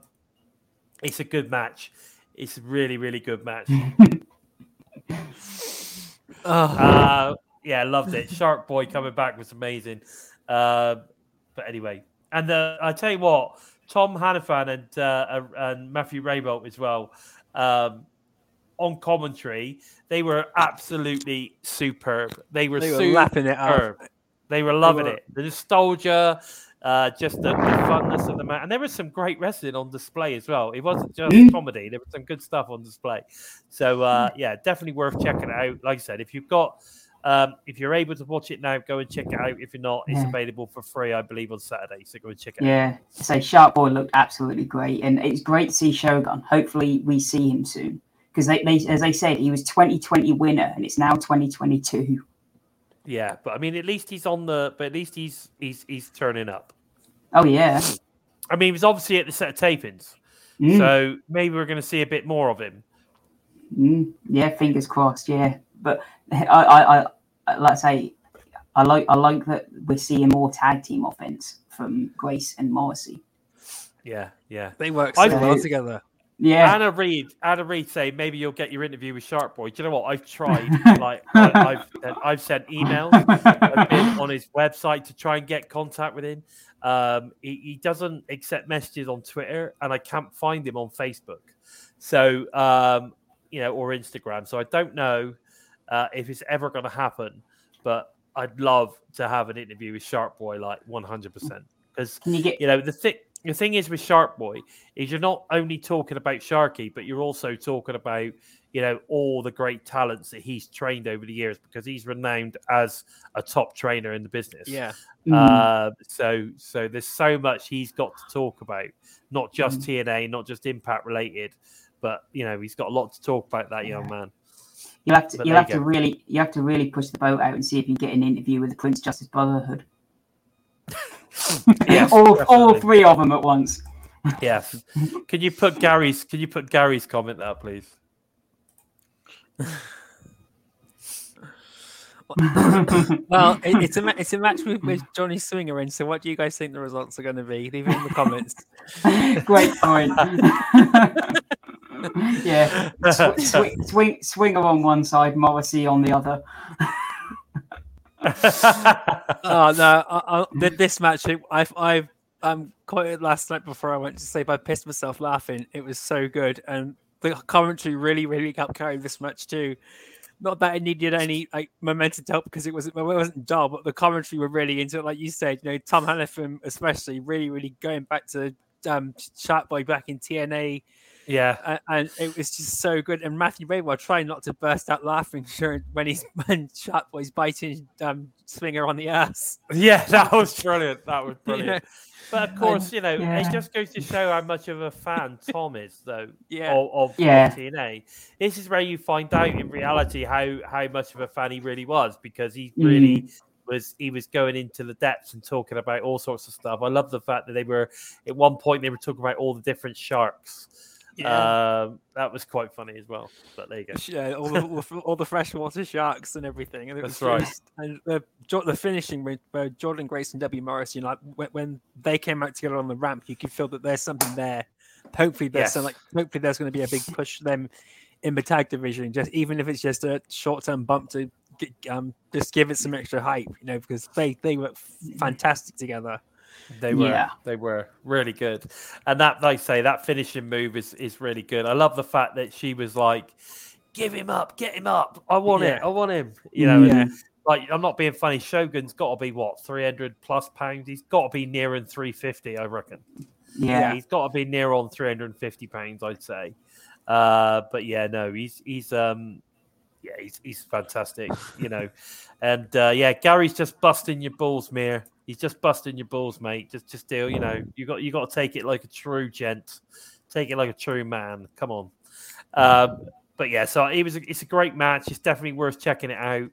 it's a good match. It's a really really good match. <laughs> Oh, Uh, yeah, loved it. Shark Boy coming back was amazing. Uh, but anyway, and uh, I tell you what, Tom Hannifan and uh, and Matthew Rehwoldt as well um, on commentary, they were absolutely superb. They were they were lapping it up. They were loving were- it. The nostalgia, uh, just the, the funness of the match, and there was some great wrestling on display as well. It wasn't just Mm. comedy; there was some good stuff on display. So uh, yeah, definitely worth checking out. Like I said, if you've got, um, if you're able to watch it now, go and check it out. If you're not, it's Yeah. available for free, I believe, on Saturday. So go and check it out. yeah, so Shark Boy looked absolutely great, and it's great to see Shogun. Hopefully, we see him soon because they, they, as I said, he was 2020 winner, and it's now 2022. Yeah, but I mean, at least he's on the. But at least he's he's he's turning up. Oh yeah, I mean, he was obviously at the set of tapings, Mm, so maybe we're going to see a bit more of him. mm, yeah. Fingers crossed. Yeah, but <laughs> I, I, I, like I say, I like, I like that we're seeing more tag team offense from Grace and Morrissey. Yeah, yeah. They work so I've- well together. Yeah. Anna Reid, Anna Reid say maybe you'll get your interview with Shark Boy. Do you know what? I've tried. <laughs> like I, I've I've sent emails. I've been <laughs> on his website to try and get contact with him. Um, he, he doesn't accept messages on Twitter, and I can't find him on Facebook. So um, you know, or Instagram. So I don't know uh, if it's ever going to happen. But I'd love to have an interview with Shark Boy, like one hundred percent, because you get you know the thing the thing is with Shark Boy is you're not only talking about Sharky, but you're also talking about you know all the great talents that he's trained over the years because he's renowned as a top trainer in the business. Yeah. Mm. Uh, so so there's so much he's got to talk about, not just Mm. TNA, not just Impact related, but you know he's got a lot to talk about. That young man. You'll have to But you'll have you to really you have to really push the boat out and see if you can get an interview with the Prince Justice Brotherhood. <laughs> Yes, all all three of them at once. Yes. Can you put Gary's? Can you put Gary's comment there, please? <laughs> Well, it, it's a ma- it's a match with, with <laughs> Johnny Swinger in. So, what do you guys think the results are going to be? Leave it in the comments. Great point. yeah, sw- swing, swing, swinger on one side, Morrissey on the other. Oh no! I, I, this match, I've I've um quoted last night before I went to sleep. I pissed myself laughing. It was so good, and the commentary really, really helped carry this match too. Not that it needed any like momentum to help because it wasn't it wasn't dull, but the commentary were really into it. Like you said, you know, Tom Hannifan especially really, really going back to um Shark Boy back in TNA, yeah. and, and it was just so good. And Matthew Rehwoldt trying not to burst out laughing <laughs> during when he's when Shark Boy's biting um Swinger on the ass. Yeah, <laughs> that was brilliant. That was <laughs> brilliant. But of course, you know, yeah. it just goes to show how much of a fan Tom is, though, Yeah. of, of, Yeah. TNA. This is where you find out in reality how how much of a fan he really was because he Mm. really was he was going into the depths and talking about all sorts of stuff. I love the fact that they were at one point they were talking about all the different sharks. Um, that was quite funny as well. But there you go. Yeah, all the, all the- all the freshwater sharks and everything. And it That's was right. just- and the the finishing with uh, Jordynne Grace and W Morris, you know, like when, when they came out together on the ramp, you could feel that there's something there. Hopefully, there's some like hopefully there's going to be a big push for them in the tag division. Just even if it's just a short term bump to get, um just give it some extra hype, you know, because they they were fantastic together. They were, Yeah. they were really good, and that, like I say, that finishing move is is really good. I love the fact that she was like, "Give him up, get him up. I want it, I want him." You know, and, Yeah. like I'm not being funny. Shogun's got to be what 300 plus pounds. He's got to be nearing 350, I reckon. Yeah, he's got to be near on 350 pounds, I'd say. Uh, but yeah, no, he's he's um yeah, he's he's fantastic, you know. And uh, yeah, Gary's just busting your balls, Mir. He's just busting your balls, mate. Just just deal, you know. You got you got to take it like a true gent. Take it like a true man. Come on. Um, but yeah, so it was a, it's a great match. It's definitely worth checking it out.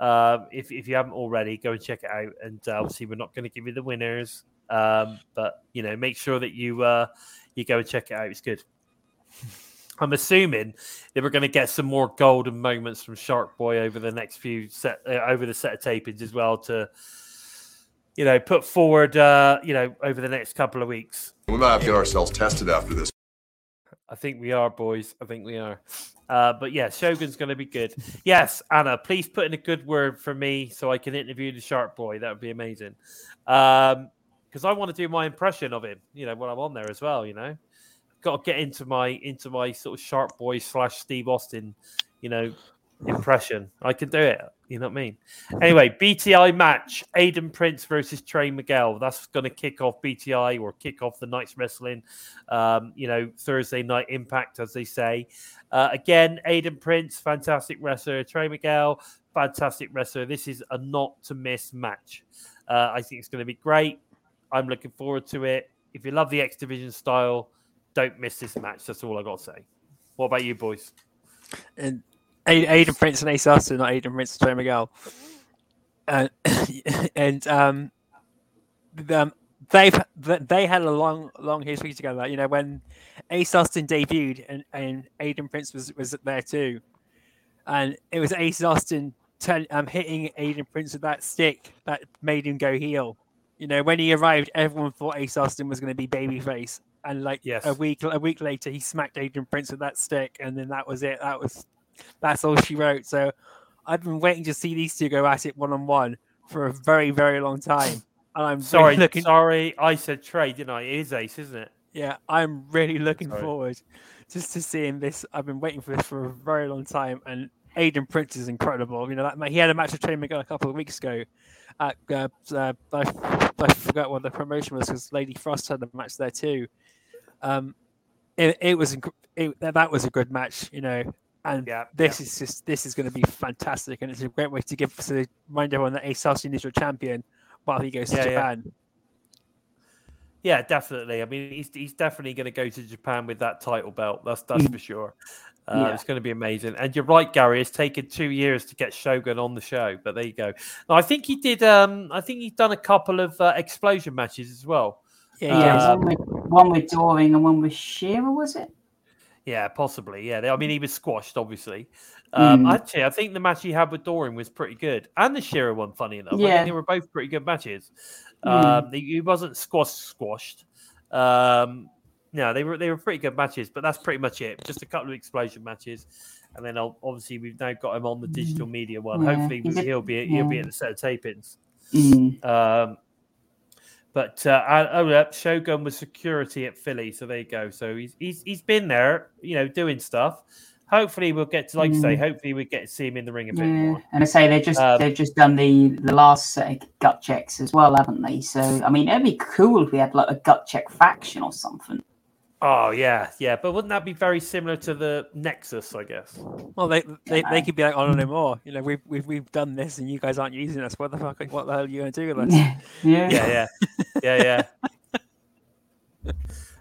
Um, if if you haven't already, go and check it out. And uh, obviously, we're not going to give you the winners, um, but you know, make sure that you uh, you go and check it out. It's good. I'm assuming that we're going to get some more golden moments from Shark Boy over the next few set uh, over the set of tapings as well to you know put forward uh, you know over the next couple of weeks. We might have to get ourselves tested after this. I think we are, boys. I think we are. Uh, but yeah, Shogun's going to be good. Yes, Anna, please put in a good word for me so I can interview the Shark Boy. That would be amazing. Um, because I want to do my impression of him. You know, when I'm on there as well. You know, got to get into my into my sort of Shark Boy slash Steve Austin. You know, impression. I can do it. You know what I mean? Anyway, BTI match: Aiden Prince versus Trey Miguel. That's going to kick off BTI or kick off the night's wrestling. Um, you know, Thursday night impact, as they say. Uh, again, Aiden Prince, fantastic wrestler. Trey Miguel, fantastic wrestler. This is a not to miss match. Uh, I think it's going to be great. I'm looking forward to it. If you love the X Division style, don't miss this match. That's all I got to say. What about you, boys? and Aiden Prince and Ace Austin, not Aiden Prince and Trey Miguel. And <coughs> um, um, they've they had a long long history together. You know, when Ace Austin debuted and, and Aiden Prince was was there too, and it was Ace Austin turn, um, hitting Aiden Prince with that stick that made him go heel. You know, when he arrived, everyone thought Ace Austin was going to be babyface, and like Yes. a week a week later he smacked Aiden Prince with that stick, and then that was it. That was that's all she wrote. So I've been waiting to see these two go at it one on one for a very very long time, and I'm Sorry, really looking. sorry, I said trade, didn't I? It is Ace, isn't it? Yeah, I'm really looking Sorry. forward just to seeing this. I've been waiting for this for a very long time, and Aiden Prince is incredible. You know, that, he had a match with Trey Miguel a couple of weeks ago. At, uh, uh, I, I forgot what the promotion was because Lady Frost had a match there too. Um, it, it was it, that was a good match, you know. And Yeah, this is just this is going to be fantastic, and it's a great way to give to remind everyone that Ace Austin is your champion while he goes to Yeah, yeah. Japan. Yeah, definitely. I mean, he's he's definitely going to go to Japan with that title belt. That's that's Mm. for sure. Uh, Yeah. It's going to be amazing. And you're right, Gary. It's taken two years to get Shogun on the show, but there you go. Now, I think he did. Um, I think he's done a couple of uh, explosion matches as well. Yeah, Yeah, yeah. Um, one, with, one with Doering and one with Shera, was it? Yeah, possibly. Yeah, I mean, he was squashed, obviously. Um, Mm. Actually, I think the match he had with Doering was pretty good, and the Shera one, funny enough. I Yeah. think they were both pretty good matches. Mm. Um, he, wasn't squashed, squashed. Um, no, they were they were pretty good matches, but that's pretty much it. Just a couple of explosion matches, and then ob- obviously we've now got him on the digital media one. Yeah, Hopefully, he'll be he'll be at the set of tapings. Mm. Um, but uh, uh, oh, yeah, Shogun was security at Philly, so there you go. So he's he's he's been there, you know, doing stuff. Hopefully, we'll get to like I say. Hopefully, we get to see him in the ring a bit Mm. Yeah. more. And I say they just Um, they've just done the the last set of gut checks as well, haven't they? So I mean, it'd be cool if we had like a gut check faction or something. Oh yeah, yeah. But wouldn't that be very similar to the Nexus? I guess. Well, they they, Yeah. they could be like, oh no more. You know, we've we've we've done this, and you guys aren't using us. What the fuck? What the hell are you going to do with us? <laughs> yeah. Yeah, yeah, <laughs> yeah, yeah.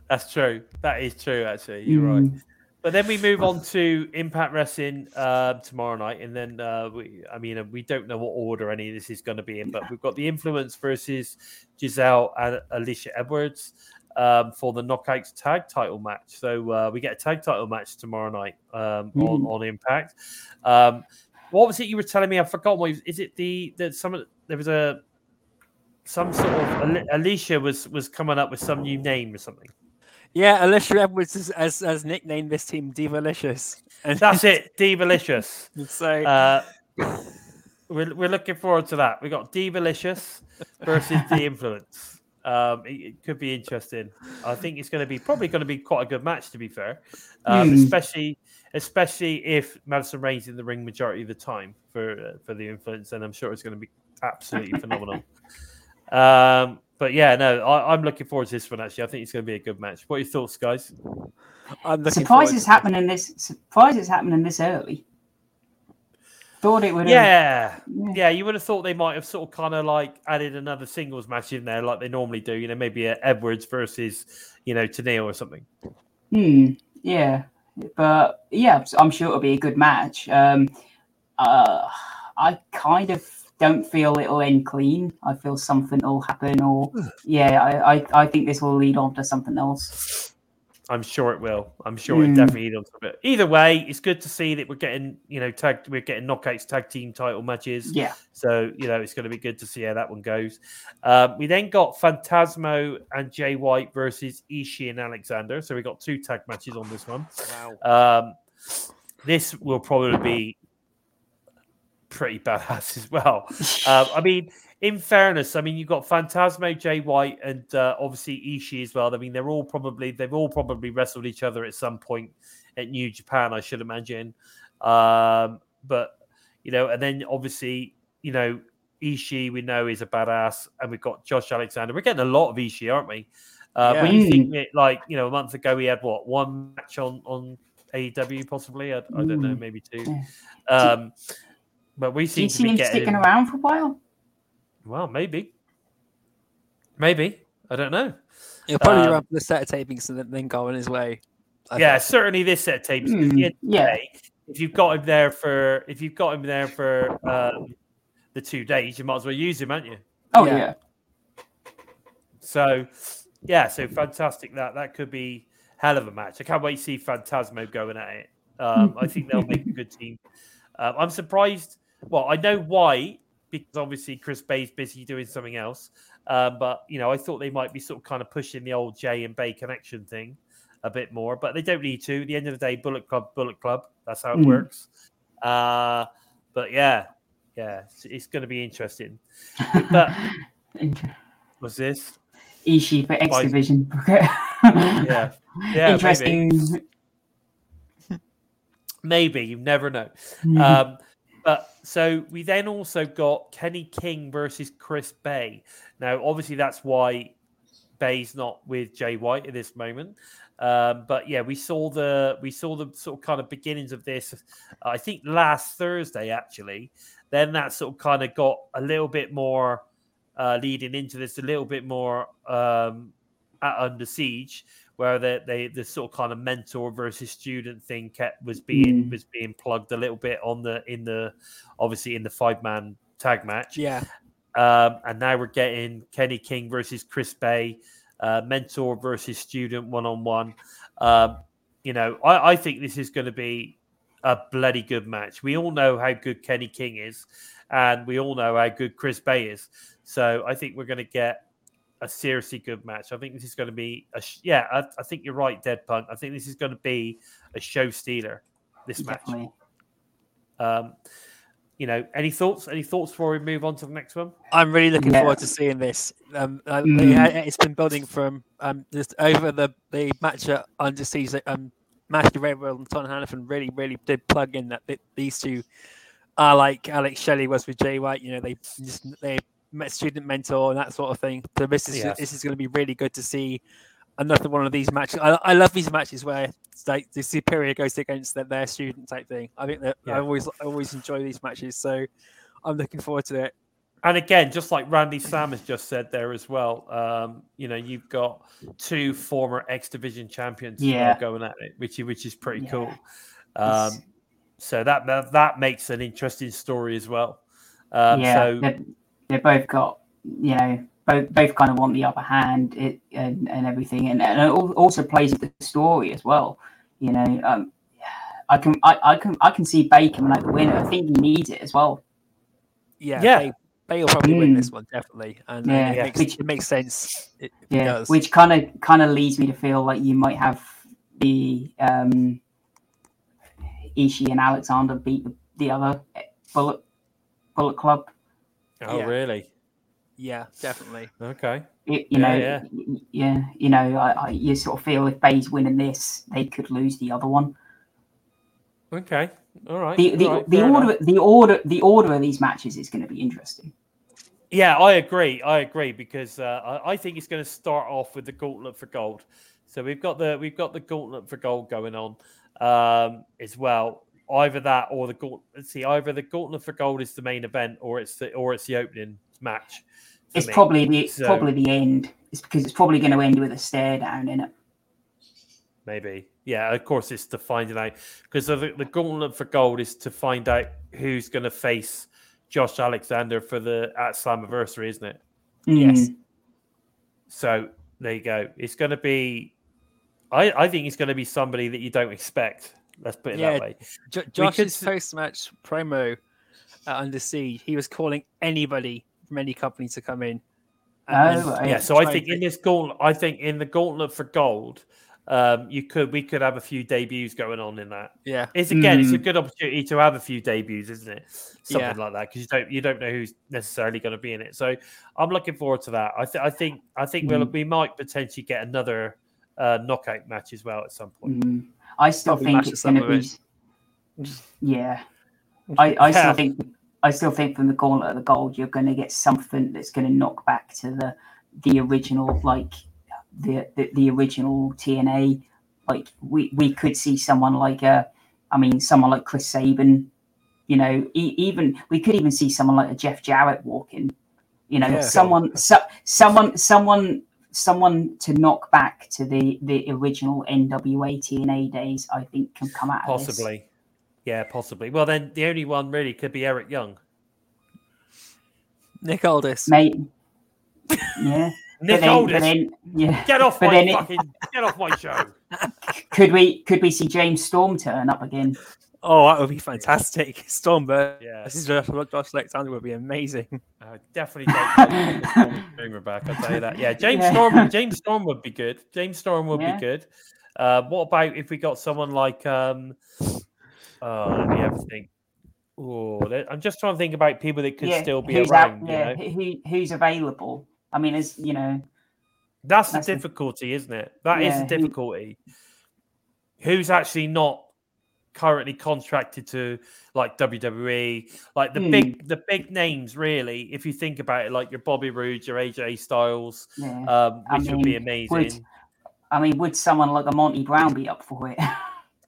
That's true. That is true. Actually, you're right. Mm. But then we move on to Impact Wrestling uh, tomorrow night, and then uh, we, I mean, uh, we don't know what order any of this is going to be in, but we've got the Influence versus Giselle and Alisha Edwards um, for the Knockouts Tag Title match. So uh, we get a tag title match tomorrow night um, on, Mm. on Impact. Um, what was it you were telling me? I forgot. What is it? The the some of- there was a some sort of Alisha was was coming up with some new name or something. Yeah, Alisha Edwards has, has, has nicknamed this team Divalicious. And That's it, <laughs> Divalicious. So Uh, we're, we're looking forward to that. We got Divalicious versus the Influence. Um, it, it could be interesting. I think it's going to be probably going to be quite a good match. To be fair, um, Hmm. especially especially if Madison Rayne's in the ring majority of the time for uh, for the Influence, and I'm sure it's going to be absolutely <laughs> phenomenal. Um, but yeah, no, I, I'm looking forward to this one. Actually, I think it's going to be a good match. What are your thoughts, guys? I'm looking Surprised to- happening this. Surprised it's happening this early. Thought it would. Yeah, Yeah. yeah. You would have thought they might have sort of kind of like added another singles match in there, like they normally do. You know, maybe a Edwards versus you know Tenille or something. Hmm. Yeah. But yeah, I'm sure it'll be a good match. Um. Uh. I kind of don't feel it'll end clean. I feel something will happen, or yeah, I, I, I think this will lead on to something else. I'm sure it will. I'm sure it Mm. definitely will. But either way, it's good to see that we're getting you know tag we're getting knockouts tag team title matches. Yeah. So you know it's going to be good to see how that one goes. Um, we then got Phantasmo and Jay White versus Ishii and Alexander. So we got two tag matches on this one. Wow. Um, this will probably be pretty badass <laughs> as well. Um, I mean, in fairness, I mean you've got Phantasmo, Jay White, and uh, obviously Ishii as well. I mean, they're all probably they've all probably wrestled each other at some point at New Japan, I should imagine. Um, but you know, and then obviously you know Ishii we know is a badass, and we've got Josh Alexander. We're getting a lot of Ishii, aren't we? Uh, When you think it, like you know a month ago we had what one match on on AEW possibly I, I don't know Mm. maybe two. Um, but we Do seem you to see be him getting sticking around for a while? Well maybe maybe I don't know. He'll probably um, run the set of tapings and then, then go on his way. I yeah, think. certainly this set of tapes. 'cause at the Mm, of yeah. day, if you've got him there for if you've got him there for um, the two days, you might as well use him, haven't you? Oh Yeah. yeah. So yeah, so fantastic that that could be hell of a match. I can't wait to see Phantasmo going at it. Um, I think they'll make a good team. <laughs> Um, I'm surprised. Well, I know White because obviously Chris Bey's busy doing something else. Um, but you know, I thought they might be sort of kind of pushing the old J and Bey connection thing a bit more, but they don't need to. At the end of the day, Bullet Club, Bullet Club. That's how it Mm. works. Uh, but yeah, yeah, it's, it's going to be interesting. But <laughs> was this? Ishii for X Division. <laughs> Yeah, yeah, Interesting. <laughs> Maybe you never know. Mm-hmm. Um, but so we then also got Kenny King versus Chris Bey. Now, obviously, that's why Bey's not with Jay White at this moment. Um, but yeah, we saw the we saw the sort of kind of beginnings of this. I think last Thursday actually. Then that sort of kind of got a little bit more uh, leading into this, a little bit more um, at Under Siege, where the they the sort of kind of mentor versus student thing kept was being Mm. was being plugged a little bit on the in the obviously in the five man tag match. Yeah, Um, and now we're getting Kenny King versus Chris Bey, uh, mentor versus student one on one. You know, I, I think this is going to be a bloody good match. We all know how good Kenny King is, and we all know how good Chris Bey is. So I think we're going to get a seriously good match. I think this is going to be a sh- yeah. I, I think you're right, Dead Punk. I think this is going to be a show stealer. This match. Um, you know, any thoughts? Any thoughts before we move on to the next one? I'm really looking Yeah. forward to seeing this. Um, uh, Mm. they it's been building from um, just over the, the match at Under Siege. that, Um, Matthew Rehwoldt and Tom Hannifan really, really did plug in that th- these two are like Alex Shelley was with Jay White. You know, they just they met student mentor and that sort of thing. So this is Yes. this is going to be really good to see another one of these matches. I, I love these matches where it's like the superior goes against their, their student type thing. I think that I always I always enjoy these matches. So I'm looking forward to it. And again, just like Randy Sam has just said there as well, um, you know, you've got two former X Division champions Yeah. going at it, which is which is pretty Yeah. cool. Um, so that, that that makes an interesting story as well. Um, yeah, so they they both got you know both both kind of want the upper hand it, and and everything, and, and it also plays with the story as well. You know, um, I can I, I can I can see Bacon like the winner. I think he needs it as well. Yeah, Yeah. Bey, Bey will probably win this Mm. one definitely, and uh, Yeah, it, makes, Which- it makes sense. It, it Yeah, does. which kind of kind of leads me to feel like you might have the um, Ishii and Alexander beat the, the other Bullet Bullet Club. Oh yeah. really? yeah, definitely. Okay. You, you Yeah, know, yeah. yeah, you know, I, I, you sort of feel if Bey's winning this, they could lose the other one. Okay. All right. The the, all right, the order enough. the order the order of these matches is going to be interesting. Yeah, I agree. I agree because uh, I, I think it's going to start off with the gauntlet for gold. So we've got the we've got the gauntlet for gold going on um, as well. Either that or the gauntlet. Let's see, either the gauntlet for gold is the main event, or it's the or it's the opening match. It's me. probably the So- probably the end. It's because it's probably going to end with a stare down in it. maybe. Yeah, of course, it's to finding out because the, the gauntlet for gold is to find out who's going to face Josh Alexander for the at Slammiversary, isn't it? Yes. Mm. So there you go. It's going to be. I, I think it's going to be somebody that you don't expect. Let's put it Yeah, that way. Jo- Josh's s- post-match promo at Under Siege, he was calling anybody from any company to come in. and- Oh, and. Yeah. So I try and think in this gauntlet, I think in the gauntlet for gold, um, you could we could have a few debuts going on in that. yeah, It's again, it's a Mm. good opportunity to have a few debuts, isn't it? Something Yeah. like that because you don't you don't know who's necessarily going to be in it. So I'm looking forward to that. I, th- I think I think we'll, Mm. we might potentially get another uh, knockout match as well at some point. Mm. I still think it's going to be. Yeah, I, I still think I still think from the gauntlet of the gold, you're going to get something that's going to knock back to the the original, like the the, the original TNA. Like we we could see someone like a, I mean, someone like Chris Sabin. You know, e- even we could even see someone like a Jeff Jarrett walking. You know, Yeah. someone so, someone someone someone to knock back to the the original NWA TNA days. I think can come out of this. Possibly. Yeah, possibly. Well, then the only one really could be Eric Young. Nick Aldis. mate. Yeah, <laughs> Nick but then, Aldis, then, yeah. get off but my then it- get off my show. <laughs> Could we could we see James Storm turn up again? Oh, that would be fantastic. <laughs> Storm Yeah. versus Josh, Josh Alexander would be amazing. I definitely don't want Boomer back. I'll tell you that. Yeah, James Yeah. Storm. James Storm would be good. James Storm would Yeah. be good. Uh, what about if we got someone like? um Oh, let me have a think. Oh, I'm just trying to think about people that could Yeah, still be who's around. out- you yeah, know? who, who's available? I mean, as you know, That's the That's the- difficulty, isn't it? That is Yeah, the who- difficulty. Who's actually not currently contracted to like WWE, like the Hmm. big the big names really, if you think about it, like your Bobby Roode, your AJ Styles, yeah. um, which would be amazing. would- I mean, would someone like a Monty Brown be up for it? <laughs>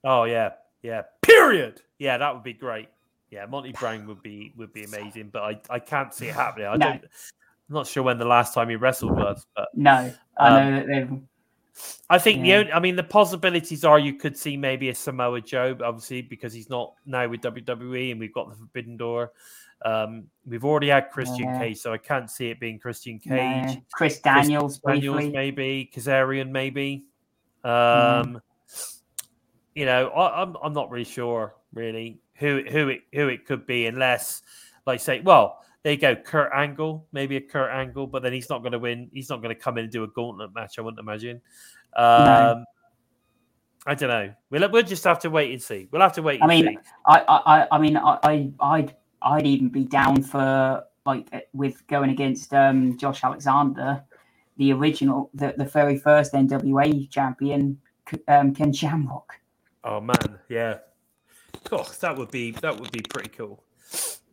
Oh yeah, yeah. Period. Yeah, that would be great. Yeah, Monty Brown would be would be amazing, but I, I can't see it happening. I No. don't. I'm not sure when the last time he wrestled was, but no, I Um, know that they've. I think the only, I mean, the possibilities are you could see maybe a Samoa Joe, obviously because he's not now with WWE and we've got the Forbidden Door. Um, we've already had Christian Yeah. Cage, so I can't see it being Christian. Cage. Chris Chris Daniels, Daniels, briefly. maybe Kazarian, maybe. Um, Mm. You know, I, I'm I'm not really sure really who who it who it could be unless, like, say, well, there you go, Kurt Angle, maybe a Kurt Angle, but then he's not going to win. He's not going to come in and do a gauntlet match. I wouldn't imagine. Um, I don't know. We'll we'll just have to wait and see. We'll have to wait. I mean. I, I, I- I mean, I, I, I'd, I'd even be down for like uh, with going against um, Josh Alexander, the original, the, the very first NWA champion, um, Ken Shamrock. Oh man, yeah. Gosh, that would be that would be pretty cool.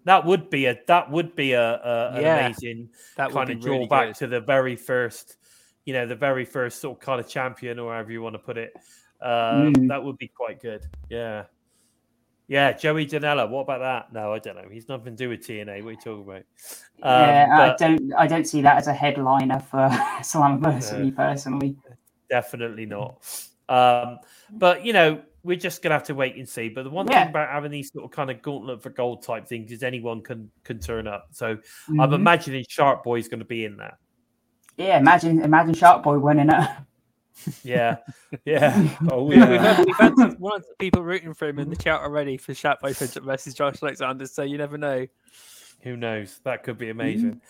That would be a that would be a, a an amazing That would kind of really drawback good. to the very first, you know, the very first sort of kind of champion or however you want to put it. Um, Mm. That would be quite good. Yeah, yeah. Joey Janela. What about that? No, I don't know. He's nothing to do with TNA. What are you talking about? Um, yeah, I don't, I don't see that as a headliner for <laughs> Slammiversary personally. definitely not. Um, but you know, we're just gonna have to wait and see. But the one Yeah. thing about having these sort of kind of gauntlet for gold type things is anyone can can turn up. So I'm Mhm. imagining Shark Boy's going to be in that. Yeah, imagine, imagine Shark Boy winning it. <laughs> Yeah, yeah. <laughs> Oh We've, we've, yeah. had, we've had one of the people rooting for him in the chat already for Sharp Boy versus Josh Alexander, so you never know. Who knows? That could be amazing.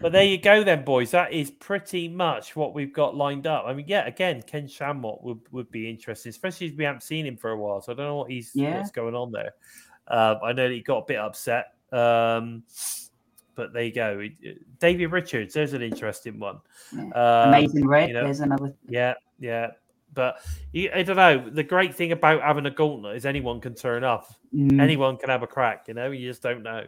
But there you go, then, boys. That is pretty much what we've got lined up. I mean, yeah, again, Ken Shamrock would, would be interesting, especially as we haven't seen him for a while. So I don't know what he's Yeah. what's going on there. Um, I know that he got a bit upset. Um, but there you go. It- it- Richards, there's an interesting one. Yeah. Um, Amazing Red, you know, there's another. Yeah, yeah. But you, I don't know. The great thing about having a gauntlet is anyone can turn up. Mm, Anyone can have a crack. You know, you just don't know.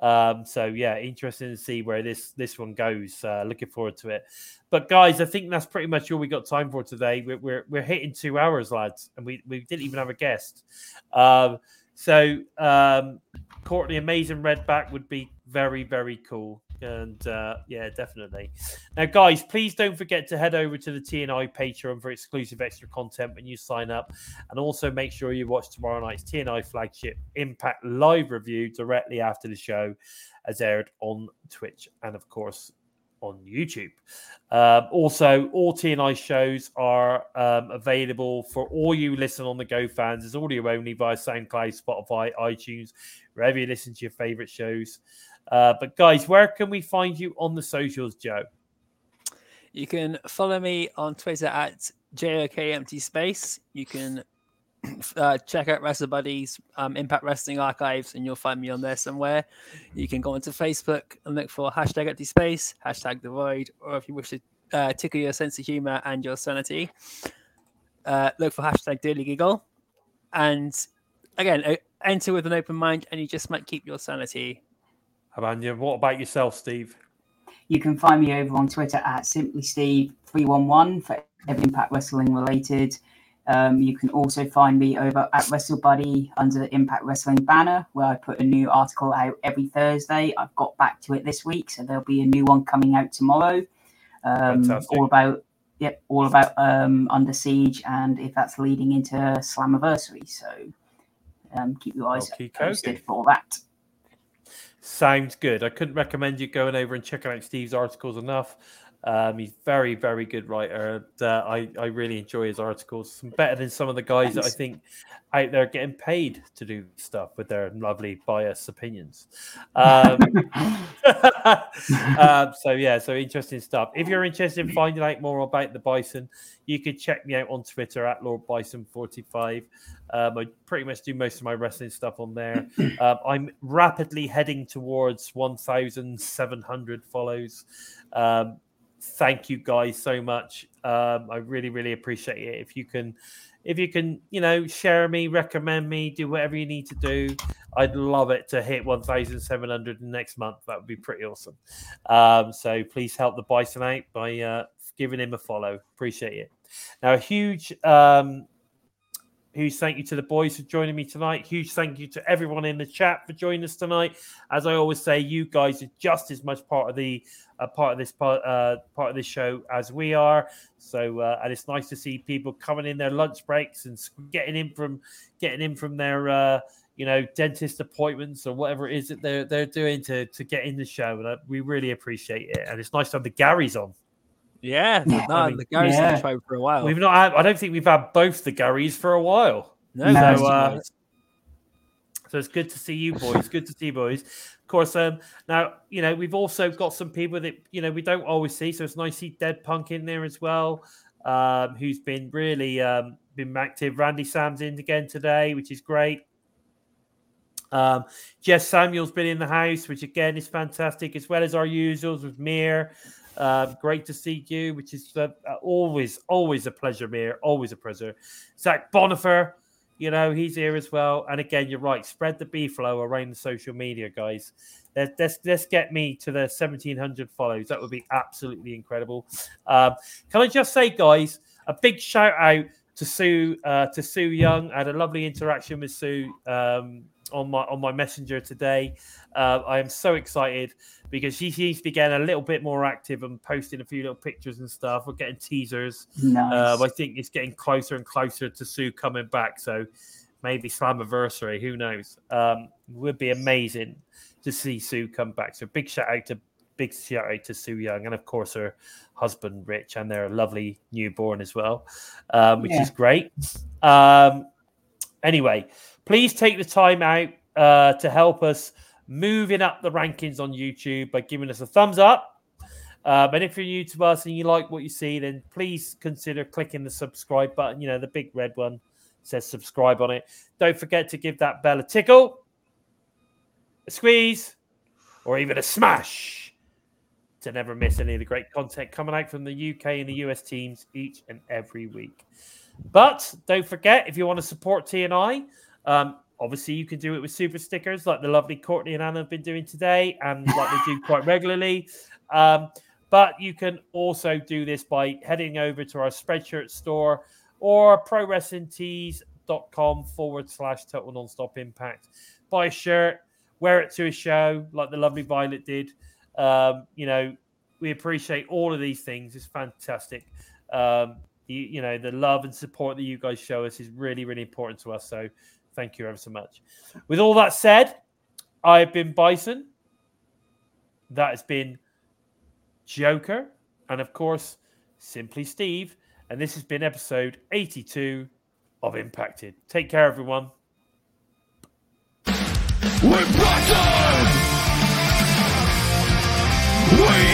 Um, so yeah, interesting to see where this this one goes. Uh, looking forward to it. But guys, I think that's pretty much all we got time for today. We're we're, we're hitting two hours, lads, and we, we didn't even have a guest. Um, so um, Courtney, Amazing Red back would be very very cool. And uh, yeah, definitely. Now, guys, please don't forget to head over to the TNI Patreon for exclusive extra content when you sign up. And also make sure you watch tomorrow night's TNI flagship Impact live review directly after the show, as aired on Twitch and, of course, on YouTube. Um, also, all TNI shows are um, available for all you listen on the Go fans. It's audio only via SoundCloud, Spotify, iTunes, wherever you listen to your favorite shows. Uh, but guys, where can we find you on the socials, Joe? You can follow me on Twitter at JOKEmpty You can uh, check out Wrestle Buddies um, Impact Wrestling Archives, and you'll find me on there somewhere. You can go onto Facebook and look for hashtag empty space, hashtag the void, or if you wish to uh, tickle your sense of humor and your sanity, uh, look for hashtag daily giggle. And again, uh, enter with an open mind, and you just might keep your sanity. Amanda, what about yourself, Steve? You can find me over on Twitter at simply Steve311 for every Impact Wrestling related. Um, you can also find me over at Wrestle Buddy under the Impact Wrestling banner, where I put a new article out every Thursday. I've got back to it this week, so there'll be a new one coming out tomorrow. Um, all about yep, all about um, Under Siege and if that's leading into Slammiversary. So um, keep your eyes posted for that. Sounds good. I couldn't recommend you going over and checking out Steve's articles enough. Um, he's very, very good writer. And, uh, I, I really enjoy his articles. Some better than some of the guys that I think out there getting paid to do stuff with their lovely biased opinions. Um, <laughs> um, so yeah, so interesting stuff. If you're interested in finding out more about the Bison, you can check me out on Twitter at Lord Bison 45. Um, I pretty much do most of my wrestling stuff on there. <clears throat> Um, I'm rapidly heading towards 1,700 follows. Um, thank you guys so much. Um, I really, really appreciate it. If you can, if you can, you know, share me, recommend me, do whatever you need to do. I'd love it to hit 1,700 next month. That would be pretty awesome. Um, so please help the Bison out by uh, giving him a follow. Appreciate it. Now, a huge, um, huge thank you to the boys for joining me tonight. Huge thank you to everyone in the chat for joining us tonight. As I always say, you guys are just as much part of the uh, part of this part uh, part of this show as we are. So, uh, and it's nice to see people coming in their lunch breaks and getting in from getting in from their uh, you know dentist appointments or whatever it is that they're they're doing to to get in the show. And uh, we really appreciate it. And it's nice to have the Garys on. Yeah, no, <laughs> I mean, the Gary's yeah. the for a while. We've not. Had, I don't think we've had both the Garys for a while. no, No. So, uh, so it's good to see you boys. Good to see you boys. Of course, um, now you know we've also got some people that you know we don't always see. So it's nice to see Dead Punk in there as well, um, who's been really um, been active. Randy Sam's in again today, which is great. Um, Jess Samuel's been in the house, which again is fantastic, as well as our usuals with Mir. Um, great to see you, which is uh, always, always a pleasure, Mir. Always a pleasure. Zach Bonifer, you know, he's here as well. And again, you're right. Spread the B flow around the social media, guys. Let's, let's, let's get me to the 1700 follows. That would be absolutely incredible. Um, can I just say, guys, a big shout out to Sue uh, to Sue Young. I had a lovely interaction with Sue um, on my on my messenger today. Uh, I am so excited because she seems to be getting a little bit more active and posting a few little pictures and stuff. We're getting teasers. Nice. Um, I think it's getting closer and closer to Sue coming back. So maybe Slammiversary, who knows? Um, would be amazing to see Sue come back. So big shout out to big shout out to Sue Young and of course her husband Rich and their lovely newborn as well, um, which Yeah. is great. Um, anyway, please take the time out uh, to help us moving up the rankings on YouTube by giving us a thumbs up. Um, and if you're new to us and you like what you see, then please consider clicking the subscribe button. You know, the big red one says subscribe on it. Don't forget to give that bell a tickle, a squeeze, or even a smash to never miss any of the great content coming out from the UK and the US teams each and every week. But don't forget, if you want to support TNI, um, obviously you can do it with super stickers like the lovely Courtney and Anna have been doing today and like they do quite regularly. Um, but you can also do this by heading over to our Spreadshirt store or prowrestlingtees.com forward slash total nonstop impact. Buy a shirt, wear it to a show like the lovely Violet did. Um, you know, we appreciate all of these things. It's fantastic. Um, you, you know, the love and support that you guys show us is really, really important to us. So thank you ever so much. With all that said, I've been Bison. That has been Joker. And of course, Simply Steve. And this has been episode 82 of Impacted. Take care, everyone. We